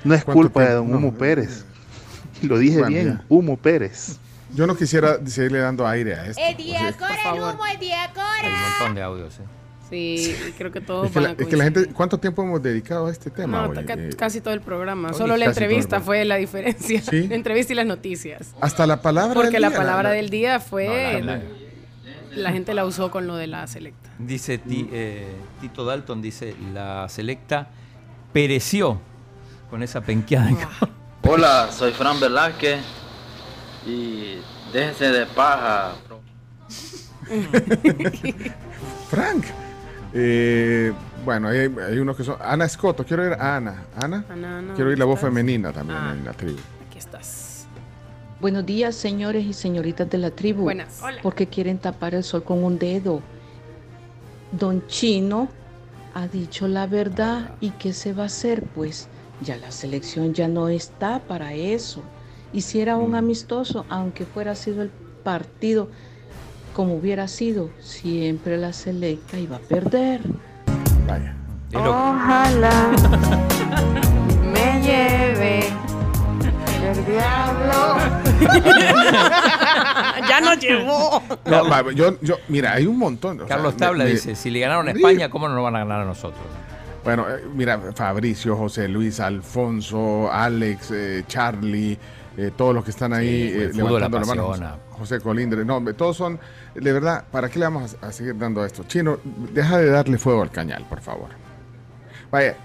No es ¿Cuánto culpa de don No, Humo Pérez, lo dije Bueno, bien, ya. Humo Pérez. Yo no quisiera seguirle dando aire a esto. El diacora, el humo, el Hay un diacora. montón de audios. ¿eh? Sí, creo que todos Es que, van la, a es que la gente. ¿cuánto tiempo hemos dedicado a este tema? No, Eh, casi todo el programa. Oye, Solo la entrevista fue la diferencia. Sí. La entrevista y las noticias. hasta la palabra Porque del la día, palabra la- del día fue. No, la- la, la- gente la usó con lo de la selecta. Dice Ti- eh, Tito Dalton, dice, la selecta pereció con esa penqueada. Hola, soy Fran Velázquez y déjense de paja. Frank, Eh, bueno, hay, hay unos que son. Ana Escoto, quiero ir a Ana. Ana. Ana, Ana, quiero oír la voz ¿estás? femenina también Ah. en la tribu. Aquí estás. Buenos días, señores y señoritas de la tribu. Buenas. Hola. Porque quieren tapar el sol con un dedo. Don Chino ha dicho la verdad. ¿Y qué se va a hacer? Pues ya la selección ya no está para eso. Hiciera un amistoso, aunque fuera sido el partido como hubiera sido, siempre la selecta iba a perder. Vaya. Ojalá me lleve el diablo. ya nos llevó. No, yo, yo, mira, hay un montón. sea, Carlos me- Tabla me- dice, si le ganaron a. España, ¿cómo no nos van a ganar a nosotros? Bueno, eh, mira, Fabricio, José Luis, Alfonso, Alex, eh, Charlie, eh, todos los que están ahí Sí, eh, levantando la José Colindre, no, todos son, de verdad, ¿para qué le vamos a, a seguir dando esto? Chino, deja de darle fuego al cañal, por favor. Vaya,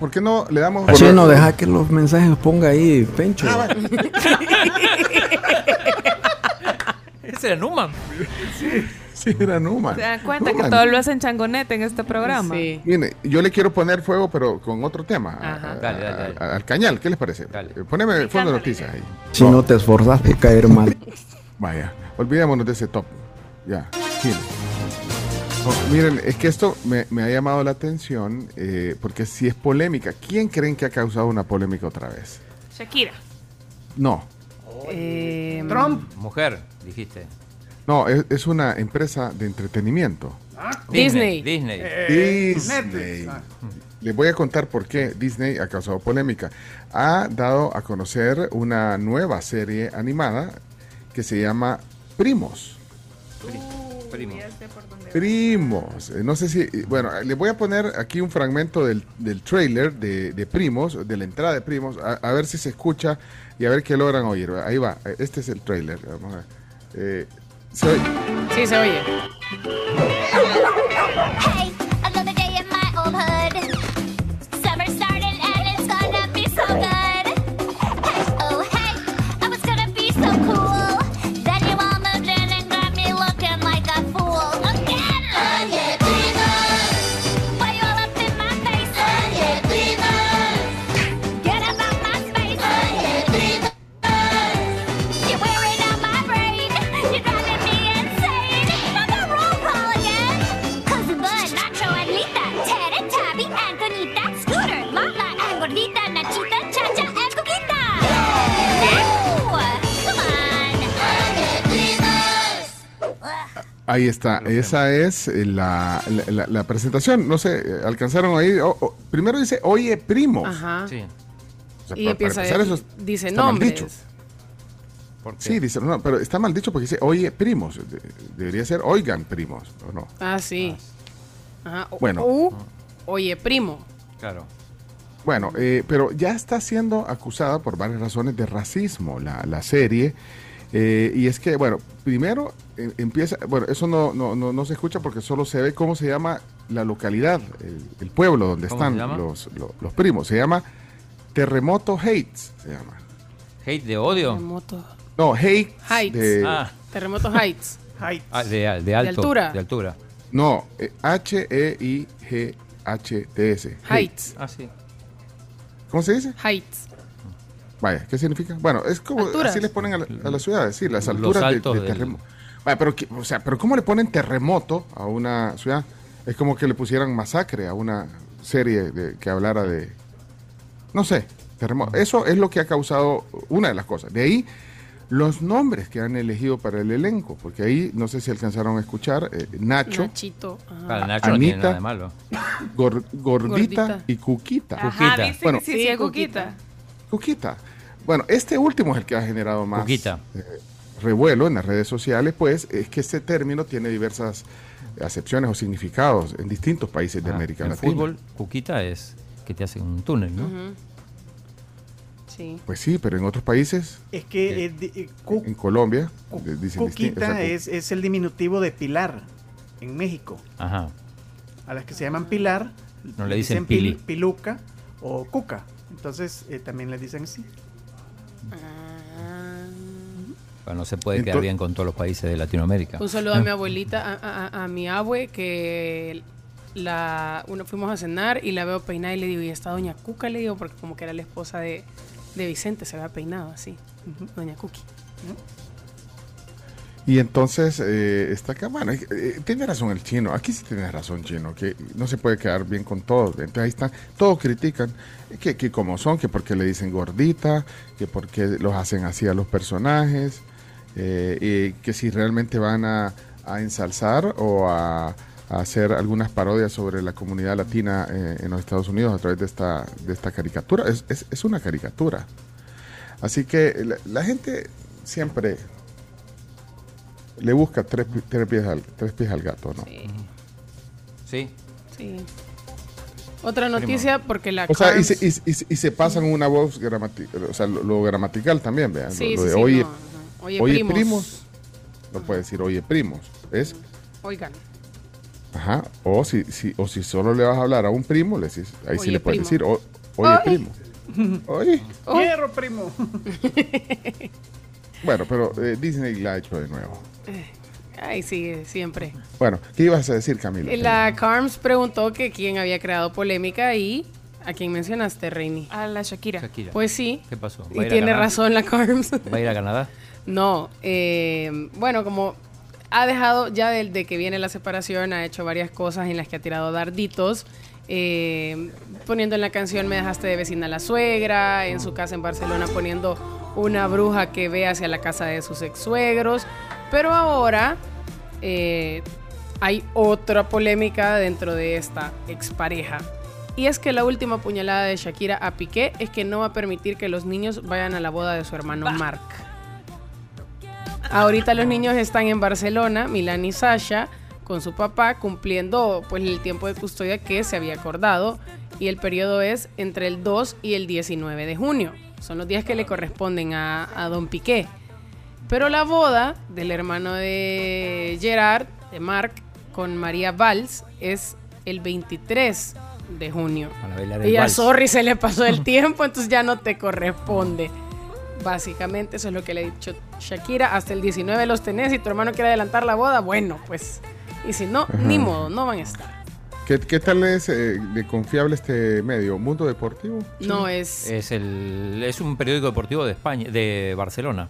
¿por qué no le damos... Chino, deja que los mensajes los ponga ahí, Pencho. Ese era Numan. Sí, era Numa. ¿Se dan cuenta que Numan. todo lo hacen changonete en este programa? Sí. Mire, yo le quiero poner fuego, pero con otro tema. Ajá. a- a- Dale, dale, dale. a- al cañal, ¿qué les parece? Eh, Poneme fondo de noticias ahí. Chino, te esforzaste de caer mal. Vaya, olvidémonos de ese top. Ya, miren, es que esto me, me ha llamado la atención eh, porque si es polémica, ¿quién creen que ha causado una polémica otra vez? Shakira. No, Eh, Trump. Mujer, dijiste. no, es, es una empresa de entretenimiento. Disney. Disney. Eh, Disney. Netflix. Ah. Les voy a contar por qué Disney ha causado polémica. Ha dado a conocer una nueva serie animada que se llama Primos. Primo. Primos. Eh, No sé si. eh, Bueno, les voy a poner aquí un fragmento del, del trailer de, de Primos, de la entrada de Primos, a, a ver si se escucha y a ver qué logran oír. Ahí va. eh, Este es el trailer. Vamos a ver. Eh, se oye. Sí, se oye. Hey, Ahí está, esa es eh, la, la- la- la presentación. No sé, alcanzaron ahí. oh, oh, primero dice, oye, primo. Ajá. Sí. O sea, Y para- empieza para empezar, a eso es- dice nombres. ¿Por qué? Sí, dice, no, pero está mal dicho porque dice, oye, primos. De- debería ser, oigan, primos, ¿o no? Ah, sí. Ajá. O- Bueno. o, oye, primo. Claro. Bueno, eh, pero ya está siendo acusada por varias razones de racismo la, la serie. eh, y es que, bueno, primero empieza, bueno, eso no, no, no, no se escucha porque solo se ve cómo se llama la localidad, el, el pueblo donde ¿Cómo están los, los, los primos. Se llama Terremoto Hates, se llama. Hate de odio. Terremoto. No, Hates. Heights. de- Ah. Terremoto Heights. Ah, de, de alto. altura. De altura. No, eh, H-E-I-G-H-T-S. Heights. Ah, sí. ¿Cómo se dice? Heights. Vaya, ¿qué significa? Bueno, es como Alturas. así les ponen a, la- a las ciudades, sí, las alturas de- de, terremoto. Vaya, pero, o sea, pero ¿cómo le ponen terremoto a una ciudad? Es como que le pusieran masacre a una serie de, que hablara de, no sé, terremoto. Eso es lo que ha causado una de las cosas. De ahí los nombres que han elegido para el elenco, porque ahí no sé si alcanzaron a escuchar, eh, Nacho, Nachito. Para Nacho no tiene Anita. nada de malo. Gor- gordita, Gordita. y Cuquita. Ajá, Cuquita. ¿viste Bueno. que sí, Sí, sí. Cuquita. Cuquita. Bueno, este último es el que ha generado más Cuquita. eh, revuelo en las redes sociales, pues es que este término tiene diversas acepciones o significados en distintos países de Ah, América en Latina. fútbol, Cuquita es que te hacen un túnel, ¿no? Sí. Pues sí, pero en otros países, Es que eh, eh, cu- en Colombia, eh, dicen distin- o sea, Cuquita cu- es, es el diminutivo de Pilar en México. Ajá. A las que se llaman Pilar, No le dicen Pili. Piluca o Cuca. Entonces eh, también le dicen así. No se puede quedar bien con todos los países de Latinoamérica. Un saludo a mi abuelita, a, a- a mi abue, que la, uno fuimos a cenar y la veo peinada y le digo, ¿y está doña Cuca? Le digo, porque como que era la esposa de, de Vicente, se había peinado así, doña Cuqui. Y entonces eh, está acá, bueno, eh, tiene razón el chino, aquí sí tiene razón chino, que no se puede quedar bien con todo. Entonces ahí están, todos critican que, que como son, que porque le dicen gordita, que porque los hacen así a los personajes, eh, y que si realmente van a, a ensalzar o a, a hacer algunas parodias sobre la comunidad latina eh, en los Estados Unidos a través de esta, de esta caricatura. Es, es, es una caricatura. Así que la, la gente siempre le busca tres, tres pies al, tres pies al gato, ¿no? Sí. Sí. Otra noticia, porque la O sea, y se, y, y- y se pasan una voz gramatical, o sea, lo, lo gramatical también, vean. Sí, lo, lo sí, de sí, no, Oye, primos. no puede decir oye primos, es, Oigan, ajá, o si, si, o si solo le vas a hablar a un primo, le decís, ahí sí Oye, le puedes primo. decir, o- oye Ay. primo. Oye. Hierro, primo. Bueno, pero eh, Disney la ha hecho de nuevo. ay, sí, siempre. Bueno, ¿qué ibas a decir, Camilo? La Carms preguntó que quién había creado polémica y ¿a quién mencionaste, Reini? A la Shakira. Shakira. Pues sí. ¿Qué pasó? ¿Va a Y tiene razón la Carms. ¿Va a ir a Canadá? No, eh, bueno, como ha dejado ya desde que viene la separación, ha hecho varias cosas en las que ha tirado darditos, eh, poniendo en la canción Me dejaste de vecina a la suegra, en su casa en Barcelona poniendo una bruja que ve hacia la casa de sus ex suegros, pero ahora eh, hay otra polémica dentro de esta expareja. Y es que la última puñalada de Shakira a Piqué es que no va a permitir que los niños vayan a la boda de su hermano Mark. Ahorita los niños están en Barcelona, Milán y Sasha, con su papá, cumpliendo pues el tiempo de custodia que se había acordado. Y el periodo es entre el 2 y el 19 de junio. Son los días que le corresponden a, a Don Piqué. Pero la boda del hermano de Gerard, de Marc, con María Valls, es el 23 de junio. Van a bailar el Y a vals. Sorry se le pasó el tiempo, entonces ya no te corresponde. Básicamente eso es lo que le ha dicho Shakira. Hasta el 19 los tenés y tu hermano quiere adelantar la boda, bueno, pues. Y si no, ni modo, no van a estar. ¿Qué, qué tal es eh, de confiable este medio? ¿Mundo Deportivo? No es. Es, el, es un periódico deportivo de España, de Barcelona.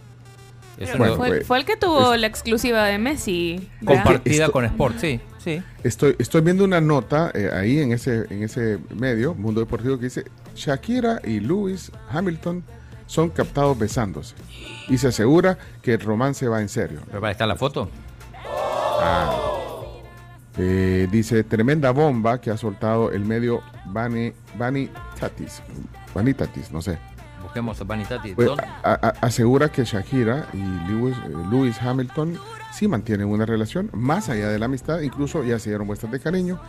Es Pero uno- fue, fue el que tuvo la exclusiva de Messi. ¿verdad? compartida Esto- con Sport, sí, sí. Estoy, estoy viendo una nota eh, ahí en ese, en ese medio, Mundo Deportivo, que dice Shakira y Lewis Hamilton son captados besándose. Y se asegura que el romance va en serio. ¿Pero está la foto? Ah. Eh, dice, tremenda bomba que ha soltado el medio Vani, Vanitatis. Vanitatis, no sé. Busquemos a Vanitati. Pues, ¿Dónde? a- a- asegura que Shakira y Lewis, eh, Lewis Hamilton sí mantienen una relación más allá de la amistad, incluso ya se dieron muestras de cariño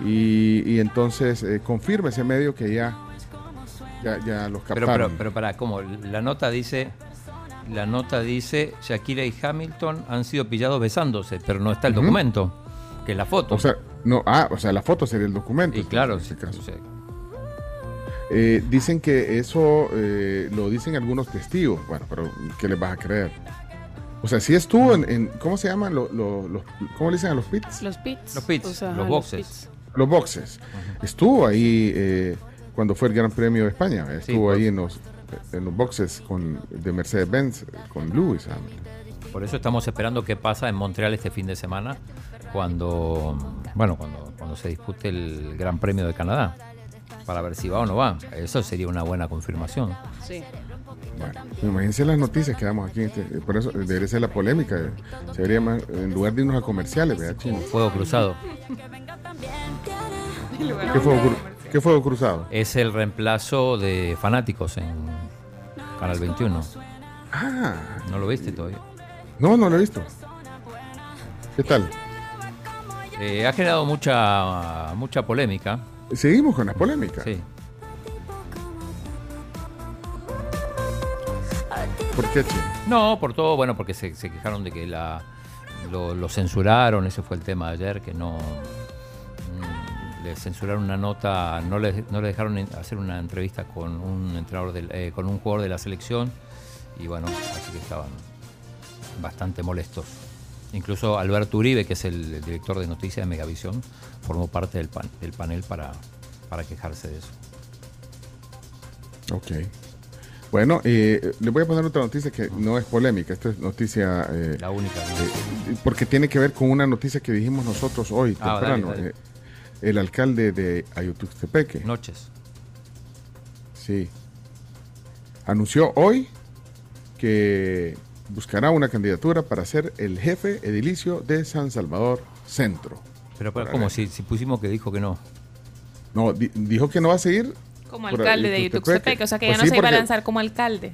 y, y entonces eh, confirma ese medio que ya, ya, ya los Pero, captaron. pero, pero para, ¿cómo? La nota dice, la nota dice, Shakira y Hamilton han sido pillados besándose, pero no está el documento, que es la foto. o sea, no, ah, o sea, la foto sería el documento. y claro, en sí, caso. Eh, dicen que eso eh, lo dicen algunos testigos. Bueno, pero ¿qué les vas a creer? O sea, si estuvo en, en- ¿cómo se llaman los, ¿cómo le dicen a los pits? Los pits. Los pits, O sea, los boxes. pits. Los boxes. Estuvo ahí eh, cuando fue el Gran Premio de España. Estuvo ahí en los, en los boxes con, de Mercedes-Benz con Lewis Hamilton. Por eso estamos esperando qué pasa en Montreal este fin de semana, cuando, bueno, cuando, cuando se dispute el Gran Premio de Canadá, para ver si va o no va. Eso sería una buena confirmación. Sí. Bueno, imagínense las noticias que damos aquí. este- por eso debería ser la polémica. Se más, en lugar de irnos a comerciales, vea, chino. Fuego cruzado. ¿Qué fuego, cru- qué fuego cruzado? Es el reemplazo de Fanáticos en Canal 21. Ah, ¿No lo viste todavía? no, no lo he visto. ¿Qué tal? Eh, ha generado mucha mucha polémica. Seguimos con las polémicas. Sí. ¿Por qué? No, por todo, bueno, porque se, se quejaron de que la lo, lo censuraron, ese fue el tema de ayer, que no le censuraron una nota, no le, no le dejaron hacer una entrevista con un entrenador del, eh, con un jugador de la selección y bueno, así que estaban bastante molestos. Incluso Alberto Uribe, que es el, director de noticias de Megavisión, formó parte del, pan- del panel para, para quejarse de eso. Ok. Bueno, eh, le voy a poner otra noticia que no es polémica, esta es noticia... eh, La única. eh, porque tiene que ver con una noticia que dijimos nosotros hoy, Ah, temprano. dale, dale. El alcalde de Ayutuxtepeque. Noches. Sí. Anunció hoy que buscará una candidatura para ser el jefe edilicio de San Salvador Centro. Pero, pero Para como si, si pusimos que dijo que no. No, di- dijo que no va a seguir. Como alcalde de Ayutuxtepeque. Yutuxtepec, o sea que Pues ya no sí, se iba a lanzar como alcalde.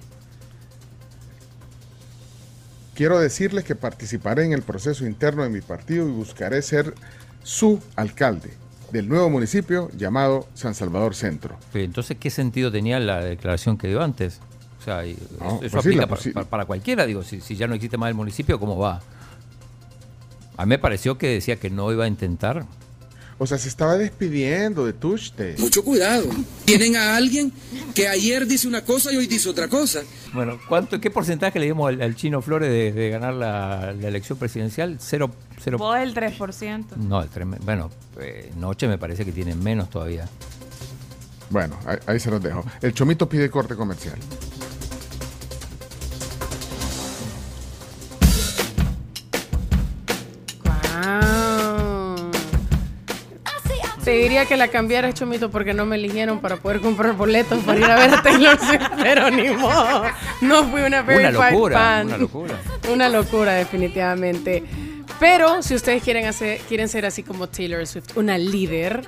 Quiero decirles que participaré en el proceso interno de mi partido y buscaré ser su alcalde del nuevo municipio llamado San Salvador Centro. Pero entonces, ¿qué sentido tenía la declaración que dio antes? O sea, No, eso, pues sí, aplica la para, posi- para- para cualquiera, digo, si, si ya no existe más el municipio, ¿cómo va? A mí me pareció que decía que no iba a intentar. O sea, se estaba despidiendo de Tuchte. Mucho cuidado. Tienen a alguien que ayer dice una cosa y hoy dice otra cosa. Bueno, ¿cuánto, ¿qué porcentaje le dimos al, al Chino Flores de, de ganar la, la elección presidencial? Cero, cero. Vos el 3%. No, el trem- bueno, eh, Noche me parece que tiene menos todavía. Bueno, ahí, ahí se los dejo. El Chomito pide corte comercial. Te diría que la cambiara Chomito porque no me eligieron para poder comprar boletos para ir a ver a Taylor Swift, pero ni modo. No fui una very Una locura, fan. una locura. Una locura, definitivamente. Pero si ustedes quieren, hacer, quieren ser así como Taylor Swift, una líder,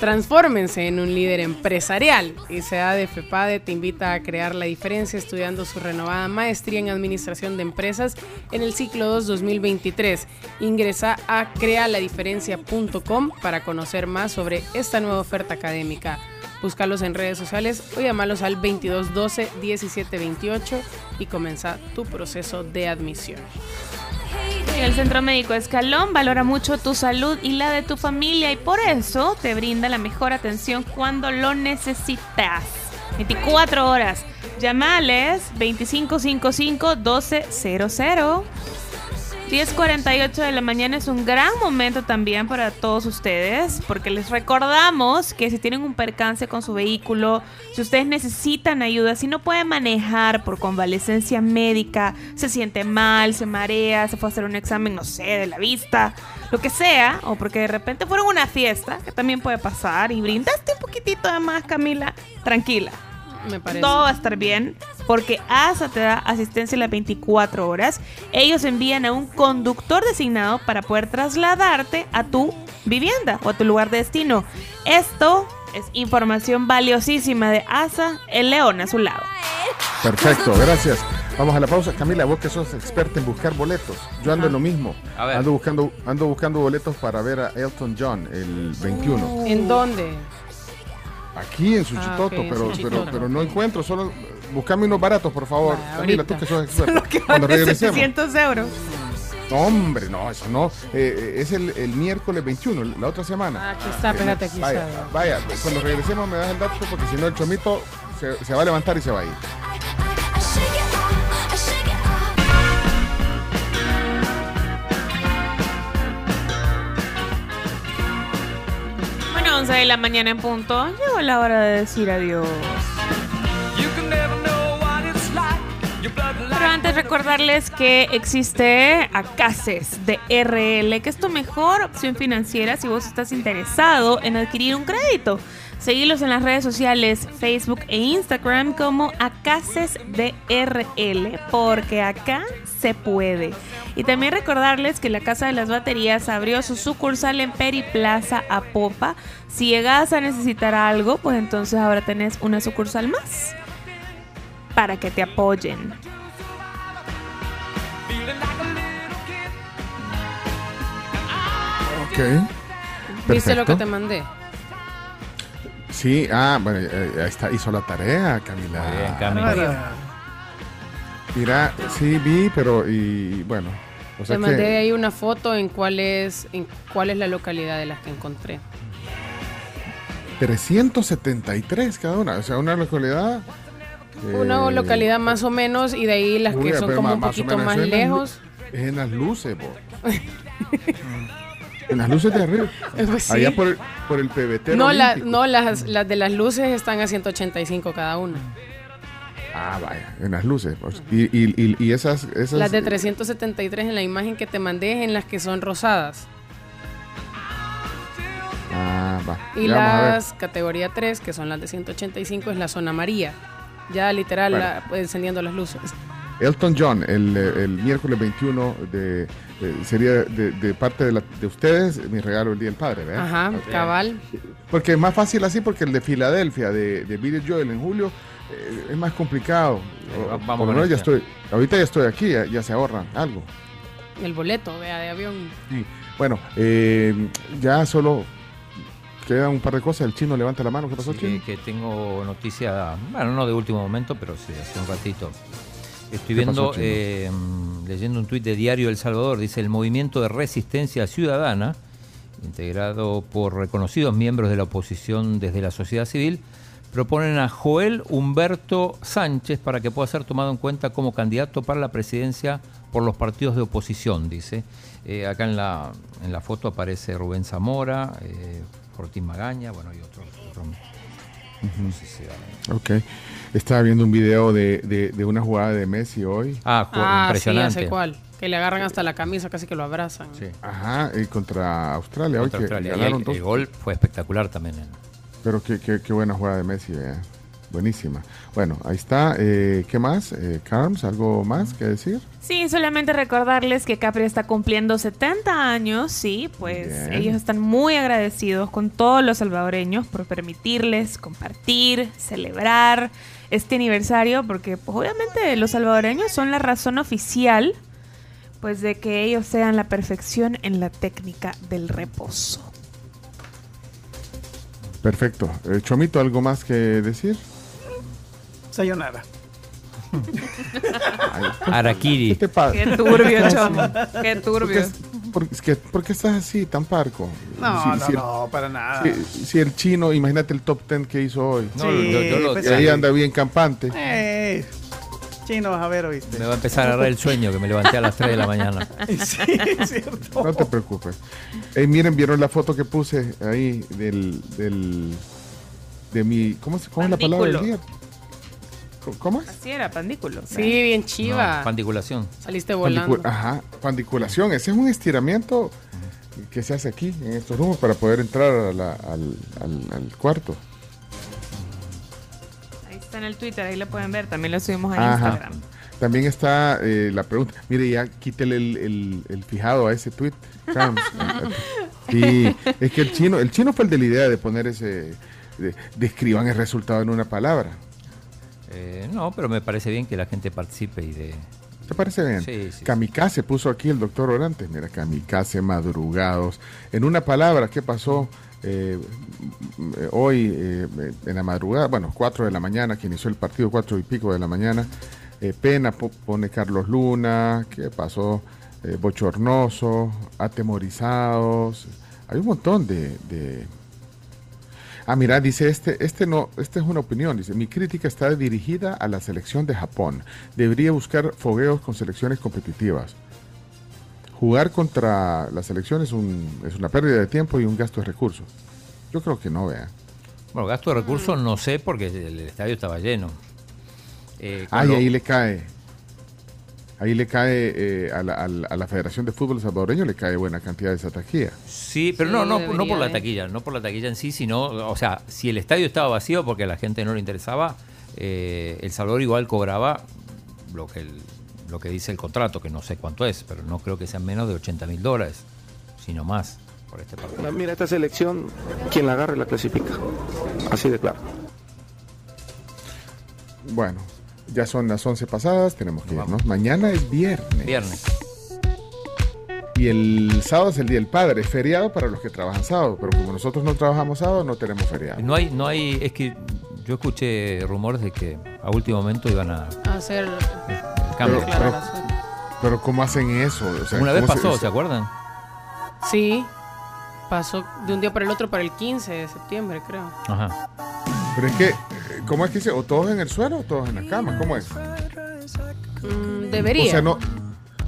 transfórmense en un líder empresarial. Y de FEPADE te invita a crear la diferencia estudiando su renovada maestría en Administración de Empresas en el ciclo 2 2023. Ingresa a crealadiferencia.com para conocer más sobre esta nueva oferta académica. Búscalos en redes sociales o llamarlos al 2212 1728 y comienza tu proceso de admisión. El Centro Médico Escalón valora mucho tu salud y la de tu familia y por eso te brinda la mejor atención cuando lo necesitas. 24 horas. Llamales 2555 1200. 10.48 de la mañana es un gran momento también para todos ustedes, porque les recordamos que si tienen un percance con su vehículo, si ustedes necesitan ayuda, si no pueden manejar por convalecencia médica, se siente mal, se marea, se fue a hacer un examen, no sé, de la vista, lo que sea, o porque de repente fueron a una fiesta, que también puede pasar, y brindaste un poquitito de más, Camila, tranquila. Me parece. Todo va a estar bien porque ASA te da asistencia las 24 horas. Ellos envían a un conductor designado para poder trasladarte a tu vivienda o a tu lugar de destino. Esto es información valiosísima de ASA, el león a su lado. Perfecto, gracias. Vamos a la pausa. Camila, vos que sos experta en buscar boletos. Yo ando en lo mismo. A ver. Ando buscando, ando buscando boletos para ver a Elton John el 21. ¿En dónde? Aquí en Ah, Suchitoto, en pero, pero, Suchitoto. pero no encuentro. Solo buscame unos baratos, por favor. Ahorita. tú que sos experta. Lo que Cuando regresemos. 700 euros. Hombre, no, eso no. Eh, eh, es el, el miércoles 21, la otra semana. Aquí está, espérate, aquí vaya, está. Vaya, cuando regresemos me das el dato porque si no el chomito se, se va a levantar y se va a ir. 11 de la mañana en punto. Llegó la hora de decir adiós. Pero antes recordarles que existe Acases de RL, que es tu mejor opción financiera si vos estás interesado en adquirir un crédito. Seguilos en las redes sociales Facebook e Instagram como Acases de RL, porque acá se puede. Y también recordarles que la Casa de las Baterías abrió su sucursal en Periplaza Apopa. Si llegas a necesitar algo, pues entonces ahora tenés una sucursal más para que te apoyen. Ok. ¿Viste lo que perfecto. te mandé? Sí, ah, bueno, eh, ahí está, hizo la tarea, Camila. Muy bien, Cami. Mira, sí vi, pero y bueno, o sea Te mandé que ahí una foto en cuál es, en cuál es la localidad de las que encontré. 373 cada una, o sea, una localidad. Una eh, localidad más o menos y de ahí las que son como un poquito más lejos. Es en las luces, vos. en las luces de arriba. Pues sí. Allá por el, por el PBT. No, la- no las, las de las luces están a 185 cada una. Ah, vaya, en las luces. pues. Y, y, y, y esas, esas. Las de 373 en la imagen que te mandé es en las que son rosadas. Ah, va. Y Ya las categoría 3, que son las de 185, es la zona amarilla. Ya literal Bueno. la- pues, encendiendo las luces. Elton John, el, eh, el miércoles 21 de, eh, sería de, de parte de, la- de ustedes mi regalo el Día del Padre, ¿verdad? Ajá, cabal. Porque es más fácil así, porque el de Filadelfia, de, de Billy Joel en julio, eh, es más complicado. O- vamos por lo menos ya este. estoy, ahorita ya estoy aquí, ya, ya se ahorran algo. El boleto, vea, de avión. Sí. Bueno, eh, ya solo quedan un par de cosas. El chino levanta la mano. ¿Qué pasó, Sí, chino? que tengo noticia, bueno, no de último momento, pero sí, hace un ratito. Estoy ¿Qué pasó, viendo, eh, leyendo un tuit de Diario El Salvador, dice el movimiento de resistencia ciudadana, integrado por reconocidos miembros de la oposición desde la sociedad civil, proponen a Joel Humberto Sánchez para que pueda ser tomado en cuenta como candidato para la presidencia por los partidos de oposición, dice. Eh, acá en la, en la foto aparece Rubén Zamora, eh, Fortín Magaña, bueno, y otros. otros no sé si dan- Ok. Estaba viendo un video de, de- de una jugada de Messi hoy. Ah, Ah, sí, ya sé cuál. Que le agarran hasta la camisa, casi que lo abrazan. Ajá, y contra Australia. Contra hoy que. Y el, dos. el gol fue espectacular también. ¿eh? Pero qué, qué- qué buena jugada de Messi, vea. Buenísima. Bueno, ahí está. Eh, ¿Qué más? Eh, Carms, ¿algo más que decir? Sí, solamente recordarles que Capri está cumpliendo 70 años, sí, pues Bien. ellos están muy agradecidos con todos los salvadoreños por permitirles compartir, celebrar este aniversario, porque pues, obviamente los salvadoreños son la razón oficial, pues de que ellos sean la perfección en la técnica del reposo. Perfecto. Eh, Chomito, ¿algo más que decir? Sayonara. Araquiri. ¿Qué te pasa? Qué turbio, ¿Qué Chomo. pasa? Qué ¿Por turbio. qué, por, es que- por qué estás así, tan parco? No, Si- no, si el- no, para nada. Si, si el chino, imagínate el top 10 que hizo hoy. No, Sí, yo- yo lo- pues y ahí sí. anda bien campante. Eh, chino, vas a ver, oíste. Me va a empezar a agarrar el sueño que me levanté a las 3 de la mañana. Sí, es cierto. No te preocupes. Eh, miren, vieron la foto que puse ahí del, del de mi ¿cómo, se- cómo es la palabra del día? ¿Cómo es? Así era, pandículo. Sí, bien chiva. No, pandiculación. Saliste volando. Pandicu- Ajá, pandiculación. Ese es un estiramiento que se hace aquí en estos rumos para poder entrar a la- al, al- al cuarto. Ahí está en el Twitter, ahí lo pueden ver, también lo subimos a Ajá. Instagram. También está eh, la pregunta. Mire, ya quítele el, el- el fijado a ese tweet. Sí, es que el chino, el chino fue el de la idea de poner ese, de- describan el resultado en una palabra. Eh, no, pero me parece bien que la gente participe y de... ¿Te parece bien? Sí, sí. Kamikaze puso aquí el doctor Orantes. Mira, kamikaze, madrugados. En una palabra, ¿qué pasó eh, m- m- hoy eh, en la madrugada? Bueno, 4 de la mañana, que inició el partido, 4 y pico de la mañana. Eh, pena po- pone Carlos Luna. ¿Qué pasó? Bochornoso, atemorizados. Hay un montón de... de- Ah, mira, dice este, este no, esta es una opinión. Dice, mi crítica está dirigida a la selección de Japón. Debería buscar fogueos con selecciones competitivas. Jugar contra la selección es, un, es una pérdida de tiempo y un gasto de recursos. Yo creo que no, vea. Bueno, gasto de recursos no sé porque el estadio estaba lleno. Eh, Ah, y ahí le cae. Ahí le cae eh, a, la, a la- a la Federación de Fútbol Salvadoreño, le cae buena cantidad de esa taquilla. Sí, pero Sí, no, no, no por la ¿eh? taquilla, no por la taquilla en sí, sino, o sea, si el estadio estaba vacío porque a la gente no le interesaba, eh, El Salvador igual cobraba lo que, el- lo que dice el contrato, que no sé cuánto es, pero no creo que sean menos de 80 mil dólares, sino más por este partido. Mira, esta selección, quien la agarre la clasifica. Así de claro. Bueno, ya son las 11 pasadas, tenemos que irnos. Mañana es viernes. Viernes. Y el sábado es el Día del Padre, es feriado para los que trabajan sábado, pero como nosotros no trabajamos sábado, no tenemos feriado. No hay, no hay, es que yo escuché rumores de que a último momento iban a Hacer cambio. Pero, pero, pero ¿cómo hacen eso? O sea, Una vez ¿cómo se- pasó, ¿se acuerdan? Sí. Pasó de un día para el otro para el 15 de septiembre, creo. Ajá. Pero es que, eh, ¿cómo es que dice? ¿O todos en el suelo o todos en la cama? ¿Cómo es? Mm, debería. O sea, no,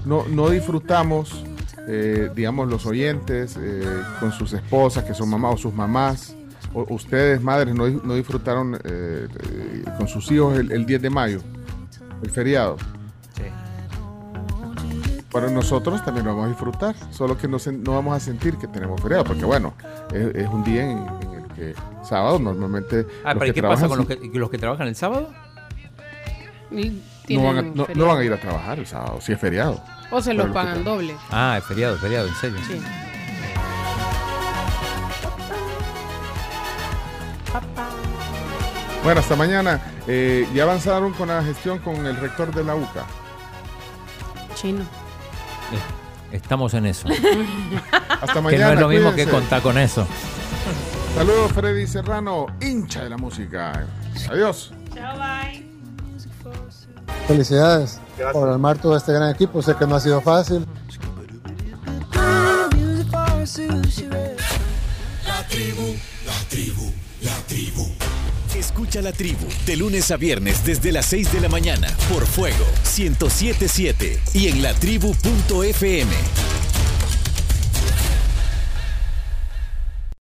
no, no disfrutamos, eh, digamos, los oyentes eh, con sus esposas, que son mamás o sus mamás, o ustedes, madres, no, no disfrutaron eh, eh, con sus hijos el, el 10 de mayo, el feriado. Para nosotros también lo vamos a disfrutar, solo que no, sen- no vamos a sentir que tenemos feriado, porque bueno, es, es un día en, en que sábado normalmente Ah, los pero ¿y que qué pasa trabajan con los que, los que trabajan el sábado? No van, a, tienen no- no feriado. van a ir a trabajar el sábado, si es feriado. O se lo los que pagan doble. Ah, es feriado, es feriado, en serio. Sí. Bueno, hasta mañana. Eh, ya avanzaron con la gestión con el rector de la UCA. Chino. Estamos en eso. Hasta que mañana. no es lo mismo que contar con eso. Saludos, Freddy Serrano, hincha de la música. Adiós. Chao, bye. Felicidades por armar todo este gran equipo. Sé que no ha sido fácil. La tribu, la tribu, la tribu. Escucha la tribu de lunes a viernes desde las 6 de la mañana por Fuego 1077 y en latribu.fm.